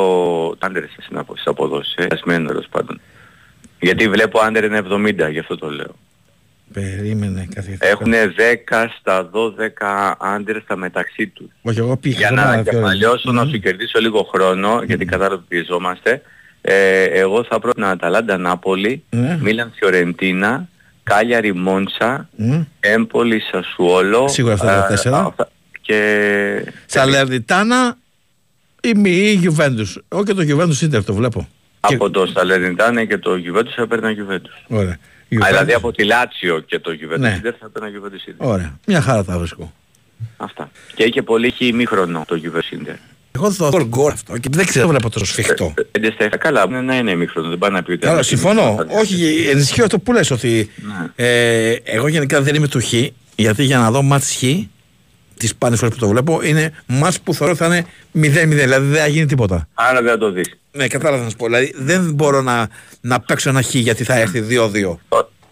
άντερ στις απο- στις αποδόσεις, ε, ασμένο τέλος πάντων. Γιατί βλέπω άντερ είναι 70, γι' αυτό το λέω. Περίμενε καθηγητή. Έχουν 10 στα 12 άντερ στα μεταξύ τους. Όχι, εγώ πήγα. Για δεν να πάω ανακεφαλαιώσω, να Μμμ. σου κερδίσω λίγο χρόνο, γιατί κατάλαβα ότι πιεζόμαστε, ε, εγώ θα πρότεινα Αταλάντα Νάπολη, Ναι. Μίλαν Φιωρεντίνα, Κάλιαρη Μόντσα, Μμ. Έμπολη Σασουόλο. Σίγουρα αυτά τα ε, τέσσερα. αυτά- Και... Σαλερνιτάνα ή μη ή Juventus. Εγώ και το Juventus Inter το βλέπω. Από το Σαλερνιτάνε και το Juventus θα παίρνει Juventus. Ωραία. Α, Juventus. δηλαδή από τη Λάτσιο και το Juventus Ναι. Inter θα παίρνει Juventus Inter. Ωραία. Μια χαρά τα βρίσκω. Αυτά. Και έχει και πολύ έχει ημίχρονο το Juventus Inter. Εγώ θα δω γκολ αυτό και δεν ξέρω βλέπω τόσο σφιχτό. Ε, πέντε στα εφτά. Καλά, ναι, ναι, είναι ημίχρονο. Δεν πάει να πει ούτε Καλά, ένα συμφωνώ. ημίχρονο. Όχι, ενισχύω αυτό που λες ότι Ναι. ε, εγώ γενικά δεν είμαι του Χ, γιατί για να δω μάτς Χ, τις σπάνιες φορές που το βλέπω, είναι μάτς που θεωρώ θα είναι 0-0, δηλαδή δεν θα γίνει τίποτα. Άρα δεν θα το δεις. Ναι, κατάλαβα να σου πω. Δηλαδή δεν μπορώ να, να παίξω ένα Χ γιατί θα έρθει 2-2.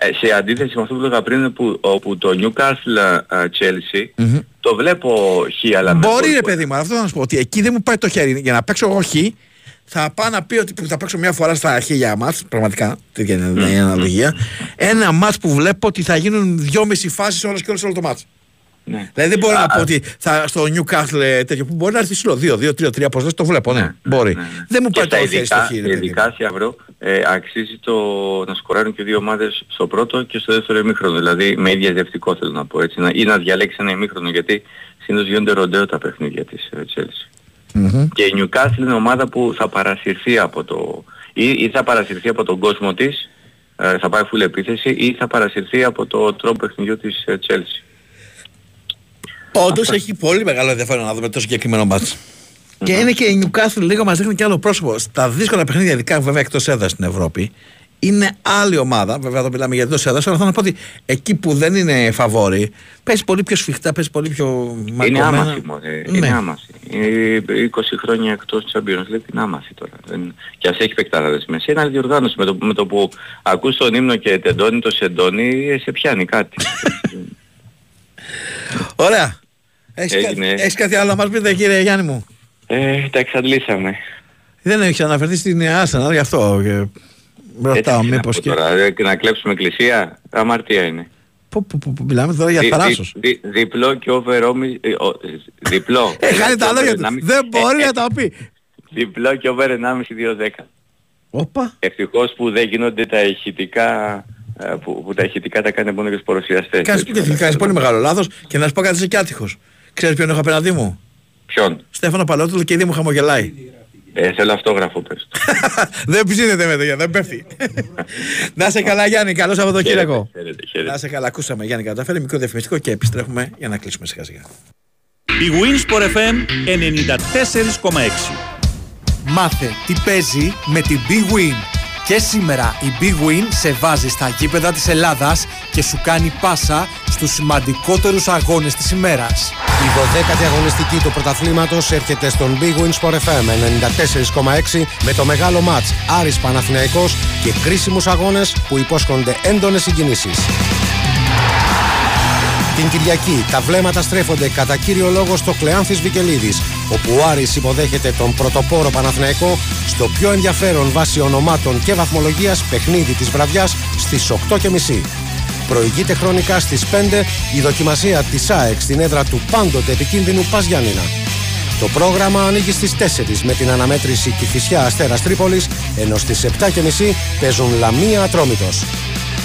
Ε, σε αντίθεση με αυτό που έλεγα πριν που, όπου το Newcastle ε, Chelsea Μμμ. Το βλέπω χ αλλά με Μπορεί γκολ. ρε παιδί μου, αυτό να σου πω ότι εκεί δεν μου πάει το χέρι. Για να παίξω εγώ χ, θα πάω να πει ότι που θα παίξω μια φορά στα χίλια μάτς, πραγματικά, τέτοια είναι η αναλογία. Ένα μάτς που βλέπω ότι θα γίνουν δυόμιση φάσεις όλες και όλες όλο το μάτς. Ναι. Δηλαδή δεν μπορώ Α, να πω ότι θα, στο Newcastle ε, τέτοιο που μπορεί να έρθει ψηλό 2-2-3-3 πώς λες, το βλέπω, ναι, μπορεί. Δεν μου Και πάει το στα χέρι στο ειδικά, χ, ρε παιδί μου. ειδικά σε αύριο ε, αξίζει το να σκοράρουν και δύο ομάδες στο πρώτο και στο δεύτερο ημίχρονο. Δηλαδή με ίδια διευτικό θέλω να πω έτσι. Να, ή να διαλέξει ένα ημίχρονο γιατί συνήθως γίνονται ροντέο τα παιχνίδια της ε, Chelsea. Μμμ. Και η Newcastle είναι ομάδα που θα παρασυρθεί από το... ή, ή θα παρασυρθεί από τον κόσμο της, ε, θα πάει full επίθεση, ή θα παρασυρθεί από το τρόπο παιχνιδιού της ε, Chelsea. Όντως έχει πολύ μεγάλο ενδιαφέρον να δούμε το συγκεκριμένο μάτς. Και είναι και η Newcastle λίγο μας δείχνει και άλλο πρόσωπο. Στα δύσκολα παιχνίδια, ειδικά βέβαια εκτός έδρας στην Ευρώπη, είναι άλλη ομάδα. Βέβαια εδώ μιλάμε για εκτός έδρας, αλλά θέλω να πω ότι εκεί που δεν είναι φαβόρη, παίζει πολύ πιο σφιχτά, παίζει πολύ πιο Είναι μαρκωμένα. άμαση μωρέ, είναι Ναι. άμαση. Ε, 20 χρόνια εκτός της Champions League είναι άμαση τώρα. Δεν... Και ας έχει παικτάραδες μέσα. Είναι άλλη διοργάνωση. Με το, με το που ακούς τον ύμνο και τεντώνει το σεντόνι, ε, σε πιάνει κάτι. [LAUGHS] Ωραία. Έχεις, Έγινε. κάτι, έχεις κάτι άλλο να μας πείτε κύριε Γιάννη μου; ε, τα εξαντλήσαμε. Δεν έχεις αναφερθεί στην Arsenal, γι' αυτό. Και... Ρωτάω Έτσι να μήπως πω και... Τώρα, ε, και να κλέψουμε εκκλησία, αμαρτία είναι. Πού, πού, πού, πού, μιλάμε τώρα για Δι- θράσος. δι- δι- διπλό και over όμι- ε, ο- ε, διπλό. Ε, χάνει τα Over λόγια του. 1,5 Δεν μπορεί ε, να τα πει. [LAUGHS] Διπλό και over 1,5-2-10. Όπα. Ευτυχώς που δεν γίνονται τα ηχητικά ε, που, που τα ηχητικά τα κάνει μόνο για τους παρουσιαστές. Κάνεις, έτσι. κάνεις πολύ μεγάλο λάθος και να σου πω κάτι είσαι και άτυχος. Ξέρεις ποιον έχω απέναντί μου; Ποιον; Στέφανο Παλαιότουλο και ήδη μου χαμογελάει. Ε, θέλω αυτόγραφο πες. [LAUGHS] δεν ψήνεται με το Γιάννη, δεν πέφτει. [LAUGHS] να είσαι καλά Γιάννη, καλό Σαββατοκύριακο. Χαίρετε, χαίρετε. Να είσαι καλά, ακούσαμε Γιάννη Καταφέρει, μικρό διαφημιστικό και επιστρέφουμε για να κλείσουμε σιγά σιγά. Η Winsport FM 94,6. Μάθε τι παίζει με την Big Win. Και σήμερα η Big Win σε βάζει στα γήπεδα της Ελλάδας και σου κάνει πάσα στους σημαντικότερους αγώνες της ημέρας. Η 12η αγωνιστική του πρωταθλήματος έρχεται στον Big Win Sport FM 94,6 με το μεγάλο μάτς Άρης Παναθηναϊκός και κρίσιμους αγώνες που υπόσχονται έντονες συγκινήσεις. Την Κυριακή τα βλέμματα στρέφονται κατά κύριο λόγο στο Κλεάνθης Βικελίδης όπου ο Άρης υποδέχεται τον πρωτοπόρο Παναθηναϊκό στο πιο ενδιαφέρον βάσει ονομάτων και βαθμολογίας παιχνίδι της βραδιάς στις 8.30. Προηγείται χρονικά στις 5 η δοκιμασία της ΑΕΚ στην έδρα του πάντοτε επικίνδυνου Πας Γιάννηνα. Το πρόγραμμα ανοίγει στις 4 με την αναμέτρηση Κηφισιά Αστέρας Τρίπολης, ενώ στις 7.30 παίζουν Λαμία Ατρόμητος.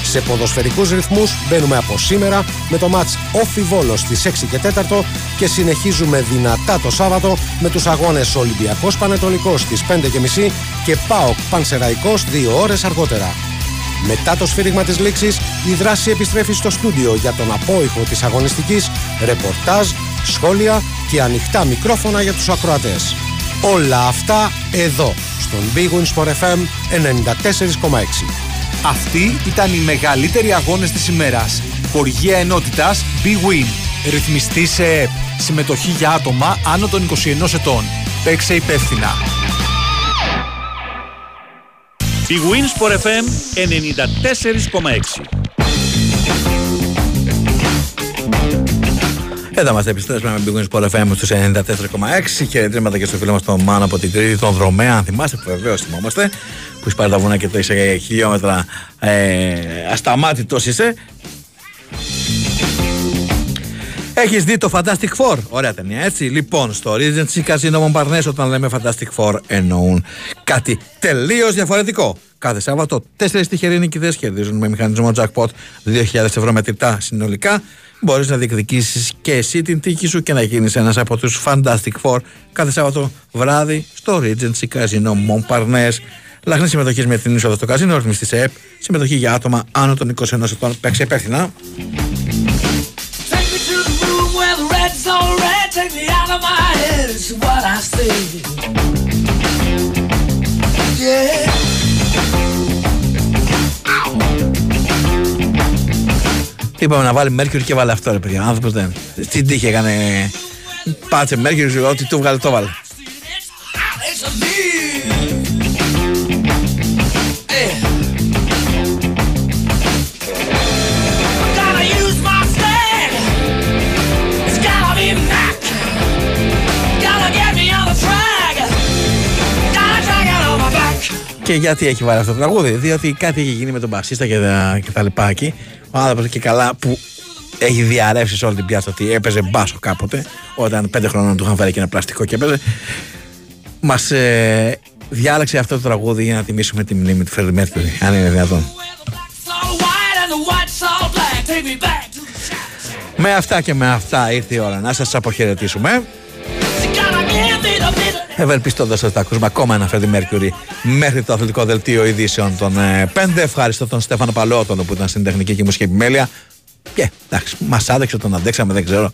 Σε ποδοσφαιρικούς ρυθμούς μπαίνουμε από σήμερα με το μάτς Όφι Βόλος στις 6 και 4 και συνεχίζουμε δυνατά το Σάββατο με τους αγώνες Ολυμπιακός Πανετολικός στις 5.30 και ΠΑΟΚ Πανσεραϊκός 2 ώρες αργότερα. Μετά το σφύριγμα της λήξης, η δράση επιστρέφει στο στούντιο για τον απόϊχο της αγωνιστικής, ρεπορτάζ, σχόλια και ανοιχτά μικρόφωνα για τους ακροατές. Όλα αυτά εδώ, στον Big Win Sport FM 94,6. Αυτοί ήταν οι μεγαλύτεροι αγώνες της ημέρας. Χοργία ενότητας Big Win. Ρυθμιστή σε ΕΠ. Συμμετοχή για άτομα άνω των 21 ετών. Παίξε υπεύθυνα. Η Winsport FM 94,6. Εδώ είμαστε, επιστρέψουμε με Big Wings Sport FM στους 94,6 Χαιρετήματα και στο φίλο μας τον Μάνο από την Κρήτη, τον Δρομέα, αν θυμάστε, που βεβαίως θυμόμαστε που έχει πάρει τα βουνά και το είσαι χιλιόμετρα ε, ασταμάτητος είσαι Έχεις δει το Fantastic Four; Ωραία ταινία, έτσι. Λοιπόν, στο Regency Casino Montparnasse, όταν λέμε Fantastic Four, εννοούν κάτι τελείως διαφορετικό. Κάθε Σάββατο, τέσσερις τυχεροί νικητές κερδίζουν με μηχανισμό jackpot 2.000 ευρώ μετρητά συνολικά. Μπορείς να διεκδικήσεις και εσύ την τύχη σου και να γίνεις ένας από τους Fantastic Four κάθε Σάββατο βράδυ στο Regency Casino Montparnasse. Λαχνή συμμετοχή με την είσοδο στο καζίνο, ρυθμιστή σε ΕΠ, συμμετοχή για άτομα άνω των 21 ετών. Παίξε υπεύθυνα. Take Είπαμε να βάλει Mercury και βάλε αυτό ρε παιδιά. Ο άνθρωπος δεν. Στην τύχη έκανε. Πάτσε Mercury, ό,τι του βγάλε το βάλε. It's a deal. Yeah. Gotta use my stand. It's gotta be Mac. Gotta get me on the track. Gotta drag it on my back. Και γιατί έχει βάλει αυτό το τραγούδι, διότι κάτι έχει γίνει με τον μπασίστα και τα, και τα λοιπά εκεί. Ο άνθρωπος και καλά που έχει διαρρεύσει σε όλη την πιάτσα ότι έπαιζε μπάσο κάποτε, όταν πέντε χρόνων του είχαν φέρει και ένα πλαστικό και έπαιζε. Μας ε, διάλεξε αυτό το τραγούδι για να τιμήσουμε τη μνήμη του Φέρντι Μέρκιουρι, αν είναι δυνατόν. All white and the white's all black. Take me back to Με αυτά και με αυτά ήρθε η ώρα να σας αποχαιρετήσουμε. Ευελπιστώντας ότι θα ακούσουμε ακόμα ένα Φρέντι Μέρκιουρι μέχρι το αθλητικό δελτίο ειδήσεων των 5. Ευχαριστώ τον Στέφανο Παλαιότολο που ήταν στην τεχνική και μουσική επιμέλεια. Και εντάξει, μας άδεξε, τον αντέξαμε, δεν ξέρω.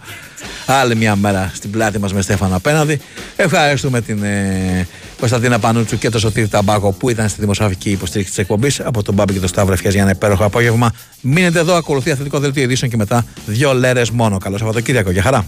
Άλλη μια μέρα στην πλάτη μας με Στέφανο απέναντι. Ευχαριστούμε την ε, Κωνσταντίνα Πανούτσου και τον Σωτήρη Ταμπάκο που ήταν στη δημοσιογραφική υποστήριξη της εκπομπής. Από τον Μπάμπη και τον Σταύρο Ευχέ για ένα υπέροχο απόγευμα. Μείνετε εδώ, ακολουθεί αθλητικό δελτίο ειδήσεων και μετά δύο λέρες μόνο. Καλό Σαββατοκύριακο, για χαρά.